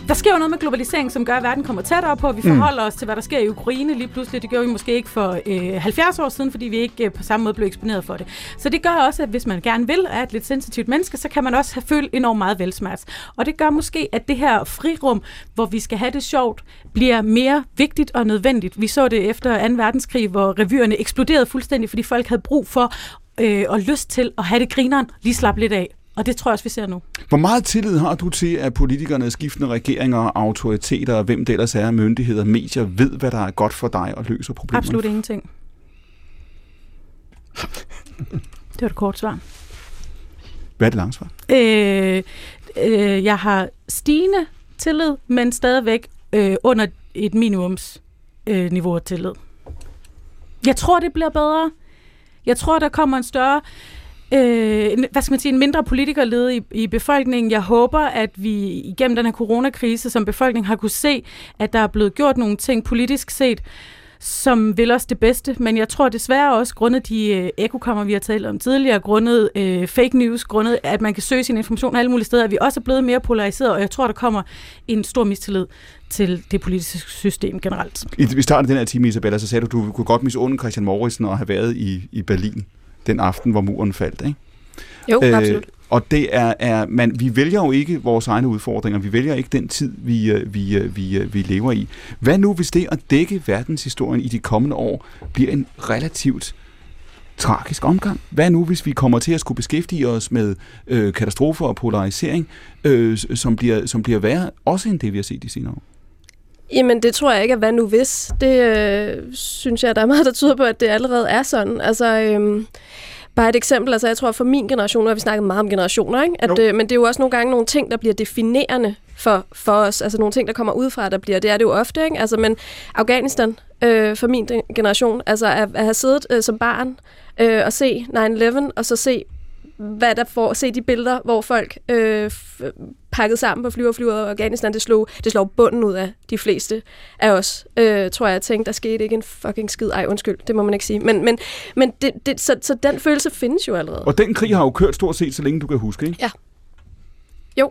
der sker jo noget med globalisering, som gør, at verden kommer tættere på. Vi forholder os til, hvad der sker i Ukraine lige pludselig. Det gjorde vi måske ikke for øh, 70 år siden, fordi vi ikke øh, på samme måde blev eksponeret for det. Så det gør også, at hvis man gerne vil, er et lidt sensitivt menneske, så kan man også have følt enormt meget velsmerts. Og det gør måske, at det her frirum, hvor vi skal have det sjovt, bliver mere vigtigt og nødvendigt. Vi så det efter 2. verdenskrig, hvor revyerne eksploderede fuldstændig, fordi folk havde brug for øh, og lyst til at have det grineren, lige slappe lidt af. Og det tror jeg også, vi ser nu. Hvor meget tillid har du til, at politikerne, skiftende regeringer, autoriteter og hvem det ellers er, myndigheder, medier, ved, hvad der er godt for dig og løser problemerne? Absolut ingenting. Det var et kort svar. Hvad er det langt svar? Øh, øh, jeg har stigende tillid, men stadigvæk øh, under et minimums øh, niveau af tillid. Jeg tror, det bliver bedre. Jeg tror, der kommer en større, øh, en- hvad skal man sige, en mindre politikerlede i, i befolkningen. Jeg håber, at vi igennem den her coronakrise som befolkning har kunne se, at der er blevet gjort nogle ting politisk set, som vil os det bedste, men jeg tror desværre også, grundet de øh, ekokammer, vi har talt om tidligere, grundet øh, fake news, grundet at man kan søge sin information alle mulige steder, at vi også er blevet mere polariseret, og jeg tror, der kommer en stor mistillid til det politiske system generelt. I, vi startede den her time, Isabella, så sagde du, du kunne godt misunde Christian Morrison og have været i, i Berlin den aften, hvor muren faldt, ikke? Jo, øh, absolut. og det er, er man, vi vælger jo ikke vores egne udfordringer, vi vælger ikke den tid, vi, øh, vi, øh, vi, øh, vi lever i. Hvad nu, hvis det at dække verdenshistorien i de kommende år bliver en relativt tragisk omgang. Hvad nu, hvis vi kommer til at skulle beskæftige os med øh, katastrofer og polarisering, øh, som, bliver, som bliver værre, også end det, vi har set de senere år? Jamen, det tror jeg ikke er hvad nu hvis. Det øh, synes jeg, der er meget, der tyder på, at det allerede er sådan. Altså, øhm, bare et eksempel. Altså, jeg tror, for min generation, har vi snakket meget om generationer, ikke? At, øh, men det er jo også nogle gange nogle ting, der bliver definerende for, for os. Altså nogle ting, der kommer udefra, der bliver. Det er det jo ofte, ikke? Altså, men Afghanistan, øh, for min generation, altså at, at have siddet øh, som barn øh, og se 9-11, og så se hvad der får, se de billeder, hvor folk øh, pakket sammen på flyver flyver over Afghanistan, det slog, det slog bunden ud af de fleste af os, øh, tror jeg, jeg tænkte, der skete ikke en fucking skid. Ej, undskyld, det må man ikke sige. Men, men, men det, det, så, så den følelse findes jo allerede. Og den krig har jo kørt stort set, så længe du kan huske, ikke? Ja. Jo.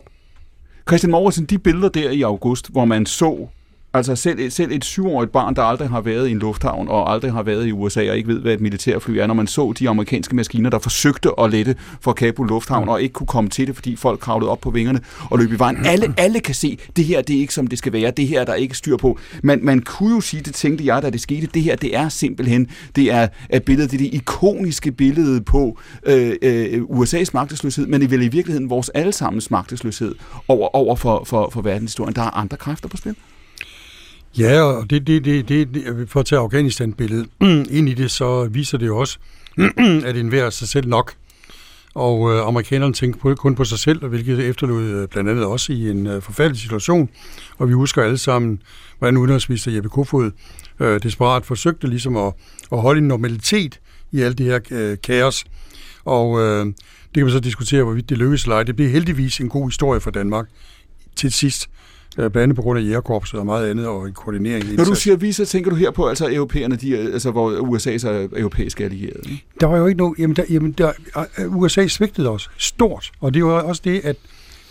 Christian Mauritsen, de billeder der i august, hvor man så Altså selv, selv et syvårigt barn, der aldrig har været i en lufthavn og aldrig har været i USA og ikke ved, hvad et militærfly er, når man så de amerikanske maskiner, der forsøgte at lette fra Kabul Lufthavn og ikke kunne komme til det, fordi folk kravlede op på vingerne og løb i vejen. Alle, alle kan se, det her det er ikke som det skal være, det her der er ikke styr på. Man, man kunne jo sige, det tænkte jeg, da det skete, det her det er simpelthen, det er et billede, det er det ikoniske billede på øh, øh, USA's magtesløshed, men det er vel i virkeligheden vores allesammens magtesløshed over, over for, for, for verdenshistorien. Der er andre kræfter på spil. Ja, og det, det, det, det, det for at tage Afghanistan-billedet ind i det, så viser det jo også, at enhver er sig selv nok. Og øh, amerikanerne tænker på, kun på sig selv, og hvilket efterlod øh, blandt andet også i en øh, forfærdelig situation. Og vi husker alle sammen, hvordan udenrigsminister Jeppe Kofod øh, desperat forsøgte ligesom at, at holde en normalitet i alt det her øh, kaos. Og øh, det kan man så diskutere, hvorvidt det lykkedes eller ej. Det blev heldigvis en god historie for Danmark til sidst blandt andet på grund af jægerkorpset og meget andet, og en koordinering. Når du siger vi, så tænker du her på altså europæerne, de, altså hvor USA så er europæiske allierede. Der var jo ikke nogen... Jamen, der, jamen der, øh, USA svigtede os stort, og det er jo også det, at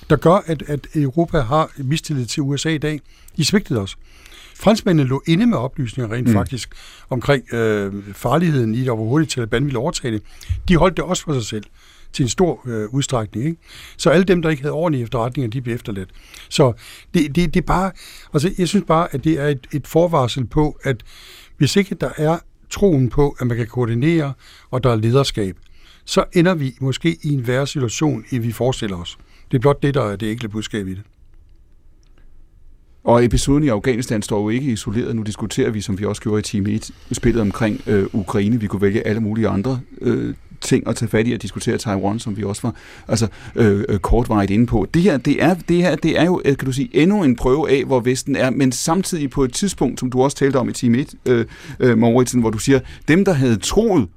der gør, at, at Europa har mistillid til USA i dag. De svigtede os. Franskmændene lå inde med oplysninger rent mm. faktisk omkring øh, farligheden i det, og hvor hurtigt Taliban ville overtage det. De holdt det også for sig selv til en stor øh, udstrækning. Ikke? Så alle dem, der ikke havde ordentlige efterretninger, de blev efterladt. Så det, det, det er bare... Altså, jeg synes bare, at det er et, et forvarsel på, at hvis ikke der er troen på, at man kan koordinere, og der er lederskab, så ender vi måske i en værre situation, end vi forestiller os. Det er blot det, der er det enkelte budskab i det. Og episoden i Afghanistan står jo ikke isoleret. Nu diskuterer vi, som vi også gjorde i time 1, spillet omkring øh, Ukraine. Vi kunne vælge alle mulige andre øh, ting at tage fat i at diskutere Taiwan, som vi også var altså, øh, øh, kortvarigt inde på. Det her, det er, det her, det er jo, øh, kan du sige, endnu en prøve af, hvor Vesten er, men samtidig på et tidspunkt, som du også talte om i Team 1, øh, øh, Mauritsen, hvor du siger, dem, der havde troet,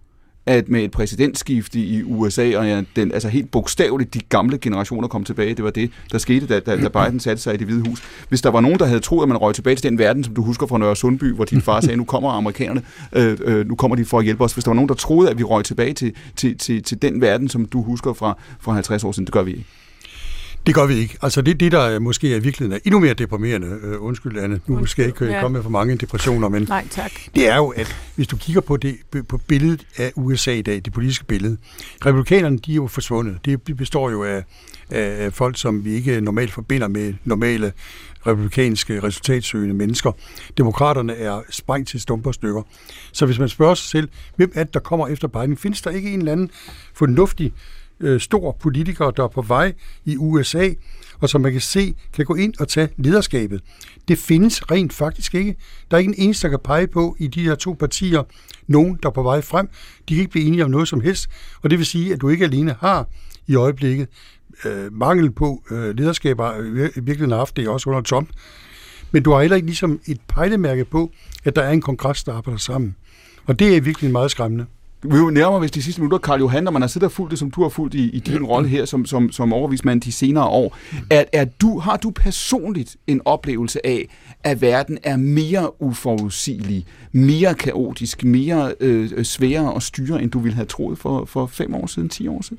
at med et præsidentskifte i USA, og ja, den, altså helt bogstaveligt, de gamle generationer kom tilbage, det var det, der skete, da, da, da Biden satte sig i det hvide hus. Hvis der var nogen, der havde troet, at man røg tilbage til den verden, som du husker fra Nørre Sundby, hvor din far sagde, nu kommer amerikanerne, øh, øh, nu kommer de for at hjælpe os. Hvis der var nogen, der troede, at vi røg tilbage til, til, til, til den verden, som du husker fra, fra 50 år siden, det gør vi ikke. Det gør vi ikke. Altså det, det der er måske er virkeligheden er endnu mere deprimerende, øh, undskyld Anne, nu skal jeg ikke øh, Ja. komme med for mange depressioner, men Nej, tak. det er jo, at hvis du kigger på det på billedet af USA i dag, det politiske billede, republikanerne, de er jo forsvundet. Det de består jo af, af folk, som vi ikke normalt forbinder med normale republikanske resultatsøgende mennesker. Demokraterne er sprængt til stumper stykker. Så hvis man spørger sig selv, hvem er det, der kommer efter Biden, findes der ikke en eller anden fornuftig øh, Øh, stor politiker, der er på vej i USA, og som man kan se, kan gå ind og tage lederskabet. Det findes rent faktisk ikke. Der er ikke en eneste, der kan pege på i de her to partier, nogen, der er på vej frem. De kan ikke blive enige om noget som helst, og det vil sige, at du ikke alene har i øjeblikket øh, mangel på øh, lederskab, har øh, i virkeligheden haft det også under Trump, men du har heller ikke ligesom et pejlemærke på, at der er en kongres, der arbejder sammen. Og det er virkelig meget skræmmende. Vi er jo nærmere hvis de sidste minutter, Karl Johan, når man har siddet og fulgt det, som du har fulgt i, i din rolle her som, som, som overvismand de senere år. Er, er du, har du personligt en oplevelse af, at verden er mere uforudsigelig, mere kaotisk, mere øh, sværere at styre, end du ville have troet for, for fem år siden, ti år siden?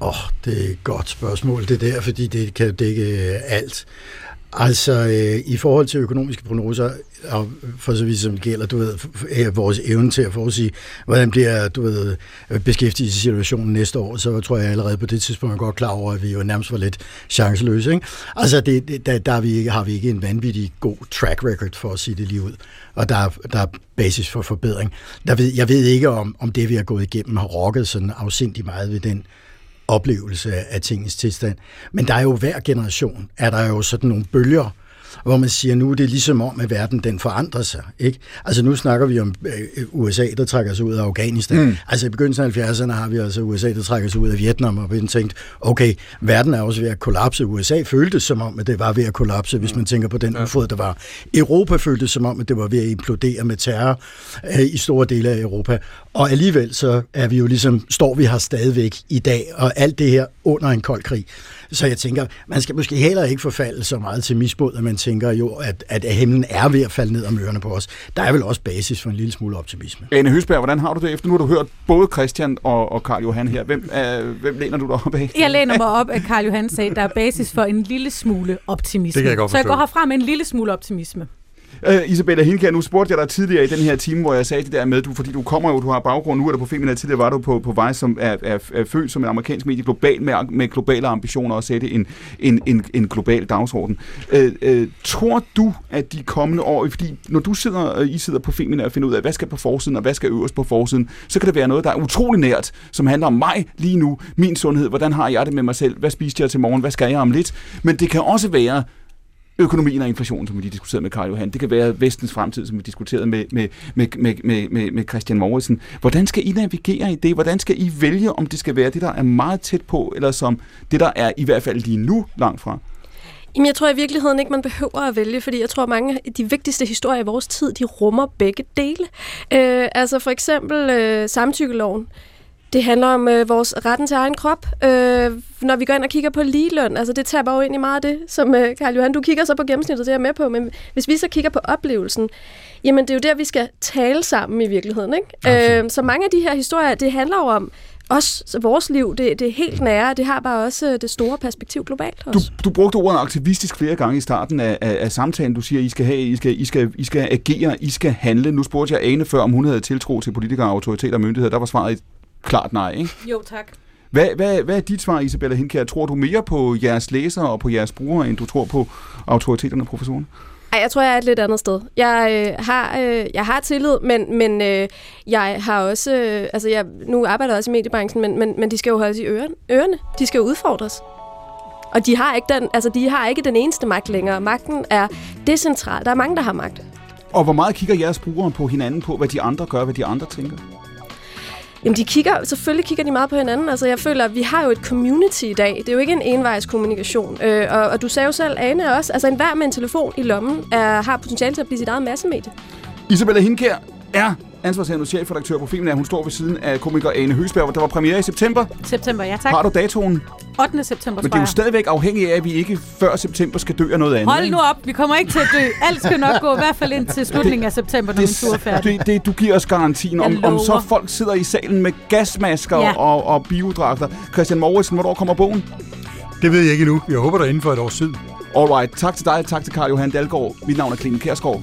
Åh, oh, det er et godt spørgsmål, det der, fordi det kan dække alt. Altså, øh, i forhold til økonomiske prognoser, og for så vidt som gælder, du ved, f- vores evne til at forudsige, hvordan bliver, du ved, øh, beskæftigelsessituationen næste år, så tror jeg allerede på det tidspunkt er godt klar over, at vi jo nærmest var lidt chanceløse, ikke? Altså, det, det, der, der vi ikke, har vi ikke en vanvittig god track record, for at sige det lige ud, og der der er basis for forbedring. Der ved, jeg ved ikke, om, om det, vi har gået igennem, har rokket sådan afsindig meget ved den oplevelse af tingens tilstand. Men der er jo hver generation, er der jo sådan nogle bølger, hvor man siger, nu er det ligesom om, at verden den forandrer sig. Ikke? Altså nu snakker vi om øh, USA, der trækker sig ud af Afghanistan. Mm. Altså i begyndelsen af 70'erne har vi altså USA, der trækker sig ud af Vietnam, og vi tænkt, okay, verden er også ved at kollapse. USA føltes som om, at det var ved at kollapse, hvis man tænker på den ufod, der var. Europa føltes som om, at det var ved at implodere med terror øh, i store dele af Europa. Og alligevel så er vi jo ligesom, står vi her stadigvæk i dag, og alt det her under en kold krig. Så jeg tænker, man skal måske heller ikke forfalde så meget til misbod, at man tænker jo, at, at himlen er ved at falde ned om ørerne på os. Der er vel også basis for en lille smule optimisme. Ane Høsberg, hvordan har du det efter? Nu har du hørt både Christian og, og Karl Johan her. Hvem, øh, hvem læner du dig op af? Jeg læner mig op, at Karl Johan sagde, at der er basis for en lille smule optimisme. Det kan jeg godt Så jeg går herfra med en lille smule optimisme. Øh, Isabella Hinkær, nu spurgte jeg dig tidligere i den her time, hvor jeg sagde det der med, du, fordi du kommer jo, du har baggrund, nu er du på Femina, tidligere var du på, på vej, som er, er, er født som en amerikansk medie, global med, med globale ambitioner og sætte en, en, en, en global dagsorden. Øh, øh, tror du, at de kommende år, fordi når du sidder, øh, I sidder på Femina og finder ud af, hvad skal på forsiden, og hvad skal øverst på forsiden, så kan det være noget, der er utrolig nært, som handler om mig lige nu, min sundhed, hvordan har jeg det med mig selv, hvad spiste jeg til morgen, hvad skal jeg om lidt, men det kan også være, økonomien og inflationen, som vi lige diskuterede med Karl Johan. Det kan være vestens fremtid, som vi diskuterede med, med, med, med, med, med, med Christian Morrison. Hvordan skal I navigere i det? Hvordan skal I vælge, om det skal være det, der er meget tæt på, eller som det, der er i hvert fald lige nu langt fra? Jamen, jeg tror i virkeligheden ikke, man behøver at vælge, fordi jeg tror, at mange af de vigtigste historier i vores tid, de rummer begge dele. Øh, altså for eksempel øh, samtykkeloven. Det handler om øh, vores retten til egen krop. Øh, når vi går ind og kigger på ligeløn, altså det taber jo ind i meget af det, som øh, Karl Johan, du kigger så på gennemsnittet, det er jeg med på, men hvis vi så kigger på oplevelsen, jamen det er jo der, vi skal tale sammen i virkeligheden. Ikke? Øh, så mange af de her historier, det handler jo om os, vores liv, det, det er helt nære, det har bare også øh, det store perspektiv globalt Du, også. du brugte ordet aktivistisk flere gange i starten af, af, af samtalen. Du siger, I skal, have, I, skal, I, skal, I skal agere, I skal handle. Nu spurgte jeg Ane før, om hun havde tiltro til politikere, autoriteter og myndigheder. Der var svaret et klart nej, ikke? Jo, tak. Hvad, hvad, hvad er dit svar, Isabella Hindkær? Tror du mere på jeres læsere og på jeres brugere, end du tror på autoriteterne og professorerne? Ej, jeg tror, jeg er et lidt andet sted. Jeg, øh, har, øh, jeg har tillid, men, men øh, jeg har også... Øh, altså, jeg, nu arbejder jeg også i mediebranchen, men, men, men de skal jo holdes i ørerne. ørerne. De skal jo udfordres. Og de har, ikke den, altså, de har ikke den eneste magt længere. Magten er decentral. Der er mange, der har magt. Og hvor meget kigger jeres brugere på hinanden på, hvad de andre gør, hvad de andre tænker? Jamen, de kigger, selvfølgelig kigger de meget på hinanden. Altså, jeg føler, at vi har jo et community i dag. Det er jo ikke en envejs kommunikation. Øh, og, og du sagde jo selv, Ane, også, altså enhver med en telefon i lommen er, har potentiale til at blive sit eget massemedie. Isabella Hinkær er ansvarshavende chefredaktør på Femina. Hun står ved siden af komiker Ane Høsberg. Der var premiere i september. September, ja tak. Har du datoen? 8. september, Men det er jo stadigvæk afhængigt af, at vi ikke før september skal dø af noget andet. Hold nu op, vi kommer ikke til at dø. Alt skal nok gå i hvert fald ind til slutningen af september, når min tur er færdig. det, det, du giver os garantien. Om, om så folk sidder i salen med gasmasker Ja. og, og biodragter. Christian Mauritsen, hvornår kommer bogen? Det ved jeg ikke endnu. Jeg håber, der er inden for et års tid. Alright, tak til dig, tak til Karl Johan Dalgaard. Mit navn er Clemen Kærsgaard.